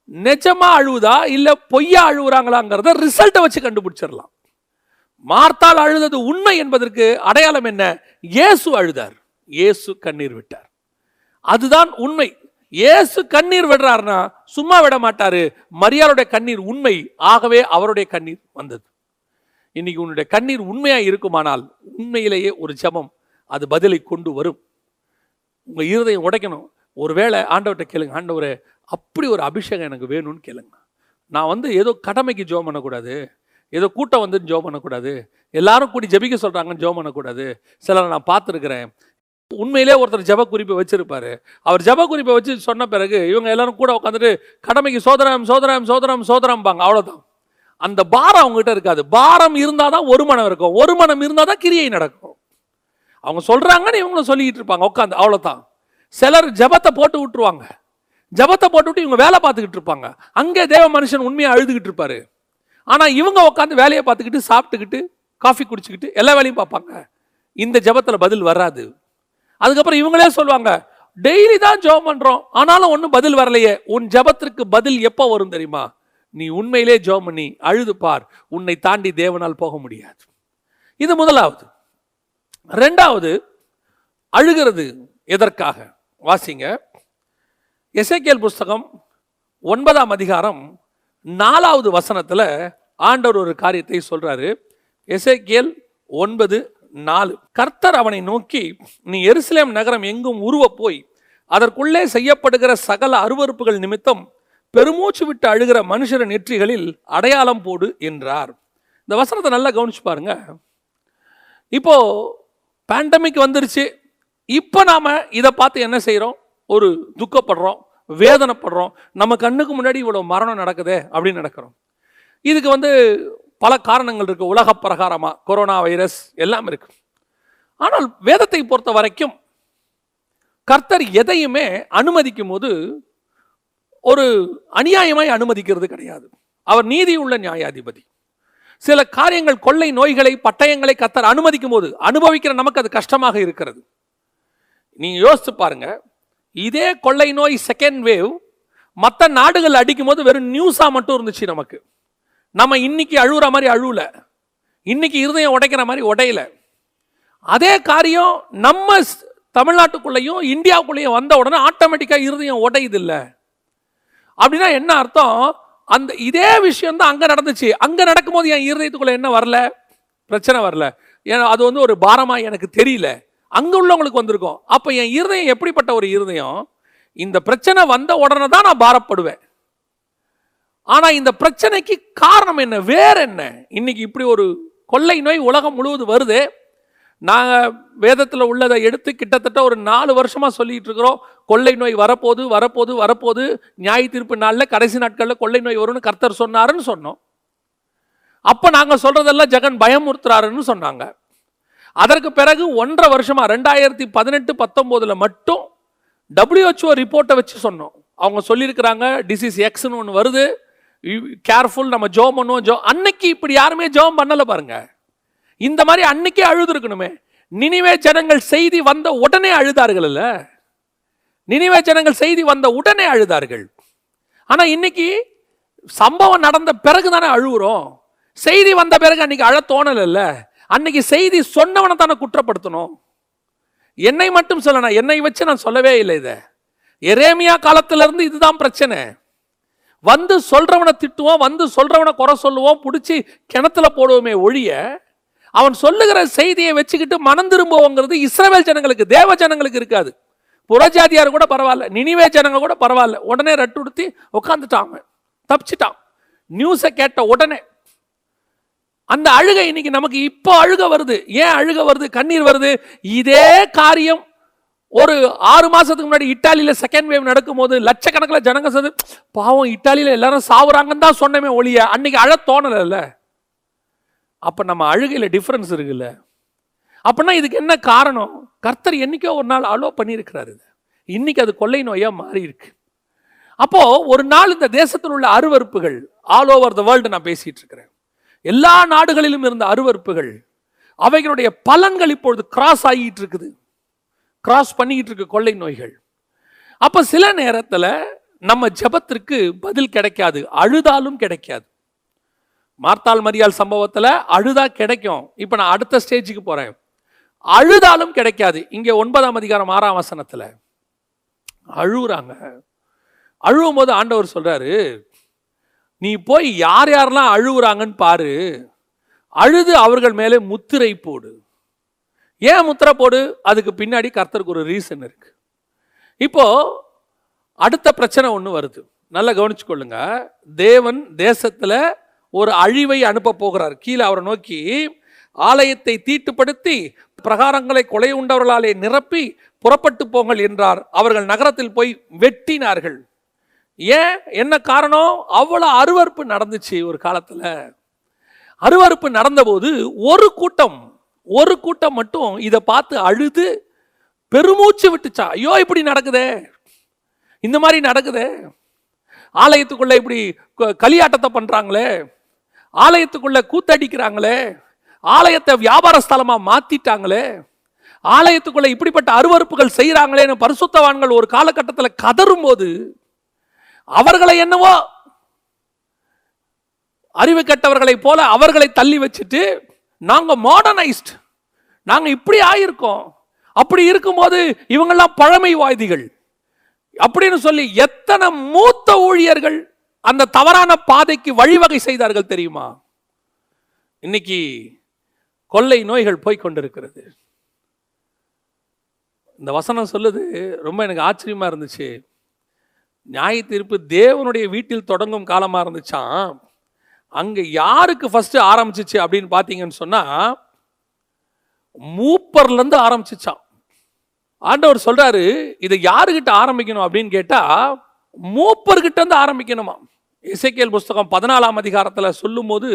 நிஜமாக அழுவுதா இல்லை பொய்யா அழுகுறாங்களாங்கிறத ரிசல்ட்டை வச்சு கண்டுபிடிச்சிடலாம். மார்த்தால் அழுதது உண்மை என்பதற்கு அடையாளம் என்ன? இயேசு அழுதார். இயேசு கண்ணீர் விட்டார். அதுதான் உண்மை. இயேசு கண்ணீர் விடுறாருன்னா சும்மா விட மாட்டாரு. மரியாளுடைய கண்ணீர் உண்மை. ஆகவே அவருடைய கண்ணீர் வந்தது. இன்னைக்கு உன்னுடைய கண்ணீர் உண்மையாக இருக்குமானால் உண்மையிலேயே ஒரு ஜெபம் அது பதிலை கொண்டு வரும். உங்கள் இருதயம் உடைக்கணும். ஒருவேளை ஆண்டவர்கிட்ட கேளுங்க. ஆண்டவர் அப்படி ஒரு அபிஷேகம் எனக்கு வேணும்னு கேளுங்க. நான் வந்து ஏதோ கடமைக்கு ஜோம் பண்ணக்கூடாது. ஏதோ கூட்டம் வந்து ஜோம் பண்ணக்கூடாது. எல்லாரும் கூடி ஜெபிக்க சொல்கிறாங்கன்னு ஜோம் பண்ணக்கூடாது. சிலரை நான் பார்த்துருக்குறேன். உண்மையிலே ஒருத்தர் ஜெப குறிப்பை வச்சிருப்பாரு. அவர் ஜப குறிப்பை வச்சு சொன்ன பிறகு இவங்க எல்லாரும் கூட உட்காந்துட்டு கடமைக்கு சோதனம் சோதனம் சோதரம் சோதரம்பாங்க அவ்வளோதான் அந்த பாரம் அவங்ககிட்ட இருக்காது. பாரம் இருந்தால் தான் ஒரு மனம் இருக்கும். ஒரு மனம் இருந்தால் தான் கிரியை நடக்கும். அவங்க சொல்கிறாங்கன்னு இவங்களும் சொல்லிக்கிட்டு இருப்பாங்க உட்காந்து அவ்வளோதான் சிலர் ஜெபத்தை போட்டு விட்டுருவாங்க. ஜெபத்தை போட்டு விட்டு இவங்க வேலை பார்த்துக்கிட்டு இருப்பாங்க. அங்கே தேவ மனுஷன் உண்மையாக அழுதுகிட்டு இருப்பாரு. ஆனால் இவங்க உட்காந்து வேலையை பார்த்துக்கிட்டு சாப்பிட்டுக்கிட்டு காஃபி குடிச்சுக்கிட்டு எல்லா வேலையும் பார்ப்பாங்க. இந்த ஜெபத்தில் பதில் வராது. அதுக்கப்புறம் இவங்களே சொல்லுவாங்க டெய்லி தான் ஜெபம் பண்ணுறோம் ஆனாலும் ஒன்றும் பதில் வரலையே. உன் ஜெபத்திற்கு பதில் எப்போ வரும் தெரியுமா? நீ உண்மையிலே ஜெபம் பண்ணி அழுது பார். உன்னை தாண்டி தேவனால் போக முடியாது. இது முதலாவது. ரெண்டாவது அழுகிறது எதற்காக? வாசிங்க. எசைக்கேல் புஸ்தகம் ஒன்பதாம் அதிகாரம் நாலாவது வசனத்தில் ஆண்டவர் ஒரு காரியத்தை சொல்கிறாரு எசைக்கேல் ஒன்பது நாலு. கர்த்தர் அவனை நோக்கி நீ எருசலேம் நகரம் எங்கும் உருவ போய் அதற்குள்ளே செய்யப்படுகிற சகல அருவருப்புகள் நிமித்தம் பெருமூச்சு விட்டு அழுகிற மனுஷர நெற்றிகளில் அடையாளம் போடு என்றார். இந்த வசனத்தை நல்லா கவனிச்சு பாருங்க. இப்போ பேண்டமிக் வந்துருச்சு. இப்போ நாம் இதை பார்த்து என்ன செய்கிறோம் ஒரு துக்கப்படுறோம் வேதனைப்படுறோம். நம்ம கண்ணுக்கு முன்னாடி இவ்வளோ மரணம் நடக்குதே அப்படின்னு நடக்கிறோம். இதுக்கு வந்து பல காரணங்கள் இருக்குது உலக பிரகாரமாக கொரோனா வைரஸ் எல்லாம் இருக்கு. ஆனால் வேதத்தை பொறுத்த வரைக்கும் கர்த்தர் எதையுமே அனுமதிக்கும் போது ஒரு அநியாயமாய் அனுமதிக்கிறது கிடையாது. அவர் நீதி உள்ள நியாயாதிபதி. சில காரியங்கள் கொள்ளை நோய்களை பட்டயங்களை கத்தர் அனுமதிக்கும் போது அனுபவிக்கிற நமக்கு அது கஷ்டமாக இருக்கிறது. நீங்கள் யோசித்து பாருங்க. இதே கொள்ளை நோய் செகண்ட் வேவ் மற்ற நாடுகள் அடிக்கும் போது வெறும் நியூஸாக மட்டும் இருந்துச்சு நமக்கு. நம்ம இன்னைக்கு அழுகிற மாதிரி அழுவல. இன்னைக்கு இருதயம் உடைக்கிற மாதிரி உடையல. அதே காரியம் நம்ம ஸ்- தமிழ்நாட்டுக்குள்ளேயும் இந்தியாவுக்குள்ளேயும் வந்த உடனே ஆட்டோமேட்டிக்காக இருதயம் உடையுது இல்லை. அப்படின்னா என்ன அர்த்தம்? அந்த இதே விஷயம் தான் அங்கே நடந்துச்சு. அங்கே நடக்கும்போது என் இருதயத்துக்குள்ளே என்ன வரல? பிரச்சனை வரல. ஏன்னா அது வந்து ஒரு பாரமாக எனக்கு தெரியல. அங்கே உள்ளவங்களுக்கு வந்திருக்கும். அப்போ என் இருதயம் எப்படிப்பட்ட ஒரு இருதயம்? இந்த பிரச்சனை வந்த உடனே தான் நான் பாரப்படுவேன். ஆனால் இந்த பிரச்சனைக்கு காரணம் என்ன? வேற என்ன? இன்னைக்கு இப்படி ஒரு கொள்ளை நோய் உலகம் முழுவதும் வருது. நாங்கள் வேதத்தில் உள்ளதை எடுத்து கிட்டத்தட்ட ஒரு நாலு வருஷமாக சொல்லிகிட்டு இருக்கிறோம். கொள்ளை நோய் வரப்போது வரப்போது வரப்போது நியாய தீர்ப்பு நாளில் கடைசி நாட்களில் கொள்ளை நோய் வரும்னு கர்த்தர் சொன்னாருன்னு சொன்னோம். அப்போ நாங்கள் சொல்கிறதெல்லாம் ஜெகன் பயமுறுத்துறாருன்னு சொன்னாங்க. அதற்கு பிறகு ஒன்றரை வருஷமாக ரெண்டாயிரத்தி பதினெட்டு பத்தொம்போதில் மட்டும் டபிள்யூஹெச்ஓ ரிப்போர்ட்டை வச்சு சொன்னோம். அவங்க சொல்லியிருக்கிறாங்க டிசீஸ் எக்ஸ்னு ஒன்று வருது. கேர்ஃபுல் நம்ம ஜோம் பண்ணுவோம். ஜோ அன்னைக்கு இப்படி யாருமே ஜோம் பண்ணலை பாருங்கள் இந்த மாதிரி அன்னைக்கே அழுது இருக்கணுமே நினிவே ஜனங்கள் செய்தி வந்த உடனே அழுதார்கள் இல்ல? நினைவே ஜனங்கள் செய்தி வந்த உடனே அழுதார்கள். ஆனால் இன்னைக்கு சம்பவம் நடந்த பிறகு தானே அழுகுறோம். செய்தி வந்த பிறகு அன்னைக்கு அழ தோணல அன்னைக்கு செய்தி சொன்னவனை தானே குற்றப்படுத்தணும். என்னை மட்டும் சொல்லணும் என்னை வச்சு நான் சொல்லவே இல்லை இதை. எரேமியா காலத்துல இருந்து இதுதான் பிரச்சனை. வந்து சொல்றவனை திட்டுவோம் வந்து சொல்றவனை குறை சொல்லுவோம் பிடிச்சி கிணத்துல போடுவோமே ஒழிய அவன் சொல்லுகிற செய்தியை வச்சுக்கிட்டு மனம் திரும்புவோங்கிறது இஸ்ரவேல் ஜனங்களுக்கு தேவ ஜனங்களுக்கு இருக்காது. புறஜாதியார் கூட பரவாயில்ல நினிவே ஜனங்க கூட பரவாயில்ல. உடனே ரட்டுடுத்தி உட்காந்துட்டான் தப்பிச்சிட்டான். நியூஸை கேட்ட உடனே அந்த அழுகை இன்னைக்கு நமக்கு இப்போ அழுக வருது. ஏன் அழுக வருது? கண்ணீர் வருது. இதே காரியம் ஒரு ஆறு மாதத்துக்கு முன்னாடி இட்டாலியில் செகண்ட் வேவ் நடக்கும்போது லட்சக்கணக்கில் ஜனங்க சேர்ந்து பாவம் இட்டாலியில் எல்லாரும் சாவுறாங்கன்னு தான் சொன்னமே ஒழிய அன்னைக்கு அழ தோணலைல்ல. அப்போ நம்ம அழுகையில் டிஃப்ரென்ஸ் இருக்குல்ல? அப்படின்னா இதுக்கு என்ன காரணம்? கர்த்தர் என்னைக்கோ ஒரு நாள் அலோ பண்ணியிருக்கிறாரு இதை. இன்றைக்கி அது கொள்ளை நோயாக மாறி இருக்கு. ஒரு நாள் இந்த தேசத்தில் உள்ள அருவருப்புகள் ஆல் ஓவர் த வேர்ல்டு நான் பேசிகிட்டு இருக்கிறேன். எல்லா நாடுகளிலும் இருந்த அருவருப்புகள் அவைகளுடைய பலன்கள் இப்பொழுது கிராஸ் ஆகிட்டு இருக்குது. கிராஸ் பண்ணிக்கிட்டு இருக்கு கொள்ளை நோய்கள். அப்போ சில நேரத்தில் நம்ம ஜெபத்திற்கு பதில் கிடைக்காது அழுதாலும் கிடைக்காது. மார்த்தாள் மரியாள் சம்பவத்தில் அழுதா கிடைக்கும். இப்போ நான் அடுத்த ஸ்டேஜுக்கு போகிறேன் அழுதாலும் கிடைக்காது. இங்கே ஒன்பதாம் அதிகாரம் ஆறாம் வசனத்தில். அழுகுறாங்க. அழுவும் போது ஆண்டவர் சொல்கிறாரு நீ போய் யார் யாரெல்லாம் அழுகுறாங்கன்னு பாரு. அழுது அவர்கள் மேலே முத்திரை போடு. ஏன் முத்திரை போடு? அதுக்கு பின்னாடி கர்த்தருக்கு ஒரு ரீசன் இருக்கு. இப்போ அடுத்த பிரச்சனை ஒன்று வருது. நல்லா கவனிச்சுக்கொள்ளுங்க. தேவன் தேசத்தில் ஒரு அழிவை அனுப்ப போகிறார். கீழே அவரை நோக்கி ஆலயத்தை தீட்டுப்படுத்தி பிரகாரங்களை கொலை உண்டவர்களாலே நிரப்பி புறப்பட்டு போங்கள் என்றார். அவர்கள் நகரத்தில் போய் வெட்டினார்கள். ஏன்? என்ன காரணம்? அவ்வளோ அருவருப்பு நடந்துச்சு ஒரு காலத்தில். அருவருப்பு நடந்தபோது ஒரு கூட்டம் ஒரு கூட்டம் மட்டும் இதை பார்த்து அழுது பெருமூச்சு விட்டுச்சா? ஐயோ இப்படி நடக்குதே. இந்த மாதிரி நடக்குதே. ஆலயத்துக்குள்ளே இப்படி க- களியாட்டத்தை பண்ணுறாங்களே ஆலயத்துக்குள்ள கூத்தடிக்கிறாங்களே ஆலயத்தை வியாபார ஸ்தலமா மாத்திட்டாங்களே ஆலயத்துக்குள்ள இப்படிப்பட்ட அருவருப்புகள் செய்கிறாங்களேன்னு பரிசுத்தவான்கள் ஒரு காலகட்டத்தில் கதறும் போது அவர்களை என்னவோ அறிவு கெட்டவர்களை போல அவர்களை தள்ளி வச்சுட்டு நாங்க மாடர்னைஸ்ட் நாங்கள் இப்படி ஆயிருக்கோம். அப்படி இருக்கும்போது இவங்கெல்லாம் பழமைவாதிகள். அப்படின்னு சொல்லி எத்தனை மூத்த ஊழியர்கள் அந்த தவறான பாதைக்கு வழிவகை செய்தார்கள் தெரியுமா? இன்னைக்கு கொள்ளை நோய்கள் போய்கொண்டிருக்கிறது இந்த வசனம் சொல்லுது ரொம்ப எனக்கு ஆச்சரியமாக இருந்துச்சு. நியாய தீர்ப்பு தேவனுடைய வீட்டில் தொடங்கும் காலமாக இருந்துச்சான் அங்கே யாருக்கு ஃபஸ்ட்டு ஆரம்பிச்சிச்சு அப்படின்னு பார்த்தீங்கன்னு சொன்னால் மூப்பர்லேருந்து ஆரம்பிச்சிச்சான் ஆண்டவர் சொல்கிறாரு இதை யாருக்கிட்ட ஆரம்பிக்கணும் அப்படின்னு கேட்டால் மூப்பர்கிட்ட இருந்து ஆரம்பிக்கணுமா? இசைக்கேல் புஸ்தகம் பதினாலாம் அதிகாரத்தில் சொல்லும்போது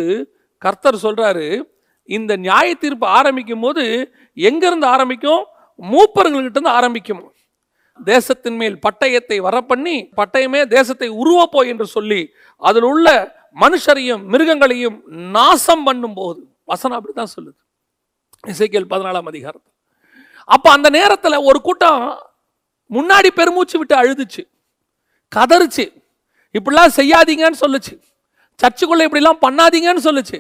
கர்த்தர் சொல்கிறாரு இந்த நியாய தீர்ப்பு ஆரம்பிக்கும் போது எங்கேருந்து ஆரம்பிக்கும்? மூப்பர்கள்கிட்ட ஆரம்பிக்கும். தேசத்தின் மேல் பட்டயத்தை வரப்பண்ணி பட்டயமே தேசத்தை உருவப்போ என்று சொல்லி அதில் உள்ள மனுஷரையும் மிருகங்களையும் நாசம் பண்ணும் போது வசனம் அப்படித்தான் சொல்லுது. இசைக்கேல் பதினாலாம் அதிகாரத்தில். அப்போ அந்த நேரத்தில் ஒரு கூட்டம் முன்னாடி பெருமூச்சு விட்டு அழுதுச்சு. கதறுச்சு. இப்படிலாம் செய்யாதீங்கன்னு சொல்லுச்சு. சர்ச்சுக்குள்ளே இப்படிலாம் பண்ணாதீங்கன்னு சொல்லுச்சு.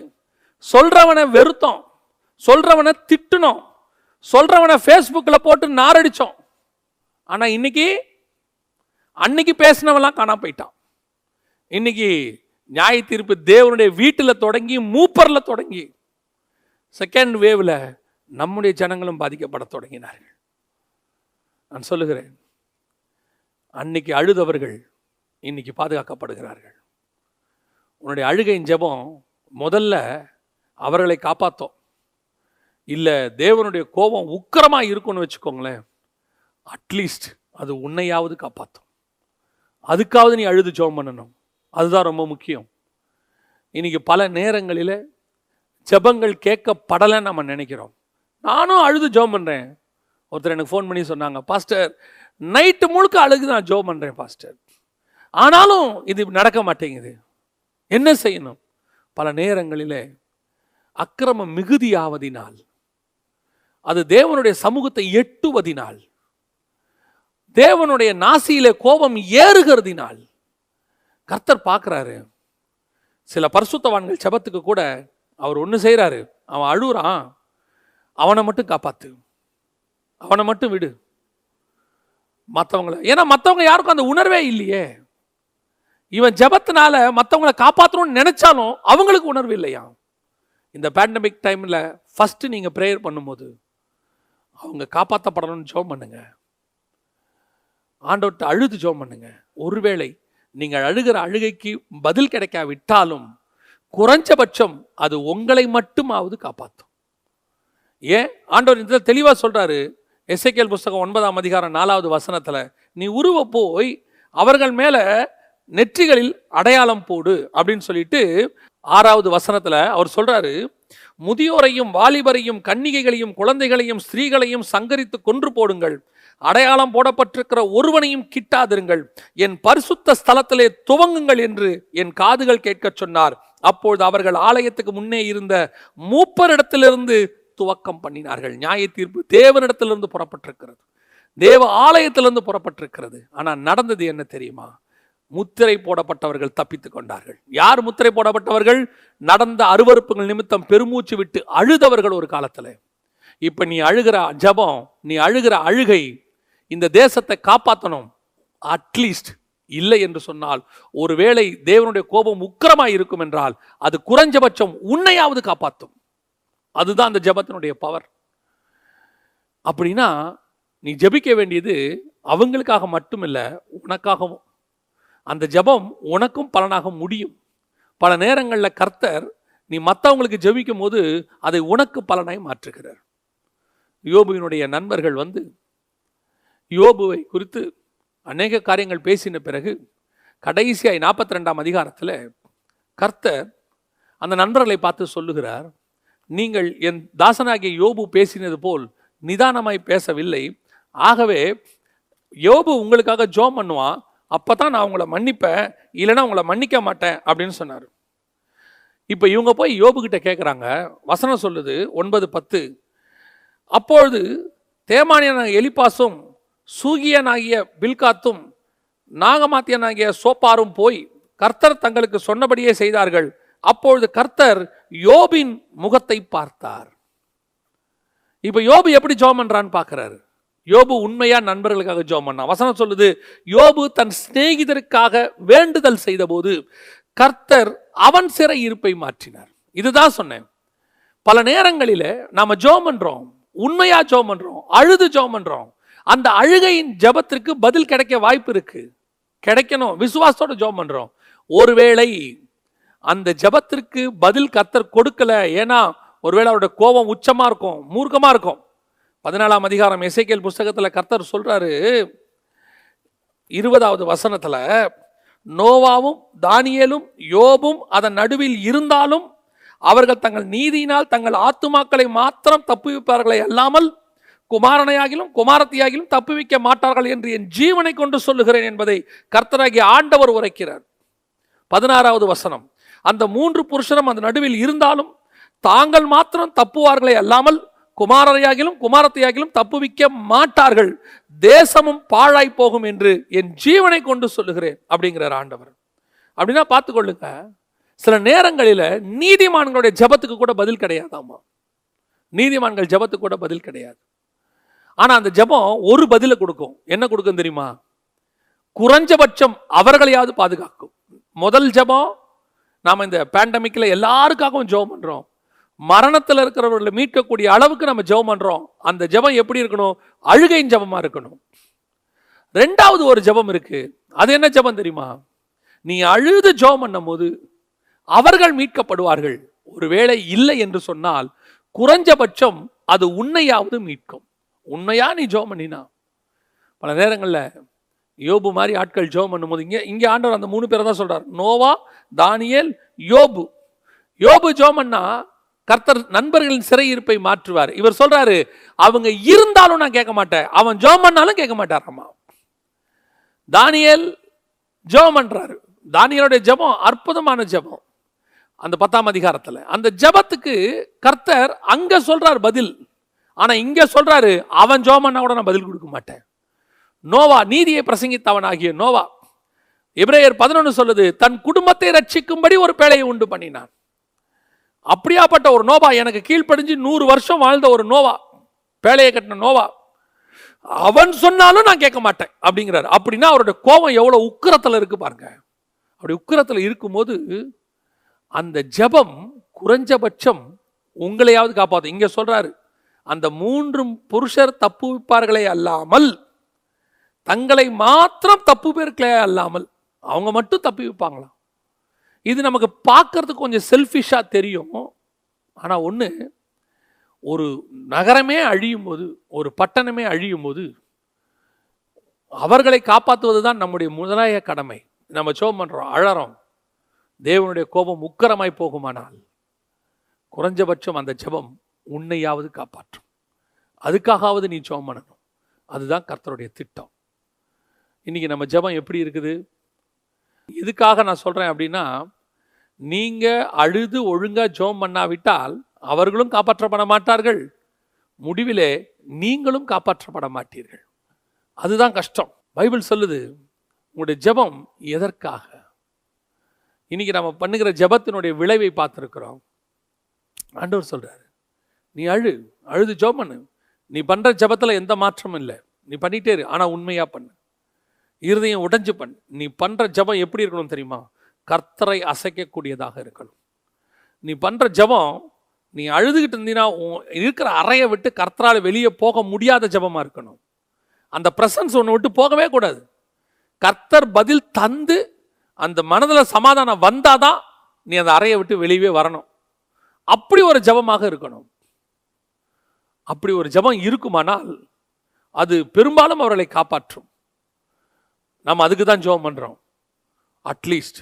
சொல்கிறவனை வெறுத்தோம். சொல்கிறவனை திட்டுனோம். சொல்கிறவனை ஃபேஸ்புக்கில் போட்டு நாரடித்தோம் ஆனால் இன்னைக்கு அன்னைக்கு பேசினவெல்லாம் காணாம போயிட்டான். இன்னைக்கு நியாய தீர்ப்பு தேவனுடைய வீட்டில் தொடங்கி மூப்பரில் தொடங்கி செகண்ட் வேவில் நம்முடைய ஜனங்களும் பாதிக்கப்பட தொடங்கினார்கள். நான் சொல்லுகிறேன் அன்னைக்கு அழுதவர்கள் இன்னைக்கு பாதுகாக்கப்படுகிறார்கள். உன்னுடைய அழுகையின் ஜெபம் முதல்ல அவர்களை காப்பாற்றும் இல்லை தேவனுடைய கோபம் உக்கிரமாக இருக்கும்னு வச்சுக்கோங்களேன். அட்லீஸ்ட் அது உன்னையாவது காப்பாற்றும் அதுக்காவது நீ அழுது ஜெபம் பண்ணணும். அதுதான் ரொம்ப முக்கியம். இன்னைக்கு பல நேரங்களில் ஜெபங்கள் கேட்கப்படலைன்னு நம்ம நினைக்கிறோம். நானும் அழுது ஜெபம் பண்ணுறேன் ஒருத்தர் எனக்கு ஃபோன் பண்ணி சொன்னாங்க பாஸ்டர் நைட்டு முழுக்க அழுகு நான் ஜோ பண்ணுறேன் பாஸ்டர் ஆனாலும் இது நடக்க மாட்டேங்குது. என்ன செய்யணும்? பல நேரங்களிலே அக்கிரமம் மிகுதியாவதினால் அது தேவனுடைய சமூகத்தை எட்டுவதினால் தேவனுடைய நாசியிலே கோபம் ஏறுகிறதினால் கர்த்தர் பார்க்குறாரு. சில பரிசுத்தவான்கள் செபத்துக்கு கூட அவர் ஒன்று செய்கிறாரு அவன் அழுகுறான். அவனை மட்டும் காப்பாற்று அவனை மட்டும் விடு. மற்றவங்கள ஏன்னா மற்றவங்க யாருக்கும் அந்த உணர்வே இல்லையே. இவன் ஜபத்தினால மற்றவங்களை காப்பாற்றணும்னு நினைச்சாலும் அவங்களுக்கு உணர்வு இல்லையா? இந்த பேண்டமிக் டைமில் ஃபஸ்ட்டு நீங்கள் ப்ரேயர் பண்ணும்போது அவங்க காப்பாற்றப்படணும்னு ஜோம் பண்ணுங்க. ஆண்டவர்கிட்ட அழுது ஜோம் பண்ணுங்க. ஒருவேளை நீங்கள் அழுகிற அழுகைக்கு பதில் கிடைக்காவிட்டாலும் குறைஞ்சபட்சம் அது உங்களை மட்டுமாவது காப்பாற்றும் ஏன்? ஆண்டவர் இந்த தெளிவாக சொல்கிறாரு எஸ்ஐகேல் புஸ்தகம் ஒன்பதாம் அதிகாரம் நாலாவது வசனத்தில் நீ உருவ போய் அவர்கள் மேலே நெற்றிகளில் அடையாளம் போடு அப்படின்னு சொல்லிட்டு ஆறாவது வசனத்தில் அவர் சொல்கிறாரு முதியோரையும் வாலிபரையும் கன்னிகைகளையும் குழந்தைகளையும் ஸ்திரீகளையும் சங்கரித்து கொன்று போடுங்கள். அடையாளம் போடப்பட்டிருக்கிற ஒருவனையும் கிட்டாதிருங்கள். என் பரிசுத்த ஸ்தலத்திலே துவங்குங்கள் என்று என் காதுகள் கேட்கச் சொன்னார். அப்பொழுது அவர்கள் ஆலயத்துக்கு முன்னே இருந்த மூப்பரிடத்திலிருந்து துவக்கம் பண்ணினார்கள். நியாய தீர்ப்பு தேவனிடத்திலிருந்து புறப்பட்டிருக்கிறது. தேவ ஆலயத்திலிருந்து புறப்பட்டிருக்கிறது. ஆனால் நடந்தது என்ன தெரியுமா? முத்திரை போடப்பட்டவர்கள் தப்பித்து கொண்டார்கள். யார் முத்திரை போடப்பட்டவர்கள்? நடந்த அருவருப்புகள் நிமித்தம் பெருமூச்சு விட்டு அழுதவர்கள் ஒரு காலத்தில். இப்போ நீ அழுகிற ஜபம் நீ அழுகிற அழுகை இந்த தேசத்தை காப்பாற்றணும் அட்லீஸ்ட் இல்லை என்று சொன்னால் ஒருவேளை தேவனுடைய கோபம் உக்கிரமாய் இருக்கும் என்றால் அது குறைஞ்சபட்சம் உன்னையாவது காப்பாற்றும் அதுதான் அந்த ஜெபத்தினுடைய பவர் அப்படின்னா நீ ஜெபிக்க வேண்டியது அவங்களுக்காக மட்டுமில்ல உனக்காகவும். அந்த ஜெபம் உனக்கும் பலனாக முடியும். பல நேரங்களில் கர்த்தர் நீ மற்றவங்களுக்கு ஜபிக்கும் போது அதை உனக்கு பலனாய் மாற்றுகிறார். யோபுவினுடைய நண்பர்கள் வந்து யோபுவை குறித்து அநேக காரியங்கள் பேசின பிறகு கடைசியாய் நாற்பத்தி ரெண்டாம் அதிகாரத்தில் கர்த்தர் அந்த நண்பர்களை பார்த்து சொல்லுகிறார் நீங்கள் என் தாசனாகிய யோபு பேசினது போல் நிதானமாய் பேசவில்லை. ஆகவே யோபு உங்களுக்காக ஜோம் பண்ணுவான் அப்போ தான் நான் உங்களை மன்னிப்பேன் இல்லைன்னா உங்களை மன்னிக்க மாட்டேன் அப்படின்னு சொன்னார். இப்போ இவங்க போய் யோபுக்கிட்ட கேட்குறாங்க வசனம் சொல்லுது ஒன்பது பத்து. அப்பொழுது தேமானியனாகிய எலிபாசும் சூகியனாகிய பில்காத்தும் நாகமாத்தியனாகிய சோப்பாரும் போய் கர்த்தர் தங்களுக்கு சொன்னபடியே செய்தார்கள். அப்பொழுது கர்த்தர் யோபின் முகத்தை பார்த்தார். இப்போ யோபு எப்படி ஜோம் பண்ணுறான்னு பார்க்குறாரு. யோபு உண்மையா நண்பர்களுக்காக ஜோம் பண்ணான். வசனம் சொல்லுது யோபு தன் சிநேகிதருக்காக வேண்டுதல் செய்தபோது கர்த்தர் அவன் சிறை இருப்பை மாற்றினார். இதுதான் சொன்னேன். பல நேரங்களில நாம ஜோம் பண்றோம் உண்மையா ஜோம் பண்றோம் அழுது ஜோம் பண்றோம். அந்த அழுகையின் ஜெபத்திற்கு பதில் கிடைக்க வாய்ப்பு இருக்கு. கிடைக்கணும் விசுவாசத்தோட ஜோம் பண்றோம். ஒருவேளை அந்த ஜெபத்திற்கு பதில் கர்த்தர் கொடுக்கல. ஏன்னா ஒருவேளை அவருடைய கோபம் உச்சமாக இருக்கும் மூர்க்கமாக இருக்கும். பதினாலாம் அதிகாரம் இசைக்கேல் புஸ்தகத்தில் கர்த்தர் சொல்கிறாரு இருபதாவது வசனத்தில் நோவாவும் தானியலும் யோபும் அதன் நடுவில் இருந்தாலும் அவர்கள் தங்கள் நீதியினால் தங்கள் ஆத்துமாக்களை மாத்திரம் தப்புவிப்பார்களே அல்லாமல் குமாரனையாகிலும் குமாரத்தியாகிலும் தப்புவிக்க மாட்டார்கள் என்று என் ஜீவனை கொண்டு சொல்லுகிறேன் என்பதை கர்த்தராகிய ஆண்டவர் உரைக்கிறார். பதினாறாவது வசனம் அந்த மூன்று புருஷரும் அந்த நடுவில் இருந்தாலும் தாங்கள் மாத்திரம் தப்புவார்களே அல்லாமல் குமாரரையாகிலும் குமாரத்தையாகிலும் தப்புவிக்க மாட்டார்கள். தேசமும் பாழாய் போகும் என்று என் ஜீவனை கொண்டு சொல்லுகிறேன் அப்படிங்கிறார் ஆண்டவர். அப்படின்னா பார்த்துக்கொள்ளுங்க. சில நேரங்களில் நீதிமான்களுடைய ஜெபத்துக்கு கூட பதில் கிடையாதாமா? நீதிமான்கள் ஜெபத்துக்கு கூட பதில் கிடையாது. ஆனால் அந்த ஜெபம் ஒரு பதிலை கொடுக்கும். என்ன கொடுக்கும் தெரியுமா? குறைஞ்சபட்சம் அவர்களையாவது பாதுகாக்கும். முதல் ஜெபம் நாம் இந்த பேண்டமிக்கில் எல்லாருக்காகவும் ஜெபம் பண்ணுறோம் மரணத்தில் இருக்கிறவர்களை மீட்கக்கூடிய அளவுக்கு நம்ம ஜெபம் பண்ணுறோம் அந்த ஜெபம் எப்படி இருக்கணும்? அழுகையின் ஜெபமாக இருக்கணும். ரெண்டாவது ஒரு ஜெபம் இருக்குது அது என்ன ஜெபம் தெரியுமா? நீ அழுது ஜெபம் பண்ணும்போது அவர்கள் மீட்கப்படுவார்கள். ஒருவேளை இல்லை என்று சொன்னால் குறைஞ்சபட்சம் அது உன்னையாவது மீட்கும். உண்மையாக நீ ஜெபம் பண்ணினா? பல நேரங்களில் யோபு மாதிரி ஆட்கள் ஜோம் பண்ணும்போது இங்கே இங்கே ஆண்டவர் அந்த மூணு பேரை தான் சொல்கிறார் நோவா தானியல் யோபு. யோபு ஜோமன்னா பண்ணா கர்த்தர் நண்பர்களின் சிறையிருப்பை மாற்றுவார். இவர் சொல்றாரு அவங்க இருந்தாலும் நான் கேட்க மாட்டேன். அவன் ஜோம் பண்ணாலும் கேட்க மாட்டார் அம்மா. தானியல் ஜோம் பண்ணுறாரு தானியலுடைய ஜெபம் அற்புதமான ஜெபம். அந்த பத்தாம் அதிகாரத்தில். அந்த ஜெபத்துக்கு கர்த்தர் அங்கே சொல்கிறார் பதில். ஆனால் இங்கே சொல்கிறாரு அவன் ஜோம் பண்ணால் கூட நான் பதில் கொடுக்க மாட்டேன். நோவா நீதியை பிரசங்கித்தவன் ஆகிய நோவா. எபிரேயர் பதினொன்று சொல்லுது தன் குடும்பத்தை ரட்சிக்கும்படி ஒரு பேழையை உண்டு பண்ணினான். அப்படியாப்பட்ட ஒரு நோவா எனக்கு கீழ்ப்படிஞ்சு நூறு வருஷம் வாழ்ந்த ஒரு நோவா பேழையை கட்டின நோவா அவன் சொன்னாலும் நான் கேட்க மாட்டேன் அப்படிங்கிறாரு. அப்படின்னா அவருடைய கோபம் எவ்வளோ உக்கிரத்தில் இருக்கு பாருங்க. அப்படி உக்கரத்தில் இருக்கும்போது அந்த ஜெபம் குறைஞ்சபட்சம் உங்களையாவது காப்பாத்து இங்கே சொல்கிறாரு அந்த மூன்று புருஷர் தப்புவிப்பார்களே அல்லாமல் தங்களை மாத்திரம் தப்பு பேர்களே அல்லாமல் அவங்க மட்டும் தப்பி வைப்பாங்களாம் இது நமக்கு பார்க்கறதுக்கு கொஞ்சம் செல்ஃபிஷாக தெரியும். ஆனால் ஒன்று ஒரு நகரமே அழியும் போது ஒரு பட்டணமே அழியும் போது அவர்களை காப்பாற்றுவது தான் நம்முடைய முதலாய கடமை. நம்ம சோம் பண்ணுறோம் அழறோம். தேவனுடைய கோபம் உக்கரமாய் போகுமானால் குறைஞ்சபட்சம் அந்த ஜெபம் உன்னையாவது காப்பாற்றும். அதுக்காகவது நீ சோம் பண்ணணும். அதுதான் கர்த்தருடைய திட்டம். இன்னைக்கு நம்ம ஜெபம் எப்படி இருக்குது? எதுக்காக நான் சொல்கிறேன் அப்படின்னா நீங்கள் அழுது ஒழுங்காக ஜெபம் பண்ணாவிட்டால் அவர்களும் காப்பாற்றப்பட மாட்டார்கள். முடிவிலே நீங்களும் காப்பாற்றப்பட மாட்டீர்கள். அதுதான் கஷ்டம். பைபிள் சொல்லுது உங்களுடைய ஜெபம் எதற்காக? இன்றைக்கி நம்ம பண்ணுகிற ஜெபத்தினுடைய விளைவை பார்த்துருக்குறோம். ஆண்டவர் சொல்கிறாரு நீ அழு அழுது ஜோம் பண்ணு. நீ பண்ணுற ஜபத்தில் எந்த மாற்றமும் இல்லை. நீ பண்ணிட்டே இரு ஆனால் உண்மையாக பண்ணு. இருதயம் உடைஞ்சு பண் நீ பண்ணுற ஜெபம் எப்படி இருக்கணும் தெரியுமா? கர்த்தரை அசைக்கக்கூடியதாக இருக்கணும். நீ பண்ணுற ஜெபம் நீ அழுதுகிட்டு இருந்தீங்கன்னா உன் இருக்கிற அறையை விட்டு கர்த்தரால் வெளியே போக முடியாத ஜபமாக இருக்கணும். அந்த ப்ரெசன்ஸ் ஒன்று விட்டு போகவே கூடாது. கர்த்தர் பதில் தந்து அந்த மனதில் சமாதானம் வந்தால் தான் நீ அந்த அறையை விட்டு வெளியவே வரணும். அப்படி ஒரு ஜெபமாக இருக்கணும். அப்படி ஒரு ஜெபம் இருக்குமானால் அது பெரும்பாலும் அவர்களை காப்பாற்றும். நம்ம அதுக்கு தான் ஜெபம் பண்றோம் அட்லீஸ்ட்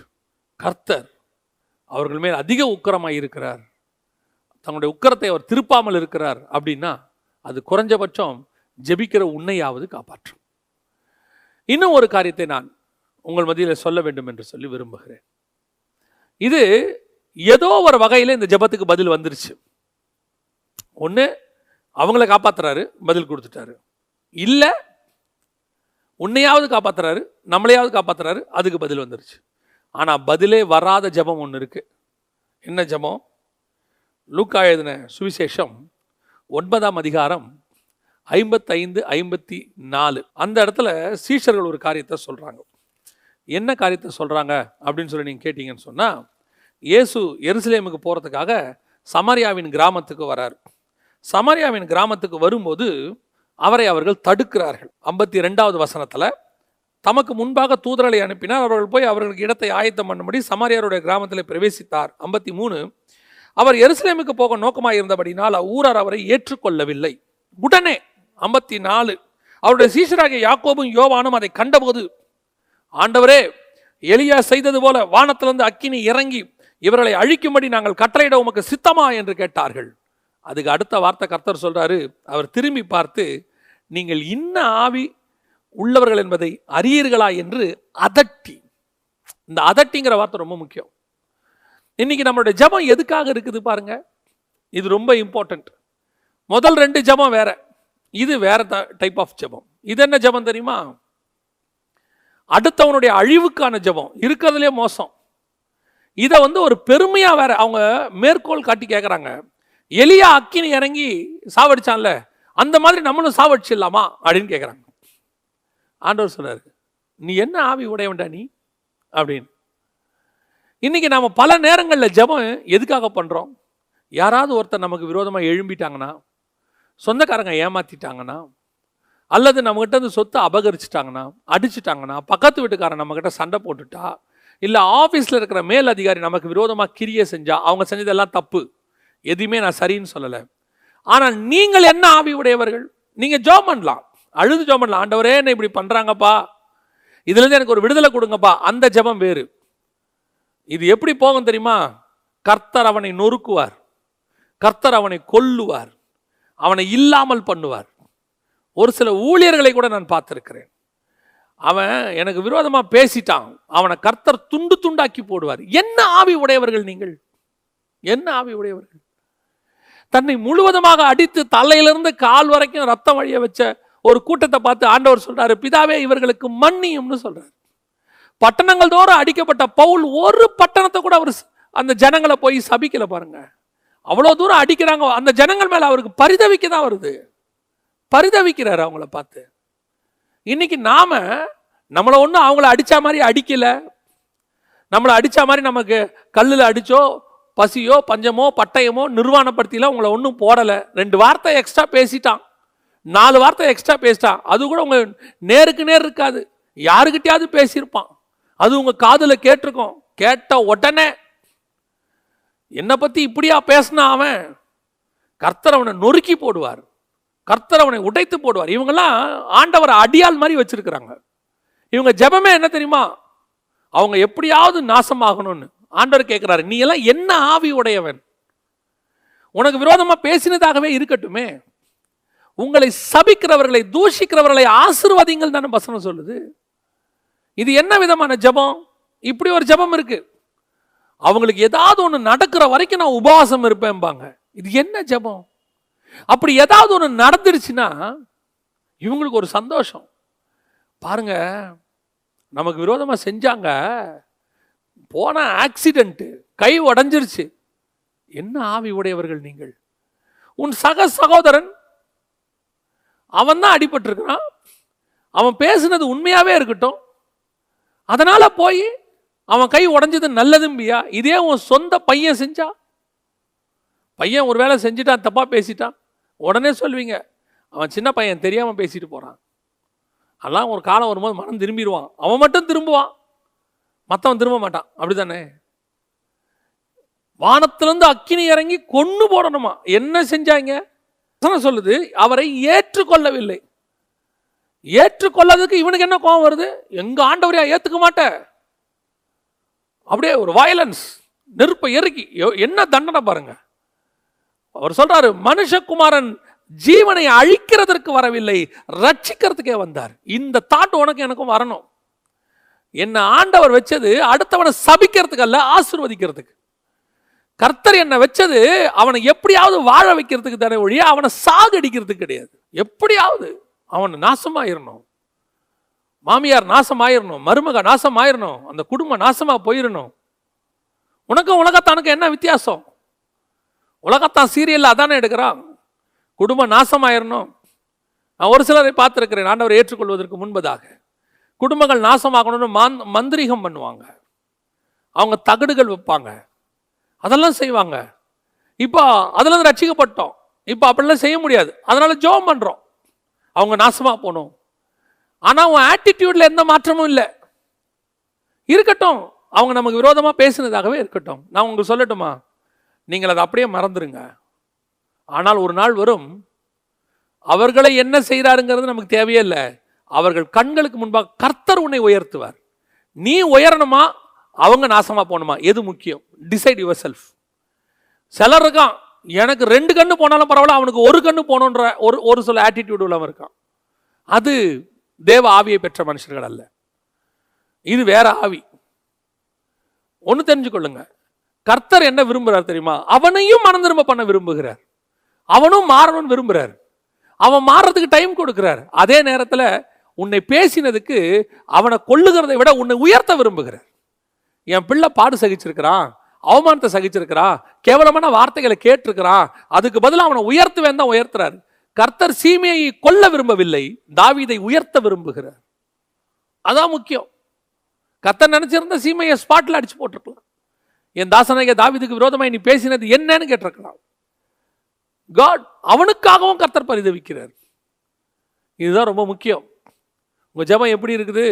கர்த்தர் அவர்கள் மேல் அதிக உக்கரமாக இருக்கிறார். தங்களுடைய உக்கரத்தை அவர் திருப்பாமல் இருக்கிறார் அப்படின்னா அது குறைஞ்சபட்சம் ஜெபிக்கிற உன்னையாவது காப்பாற்றும். இன்னும் ஒரு காரியத்தை நான் உங்கள் மத்தியில் சொல்ல வேண்டும் என்று சொல்லி விரும்புகிறேன். இது ஏதோ ஒரு வகையில் இந்த ஜெபத்துக்கு பதில் வந்துருச்சு. ஒன்று அவங்கள காப்பாத்துறாரு பதில் கொடுத்துட்டாரு. இல்லை உன்னையாவது காப்பாத்துறாரு நம்மளையாவது காப்பாத்துறாரு அதுக்கு பதில் வந்துருச்சு. ஆனால் பதிலே வராத ஜெபம் ஒன்று இருக்குது என்ன ஜபம்? லூக்கா எழுதின சுவிசேஷம் ஒன்பதாம் அதிகாரம் ஐம்பத்தைந்து ஐம்பத்தி நாலு அந்த இடத்துல சீஷர்கள் ஒரு காரியத்தை சொல்கிறாங்க என்ன காரியத்தை சொல்கிறாங்க அப்படின்னு சொல்லி நீங்கள் கேட்டிங்கன்னு சொன்னால் இயேசு எருசலேமுக்கு போகிறதுக்காக சமாரியாவின் கிராமத்துக்கு வராரு. சமாரியாவின் கிராமத்துக்கு வரும்போது அவரை அவர்கள் தடுக்கிறார்கள். ஐம்பத்தி ரெண்டாவது வசனத்தில் தமக்கு முன்பாக தூதரலை அனுப்பினார். அவர்கள் போய் அவர்களுக்கு இடத்தை ஆயத்தம் பண்ணும்படி சமாரியாருடைய கிராமத்தில் பிரவேசித்தார். ஐம்பத்தி மூணு அவர் எருசலேமுக்கு போக நோக்கமாக இருந்தபடினால் அவ்வூரார் அவரை ஏற்றுக்கொள்ளவில்லை. உடனே ஐம்பத்தி நாலு அவருடைய சீசராகிய யாக்கோபும் யோவானும் அதை கண்டபோது ஆண்டவரே எலியா செய்தது போல வானத்திலிருந்து அக்கினி இறங்கி இவர்களை அழிக்கும்படி நாங்கள் கட்டளையிட உமக்கு சித்தமா? என்று கேட்டார்கள். அதுக்கு அடுத்த வார்த்தை கர்த்தர் சொல்கிறாரு அவர் திரும்பி பார்த்து நீங்கள் இன்ன ஆவி உள்ளவர்கள் என்பதை அறியீர்களா என்று அதட்டி. இந்த அதட்டிங்கிற வார்த்தை ரொம்ப முக்கியம். இன்றைக்கி நம்மளுடைய ஜெபம் எதுக்காக இருக்குது பாருங்க? இது ரொம்ப இம்பார்ட்டண்ட் முதல் ரெண்டு ஜெபம் வேற. இது வேற டைப் ஆஃப் ஜெபம். இது என்ன ஜெபம் தெரியுமா? அடுத்தவனுடைய அழிவுக்கான ஜெபம். இருக்கிறதுலே மோசம். இதை வந்து ஒரு பெருமையாக வேற அவங்க மேற்கோள் காட்டி கேட்குறாங்க எலியா அக்கினி இறங்கி சாவடிச்சான்ல அந்த மாதிரி நம்மளும் சாவடிச்சிடலாமா? அப்படின்னு கேட்குறாங்க ஆண்டவர் சொன்னார் நீ என்ன ஆவி உடையவன்டா நீ? அப்படின்னு. இன்னைக்கு நாம் பல நேரங்களில் ஜபம் எதுக்காக பண்ணுறோம் யாராவது ஒருத்தர் நமக்கு விரோதமாக எழும்பிட்டாங்கன்னா சொந்தக்காரங்க ஏமாத்திட்டாங்கன்னா அல்லது நம்மகிட்ட இருந்து சொத்தை அபகரிச்சிட்டாங்கன்னா அடிச்சிட்டாங்கன்னா பக்கத்து வீட்டுக்காரன் நம்மக்கிட்ட சண்டை போட்டுட்டா இல்லை ஆஃபீஸில் இருக்கிற மேல் அதிகாரி நமக்கு விரோதமாக கிரியை செஞ்சால் அவங்க செஞ்சதெல்லாம் தப்பு. எதுவுமே நான் சரின்னு சொல்லலை. ஆனால் நீங்கள் என்ன ஆவி உடையவர்கள் நீங்கள் ஜோம் பண்ணலாம். அழுது ஜோம் பண்ணலாம். ஆண்டவரே என்ன இப்படி பண்ணுறாங்கப்பா இதுலேருந்து எனக்கு ஒரு விடுதலை கொடுங்கப்பா. அந்த ஜெபம் வேறு. இது எப்படி போகும் தெரியுமா? கர்த்தர் அவனை நொறுக்குவார். கர்த்தர் அவனை கொல்லுவார். அவனை இல்லாமல் பண்ணுவார். ஒரு சில ஊழியர்களை கூட நான் பார்த்துருக்கிறேன். அவன் எனக்கு விரோதமாக பேசிட்டான். அவனை கர்த்தர் துண்டு துண்டாக்கி போடுவார். என்ன ஆவி உடையவர்கள் நீங்கள்? என்ன ஆவி உடையவர்கள் தன்னை முழுவதுமாக அடித்து தலையிலிருந்து கால் வரைக்கும் ரத்தம் வழிய வச்ச ஒரு கூட்டத்தை பார்த்து ஆண்டவர் சொல்றாரு பிதாவே இவர்களுக்கு மன்னியும்னு சொல்றாரு. பட்டணங்கள் தோறும் அடிக்கப்பட்ட பவுல் ஒரு பட்டணத்தை கூட அவர் அந்த ஜனங்களை போய் சபிக்கல பாருங்க. அவ்வளோ தூரம் அடிக்கிறாங்க. அந்த ஜனங்கள் மேலே அவருக்கு பரிதவிக்க தான் வருது. பரிதவிக்கிறாரு அவங்கள பார்த்து. இன்னைக்கு நாம நம்மளை ஒன்றும் அவங்கள அடித்த மாதிரி அடிக்கலை. நம்மளை அடித்த மாதிரி நமக்கு கல்லில் அடித்தோ பசியோ பஞ்சமோ பட்டயமோ நிர்வாணப்படுத்திலாம் உங்களை ஒன்றும் போடலை. ரெண்டு வார்த்தை எக்ஸ்ட்ரா பேசிட்டான். நாலு வார்த்தை எக்ஸ்ட்ரா பேசிட்டான். அது கூட உங்கள் நேருக்கு நேர் இருக்காது. யாருக்கிட்டையாவது பேசியிருப்பான். அது உங்கள் காதில் கேட்டிருக்கோம். கேட்ட உடனே என்னை பற்றி இப்படியா பேசினா அவன்? கர்த்தர் அவனை நொறுக்கி போடுவார். கர்த்தர் அவனை உடைத்து போடுவார். இவங்கெல்லாம் ஆண்டவரை அடியால் மாதிரி வச்சுருக்குறாங்க. இவங்க ஜெபமே என்ன தெரியுமா? அவங்க எப்படியாவது நாசமாகணும்னு. ஆண்டவர் கேட்குறாரு நீ எல்லாம் என்ன ஆவி உடையவன்? உனக்கு விரோதமாக பேசினதாகவே இருக்கட்டுமே. உங்களை சபிக்கிறவர்களை தூஷிக்கிறவர்களை ஆசிர்வாதிங்கள் தானே வசனம் சொல்லுது. இது என்ன விதமான ஜெபம்? இப்படி ஒரு ஜெபம் இருக்கு. அவங்களுக்கு ஏதாவது ஒன்று நடக்கிற வரைக்கும் நான் உபவாசம் இருப்பேன்பாங்க. இது என்ன ஜெபம்? அப்படி ஏதாவது ஒன்று நடந்துருச்சுன்னா இவங்களுக்கு ஒரு சந்தோஷம். பாருங்க நமக்கு விரோதமாக செஞ்சாங்க போன ஆக்சிடெண்ட்டு கை உடஞ்சிருச்சு. என்ன ஆவி உடையவர்கள் நீங்கள்? உன் சக சகோதரன் அவன் தான் அடிபட்டிருக்கிறான். அவன் பேசுனது உண்மையாகவே இருக்கட்டும். அதனால் போய் அவன் கை உடஞ்சது நல்லதும்பியா? இதே உன் சொந்த பையன் செஞ்சா? பையன் ஒரு வேளை செஞ்சுட்டான் தப்பாக பேசிட்டான். உடனே சொல்வீங்க அவன் சின்ன பையன் தெரியாமல் பேசிட்டு போகிறான் அதெல்லாம் ஒரு காலம் வரும்போது மனம் திரும்பிடுவான் அவன் மட்டும் திரும்புவான். மற்றவன் திரும்ப மாட்டான். அப்படிதானே? வானத்திலிருந்து அக்கினி இறங்கி கொண்டு போடணுமா? என்ன செஞ்சாங்க? சொல்லுது அவரை ஏற்றுக்கொள்ளவில்லை. ஏற்றுக்கொள்ளதுக்கு இவனுக்கு என்ன கோபம் வருது? எங்க ஆண்டவரையா ஏத்துக்க மாட்ட அப்படியே ஒரு வயலன்ஸ் நெருப்பை எருக்கி எ- என்ன தண்டனை பாருங்க. அவர் சொல்றாரு மனுஷகுமாரன் ஜீவனை அழிக்கிறதற்கு வரவில்லை ரட்சிக்கிறதுக்கே வந்தார். இந்த தாட் உனக்கு எனக்கும் வரணும். என்னை ஆண்டவர் வச்சது அடுத்தவனை சபிக்கிறதுக்கு அல்ல ஆசிர்வதிக்கிறதுக்கு. கர்த்தர் என்னை வச்சது அவனை எப்படியாவது வாழ வைக்கிறதுக்கு தானே ஒழிய அவனை சாகடிக்கிறதுக்கு கிடையாது. எப்படியாவது அவன் நாசமாயிரணும். மாமியார் நாசமாயிரணும் மருமக நாசமாயிரணும் அந்த குடும்பம் நாசமாக போயிடணும் உனக்கும் உலகத்தானுக்கு என்ன வித்தியாசம்? உலகத்தான் சீரியலில் அதானே எடுக்கிறான். குடும்பம் நாசமாயிரணும். நான் ஒரு சிலரை பார்த்துருக்கிறேன் ஆண்டவர் ஏற்றுக்கொள்வதற்கு முன்பதாக. குடும்பங்கள் நாசமாகணும்னு மாந் மந்திரிகம் பண்ணுவாங்க. அவங்க தகடுகள் வைப்பாங்க அதெல்லாம் செய்வாங்க. இப்போ அதெல்லாம் ரட்சிக்கப்பட்டோம். இப்போ அப்படிலாம் செய்ய முடியாது. அதனால் ஜோம் பண்ணுறோம் அவங்க நாசமாக போகணும் ஆனால் உன் ஆட்டிடியூடில் எந்த மாற்றமும் இல்லை. இருக்கட்டும். அவங்க நமக்கு விரோதமாக பேசினதாகவே இருக்கட்டும். நான் உங்களுக்கு சொல்லட்டுமா? நீங்கள் அதை அப்படியே மறந்துடுங்க ஆனால் ஒரு நாள் வரும். அவர்களை என்ன செய்கிறாருங்கிறது நமக்கு தேவையே இல்லை. அவர்கள் கண்களுக்கு முன்பாக கர்த்தர் உன்னை உயர்த்துவார். நீ உயரணுமா? அவங்க நாசமாக போகணுமா? எது முக்கியம்? டிசைட் யுவர் செல்ஃப் சிலர் இருக்கான் எனக்கு ரெண்டு கண்ணு போனாலும் பரவாயில்ல அவனுக்கு ஒரு கண்ணு போகணுன்ற ஒரு ஒரு சில ஆட்டிடியூட் உள்ளவன் இருக்கான். அது தேவ ஆவியை பெற்ற மனுஷர்கள் அல்ல. இது வேற ஆவி. ஒன்று தெரிஞ்சுக்கொள்ளுங்க. கர்த்தர் என்ன விரும்புகிறார் தெரியுமா? அவனையும் மனந்திரும்ப பண்ண விரும்புகிறார். அவனும் மாறணும்னு விரும்புகிறார் அவன் மாறுறதுக்கு டைம் கொடுக்குறார். அதே நேரத்தில் உன்னை பேசினதுக்கு அவனை கொள்ளுகிறதை விட உன்னை உயர்த்த விரும்புகிறார் என் பிள்ளை பாடு சகிச்சிருக்கிறான் அவமானத்தை சகிச்சிருக்கிறான் கேவலமான வார்த்தைகளை கேட்டிருக்கிறான் அதுக்கு பதிலாக அவனை உயர்த்துவேன் தான் உயர்த்துறாரு. கர்த்தர் சீமையை கொல்ல விரும்பவில்லை தாவீதை உயர்த்த விரும்புகிறார். அதான் முக்கியம். கர்த்தர் நினைச்சிருந்த சீமையை ஸ்பாட்டில் அடிச்சு போட்டிருக்கலாம். என் தாசனாகிய தாவீதுக்கு விரோதமாக நீ பேசினது என்னன்னு கேட்டிருக்கலாம். காட் அவனுக்காகவும் கர்த்தர் பரிதவிக்கிறார். இதுதான் ரொம்ப முக்கியம். உங்கள் ஜெபம் எப்படி இருக்குது?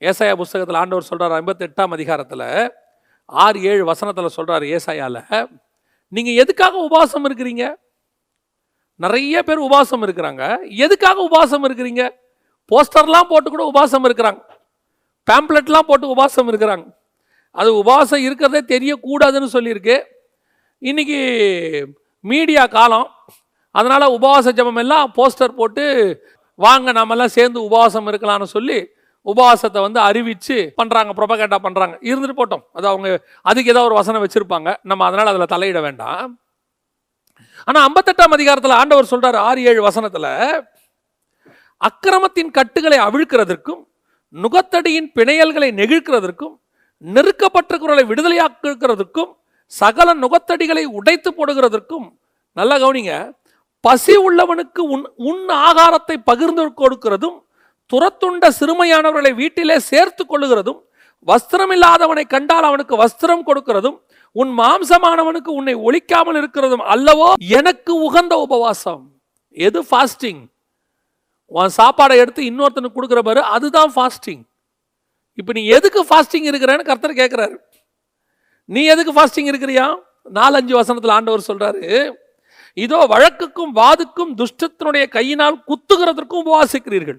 ஏசாயா புஸ்தகத்தில் ஆண்டவர் சொல்கிறார் ஐம்பத்தெட்டாம் அதிகாரத்தில் ஆறு ஏழு வசனத்தில் சொல்கிறார் ஏசாயாவில் நீங்கள் எதுக்காக உபாசம் இருக்கிறீங்க? நிறைய பேர் உபவாசம் இருக்கிறாங்க. எதுக்காக உபவாசம் இருக்கிறீங்க? போஸ்டர்லாம் போட்டு கூட உபவாசம் இருக்கிறாங்க. பேம்ப்ளெட்லாம் போட்டு உபவாசம் இருக்கிறாங்க. அது உபவாசம் இருக்கிறதே தெரியக்கூடாதுன்னு சொல்லியிருக்கு. இன்றைக்கி மீடியா காலம். அதனால் உபவாச ஜெபம் எல்லாம் போஸ்டர் போட்டு வாங்க நாமெல்லாம் சேர்ந்து உபவாசம் இருக்கலாம்னு சொல்லி உபவாசத்தை வந்து அறிவித்து பண்ணுறாங்க ப்ரொபகேட்டா பண்ணுறாங்க இருந்துட்டு போட்டோம். அது அவங்க அதுக்கு ஏதோ ஒரு வசனம் வச்சுருப்பாங்க. நம்ம அதனால் அதில் தலையிட வேண்டாம். ஆனால் ஐம்பத்தெட்டாம் அதிகாரத்தில் ஆண்டவர் சொல்கிறார் ஆறு ஏழு வசனத்தில் அக்கிரமத்தின் கட்டுகளை அவிழ்க்கிறதற்கும் நுகத்தடியின் பிணையல்களை நெகிழ்க்கிறதற்கும் நெருக்கப்பட்டிருக்கிறவர்களை விடுதலையாக்கிறதுக்கும் சகல நுகத்தடிகளை உடைத்து போடுகிறதற்கும் நல்லா கவனிங்க. பசி உள்ளவனுக்கு உன் உன் ஆகாரத்தை பகிர்ந்து கொடுக்கிறதும் துரத்துண்ட சிறுமையானவர்களை வீட்டிலே சேர்த்து கொள்ளுகிறதும் வஸ்திரமில்லாதவனை கண்டால் அவனுக்கு வஸ்திரம் கொடுக்கிறதும் உன் மாம்சமானவனுக்கு உன்னை ஒழிக்காமல் இருக்கிறதும் அல்லவோ? எனக்கு உகந்த உபவாசம். எது ஃபாஸ்டிங் உன் சாப்பாடை எடுத்து இன்னொருத்தனுக்கு கொடுக்குற பாரு அதுதான் ஃபாஸ்டிங் இப்போ நீ எதுக்கு ஃபாஸ்டிங் இருக்கிறேன்னு கர்த்தர் கேட்குறாரு நீ எதுக்கு ஃபாஸ்டிங் இருக்கிறியா? நாலஞ்சு வசனத்தில் ஆண்டவர் சொல்கிறாரு இதோ வழக்குக்கும் வாதுக்கும் துஷ்டத்தினுடைய கையினால் குத்துகிறதற்கும் உபவாசிக்கிறீர்கள்.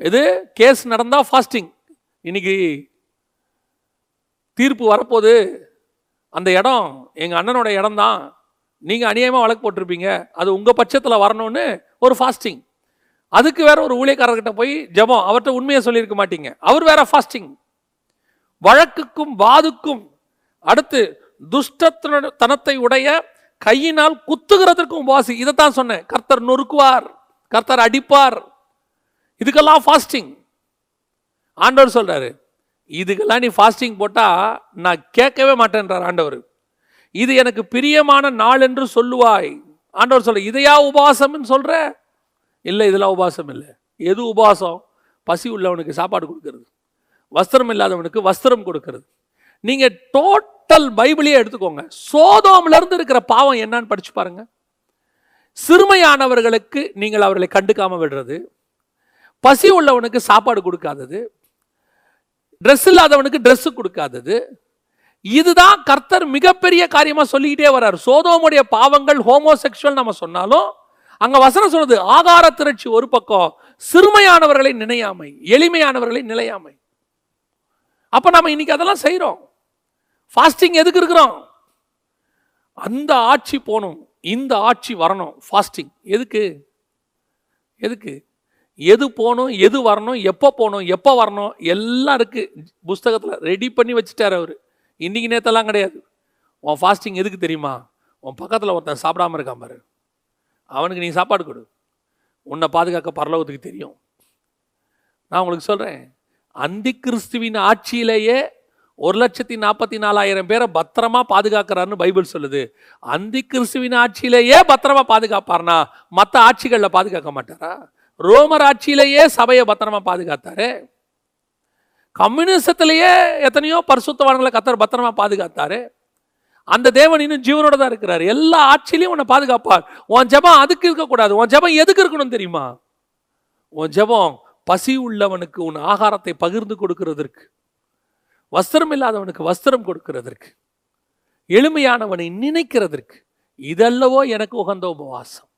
இது கேஸ் நடந்தால் ஃபாஸ்டிங் இன்னைக்கு தீர்ப்பு வரப்போது அந்த இடம் எங்கள் அண்ணனோட இடம் தான் நீங்கள் அநியாயமாக வழக்கு போட்டிருப்பீங்க. அது உங்கள் பட்சத்தில் வரணும்னு ஒரு ஃபாஸ்டிங் அதுக்கு வேற ஒரு ஊழியக்காரர்கிட்ட போய் ஜபம். அவர்கிட்ட உண்மையை சொல்லியிருக்க மாட்டீங்க. அவர் வேற ஃபாஸ்டிங் வழக்குக்கும் வாதுக்கும் அடுத்து துஷ்டத்தனத்தை உடைய கையினால் குத்துகிறதற்கும் உபவாசி இதைத்தான் சொன்னேன். கர்த்தர் நொறுக்குவார். கர்த்தர் அடிப்பார். இதுக்கெல்லாம் ஃபாஸ்டிங் ஆண்டவர் சொல்கிறாரு இதுக்கெல்லாம் நீ ஃபாஸ்டிங் போட்டால் நான் கேட்கவே மாட்டேன்றார் ஆண்டவர். இது எனக்கு பிரியமான நாள் என்று சொல்லுவாய். ஆண்டவர் சொல்ற இதையா உபவாசம்னு சொல்கிற இல்லை இதெல்லாம் உபவாசம் இல்லை. எது உபவாசம் பசி உள்ளவனுக்கு சாப்பாடு கொடுக்கறது. வஸ்திரம் இல்லாதவனுக்கு வஸ்திரம் கொடுக்கறது. நீங்கள் டோட்டல் பைபிளையே எடுத்துக்கோங்க. சோதோம்லேருந்து இருக்கிற பாவம் என்னன்னு படித்து பாருங்கள் சிறுமையானவர்களுக்கு நீங்கள் அவர்களை கண்டுக்காமல் விடுறது. பசி உள்ளவனுக்கு சாப்பாடு கொடுக்காதது. ட்ரெஸ் இல்லாதவனுக்கு ட்ரெஸ்ஸு கொடுக்காதது. இதுதான் கர்த்தர் மிகப்பெரிய காரியமாக சொல்லிக்கிட்டே வர்றார். சோதோமுடைய பாவங்கள் ஹோமோசெக்ஷுவல் நம்ம சொன்னாலும் அங்கே வசனம் சொல்றது ஆகார திரட்சி ஒரு பக்கம் சிறுமையானவர்களை நினையாமை எளிமையானவர்களை நிலையாமை. அப்போ நம்ம இன்னைக்கு அதெல்லாம் செய்கிறோம் ஃபாஸ்டிங் எதுக்கு இருக்கிறோம்? அந்த ஆட்சி போகணும். இந்த ஆட்சி வரணும். ஃபாஸ்டிங் எதுக்கு? எதுக்கு? எது போகணும் எது வரணும் எப்போ போகணும் எப்போ வரணும் எல்லாம் இருக்குது புஸ்தகத்தில் ரெடி பண்ணி வச்சுட்டார் அவர். இன்றைக்கி நேத்தெல்லாம் கிடையாது. உன் ஃபாஸ்டிங் எதுக்கு தெரியுமா? உன் பக்கத்தில் ஒருத்தன் சாப்பிடாம இருக்கான் பாரு. அவனுக்கு நீ சாப்பாடு கொடு. உன்னை பாதுகாக்க பரலோகத்துக்கு தெரியும். நான் உங்களுக்கு சொல்கிறேன் அந்தி கிறிஸ்துவின் ஆட்சியிலேயே ஒரு லட்சத்தி நாற்பத்தி நாலாயிரம் பேரை பத்திரமா பாதுகாக்கிறாருன்னு பைபிள் சொல்லுது. அந்தி கிறிஸ்துவின் ஆட்சியிலேயே பத்திரமா பாதுகாப்பார்னா மற்ற ஆட்சிகளில் பாதுகாக்க மாட்டாரா? ரோமர் ஆட்சியிலேயே சபையை பத்திரமா பாதுகாத்தாரு? கம்யூனிசத்திலேயே எத்தனையோ பரிசுத்தவான்களை கத்தர் பத்திரமா பாதுகாத்தாரு? அந்த தேவன் இன்னும் ஜீவனோட தான் இருக்கிறார். எல்லா ஆட்சியிலையும் உன்னை பாதுகாப்பார். உன் ஜெபம் அதுக்கு இருக்கக்கூடாது. உன் ஜெபம் எதுக்கு இருக்கணும் தெரியுமா? உன் ஜெபம் பசி உள்ளவனுக்கு உன் ஆகாரத்தை பகிர்ந்து கொடுக்கிறதற்கு. வஸ்திரம் இல்லாதவனுக்கு வஸ்திரம் கொடுக்கிறதற்கு எளிமையானவனை நினைக்கிறதற்கு இதல்லவோ எனக்கு உகந்த உபவாசம்.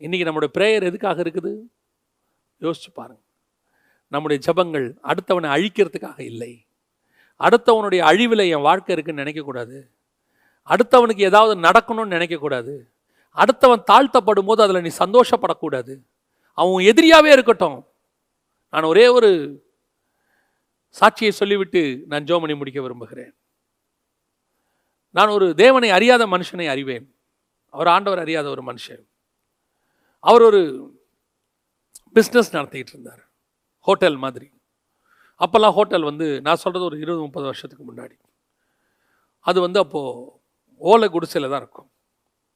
இன்றைக்கி நம்முடைய பிரேயர் எதுக்காக இருக்குது? யோசிச்சு பாருங்கள் நம்முடைய ஜெபங்கள் அடுத்தவனை அழிக்கிறதுக்காக இல்லை. அடுத்தவனுடைய அழிவில் என் வாழ்க்கை இருக்குன்னு நினைக்கக்கூடாது. அடுத்தவனுக்கு ஏதாவது நடக்கணும்னு நினைக்கக்கூடாது. அடுத்தவன் தாழ்த்தப்படும் போது அதில் நீ சந்தோஷப்படக்கூடாது. அவன் எதிரியாகவே இருக்கட்டும். நான் ஒரே ஒரு சாட்சியை சொல்லிவிட்டு நான் ஜோமணி முடிக்க விரும்புகிறேன். நான் ஒரு தேவனை அறியாத மனுஷனை அறிவேன். அவர் ஆண்டவர் அறியாத ஒரு மனுஷன். அவர் ஒரு பிஸ்னஸ் நடத்திக்கிட்டு இருந்தார். ஹோட்டல் மாதிரி. அப்போல்லாம் ஹோட்டல் வந்து நான் சொல்கிறது ஒரு இருபது முப்பது வருஷத்துக்கு முன்னாடி. அது வந்து அப்போது ஓலை குடிசையில் தான் இருக்கும்.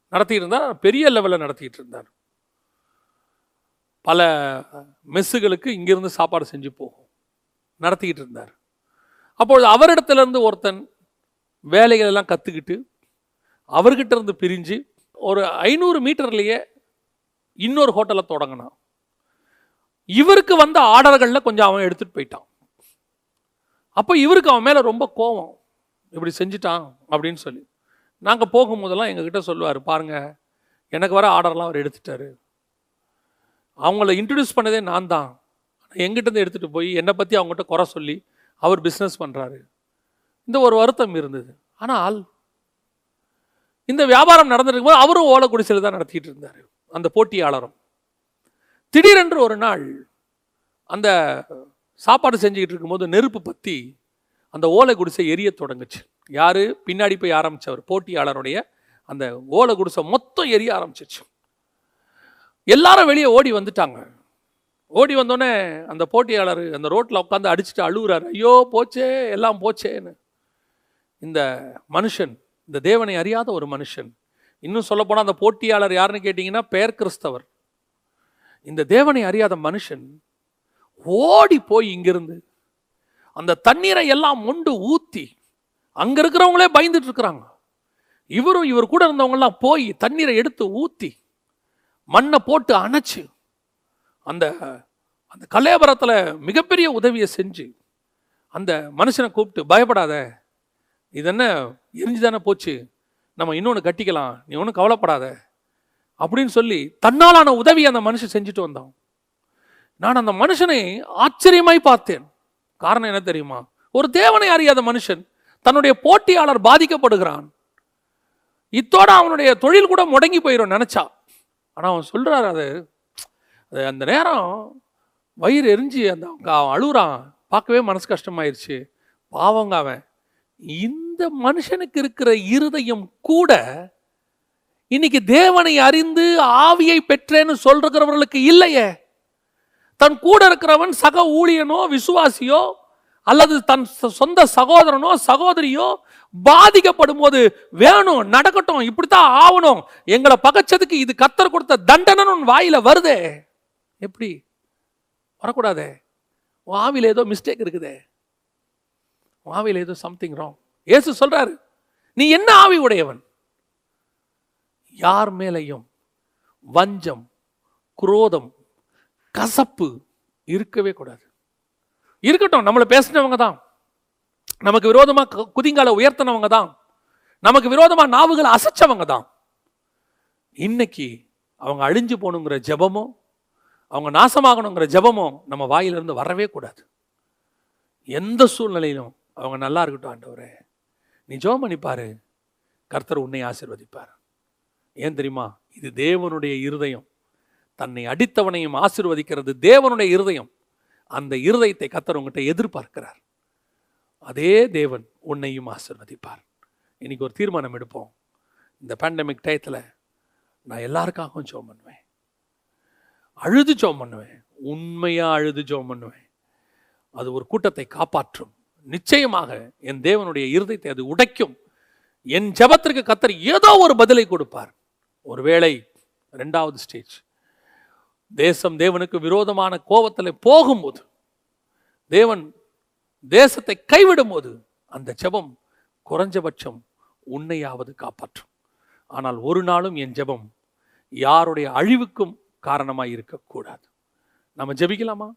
நடத்திட்டு இருந்தார் பெரிய லெவலில் நடத்திக்கிட்டு இருந்தார். பல மெஸ்ஸுகளுக்கு இங்கேருந்து சாப்பாடு செஞ்சு போகும். நடத்திக்கிட்டு இருந்தார் அப்பொழுது அவரிடத்துலேருந்து ஒருத்தன் வேலைகள் எல்லாம் கற்றுக்கிட்டு அவர்கிட்ட இருந்து பிரிஞ்சு ஒரு ஐநூறு மீட்டர்லேயே இன்னொரு ஹோட்டலை தொடங்கினான். இவருக்கு வந்த ஆர்டர்களில் கொஞ்சம் அவன் எடுத்துகிட்டு போயிட்டான். அப்போ இவருக்கு அவன் மேலே ரொம்ப கோவம். இப்படி செஞ்சுட்டான் அப்படின்னு சொல்லி. நாங்கள் போகும்போதெல்லாம் எங்ககிட்ட சொல்லுவார் பாருங்க எனக்கு வர ஆர்டர்லாம் அவர் எடுத்துட்டாரு. அவங்கள இன்ட்ரடியூஸ் பண்ணதே நான் தான் எங்கிட்டேருந்து எடுத்துகிட்டு போய் என்னை பற்றி அவங்ககிட்ட குறை சொல்லி அவர் பிஸ்னஸ் பண்ணுறாரு இந்த ஒரு வருத்தம் இருந்தது. ஆனால் இந்த வியாபாரம் நடந்துருக்கும் போது அவரும் ஓலை குடிசையில் தான் நடத்திட்டு இருந்தார் அந்த போட்டியாளரும். திடீரென்று ஒரு நாள் அந்த சாப்பாடு செஞ்சுக்கிட்டு இருக்கும்போது நெருப்பு பற்றி அந்த ஓலை குடிசை எரிய தொடங்குச்சு. யாரு? பின்னாடி போய் ஆரம்பிச்சவர் போட்டியாளருடைய அந்த ஓலை குடிசை மொத்தம் எரிய ஆரம்பிச்சிச்சு. எல்லாரும் வெளியே ஓடி வந்துட்டாங்க. ஓடி வந்தோடனே அந்த போட்டியாளர் அந்த ரோட்டில் உட்காந்து அடிச்சுட்டு அழுகுறாரு. ஐயோ போச்சே எல்லாம் போச்சேன்னு. இந்த மனுஷன் இந்த தேவனை அறியாத ஒரு மனுஷன் இன்னும் சொல்லப்போனால் அந்த போட்டியாளர் யாருன்னு கேட்டிங்கன்னா பெயர் கிறிஸ்தவர். இந்த தேவனை அறியாத மனுஷன் ஓடி போய் இங்கிருந்து அந்த தண்ணீரை எல்லாம் மொண்டு ஊற்றி அங்கே இருக்கிறவங்களே பயந்துட்டு இருக்கிறாங்க. இவரும் இவர் கூட இருந்தவங்கெல்லாம் போய் தண்ணீரை எடுத்து ஊற்றி மண்ணை போட்டு அணைச்சு அந்த அந்த கலேபரத்தில் மிகப்பெரிய உதவியை செஞ்சு அந்த மனுஷனை கூப்பிட்டு பயப்படாத. இது என்ன எரிஞ்சு தானே போச்சு. நம்ம இன்னொன்று கட்டிக்கலாம். நீ ஒன்றும் கவலைப்படாத. அப்படின்னு சொல்லி தன்னாலான உதவி அந்த மனுஷன் செஞ்சுட்டு வந்தான். நான் அந்த மனுஷனை ஆச்சரியமாய் பார்த்தேன். காரணம் என்ன தெரியுமா? ஒரு தேவனை அறியாத மனுஷன் தன்னுடைய போட்டியாளர் பாதிக்கப்படுகிறான். இத்தோட அவனுடைய தொழில் கூட முடங்கி போயிடும் நினச்சா. ஆனால் அவன் சொல்கிறார் அது அது அந்த நேரம் வயிறு எரிஞ்சு அந்த அவங்க அவன் அழுகுறான் பார்க்கவே மனசு கஷ்டமாயிருச்சு. பாவங்க அவன். இந்த மனுஷனுக்கு இருக்கிற இருதயம் கூட இன்னைக்கு தேவனை அறிந்து ஆவியை பெற்றேன்னு சொல்றவர்களுக்கு இல்லையே. தன் கூட இருக்கிறவன் சக ஊழியனோ விசுவாசியோ அல்லது தன் சொந்த சகோதரனோ சகோதரியோ பாதிக்கப்படும் போது வேணும் நடக்கட்டும் இப்படித்தான் ஆகணும் எங்களை பகைச்சதுக்கு இது கத்தர் கொடுத்த தண்டனைன்னு வாயில வருதே. எப்படி? வரக்கூடாதே. ஆவியில் ஏதோ மிஸ்டேக் இருக்குதே. ஆவியில் ஏதோ சம்திங் ராங் ஏசு சொல்கிறாரு நீ என்ன ஆவி உடையவன்? யார் மேலையும் வஞ்சம் குரோதம் கசப்பு இருக்கவே கூடாது. இருக்கட்டும் நம்மளை பேசினவங்க தான். நமக்கு விரோதமாக குதிங்கால உயர்த்தினவங்க தான். நமக்கு விரோதமாக நாவுகளை அசைச்சவங்க தான். இன்னைக்கு அவங்க அழிஞ்சு போகணுங்கிற ஜெபமோ அவங்க நாசமாகணுங்கிற ஜபமும் நம்ம வாயிலிருந்து வரவே கூடாது. எந்த சூழ்நிலையிலும் அவங்க நல்லா இருக்கட்டும் ஆண்டவரே. நீ ஜெபம் பண்ணி கர்த்தர் உன்னை ஆசிர்வதிப்பார். ஏன் தெரியுமா? இது தேவனுடைய இருதயம். தன்னை அடித்தவனையும் ஆசீர்வதிக்கிறது தேவனுடைய இருதயம். அந்த இருதயத்தை கர்த்தர் உங்ககிட்ட எதிர்பார்க்கிறார். அதே தேவன் உன்னையும் ஆசிர்வதிப்பார். இன்னைக்கு ஒரு தீர்மானம் எடுப்போம். இந்த பேண்டமிக் டயத்தில் நான் எல்லாருக்காகவும் ஜோம் பண்ணுவேன். அழுது ஜோம் பண்ணுவேன். உண்மையாக அழுது ஜோம் பண்ணுவேன். அது ஒரு கூட்டத்தை காப்பாற்றும். நிச்சயமாக என் தேவனுடைய இருதயத்தை அது உடைக்கும். என் ஜெபத்திற்கு கத்தர் ஏதோ ஒரு பதிலை கொடுப்பார். ஒருவேளை ரெண்டாவது ஸ்டேஜ். தேசம் தேவனுக்கு விரோதமான கோபத்தில் போகும்போது தேவன் தேசத்தை கைவிடும் போது அந்த ஜெபம் குறைஞ்சபட்சம் உன்னையாவது காப்பாற்றும். ஆனால் ஒரு நாளும் என் ஜெபம் யாருடைய அழிவுக்கும் காரணமாய் இருக்கக்கூடாது. நம்ம ஜெபிக்கலாமா?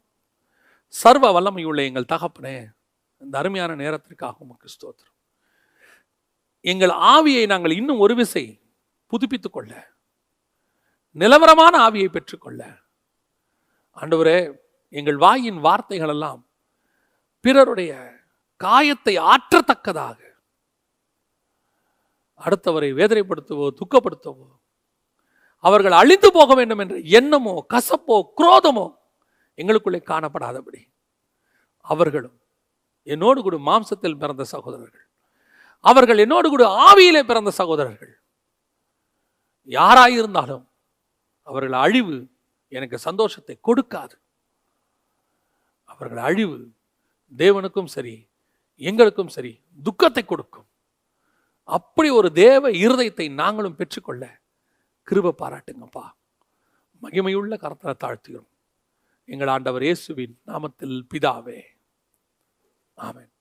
சர்வ வல்லமையுள்ள எங்கள் தகப்பனே இந்த அருமையான நேரத்திற்காக உமக்கு ஸ்தோத்திரம். எங்கள் ஆவியை நாங்கள் இன்னும் ஒரு விசை புதுப்பித்துக் கொள்ள நிலவரமான ஆவியை பெற்றுக்கொள்ள ஆண்டவரே எங்கள் வாயின் வார்த்தைகள் எல்லாம் பிறருடைய காயத்தை ஆற்றத்தக்கதாக அடுத்தவரை வேதனைப்படுத்தவோ துக்கப்படுத்தவோ அவர்கள் அழிந்து போக வேண்டும் என்ற எண்ணமோ கசப்போ குரோதமோ எங்களுக்குள்ளே காணப்படாதபடி. அவர்களும் என்னோடு கூட மாம்சத்தில் பிறந்த சகோதரர்கள். அவர்கள் என்னோடு கூட ஆவியிலே பிறந்த சகோதரர்கள். யாராயிருந்தாலும் அவர்கள் அழிவு எனக்கு சந்தோஷத்தை கொடுக்காது. அவர்கள் அழிவு தேவனுக்கும் சரி எங்களுக்கும் சரி துக்கத்தை கொடுக்கும். அப்படி ஒரு தேவ இருதயத்தை நாங்களும் பெற்றுக்கொள்ள கிருப பாராட்டுங்கப்பா. மகிமையுள்ள கரத்தனை தாழ்த்துகிறோம். எங்கள் ஆண்டவர் இயேசுவின் நாமத்தில் பிதாவே. ஆமேன்.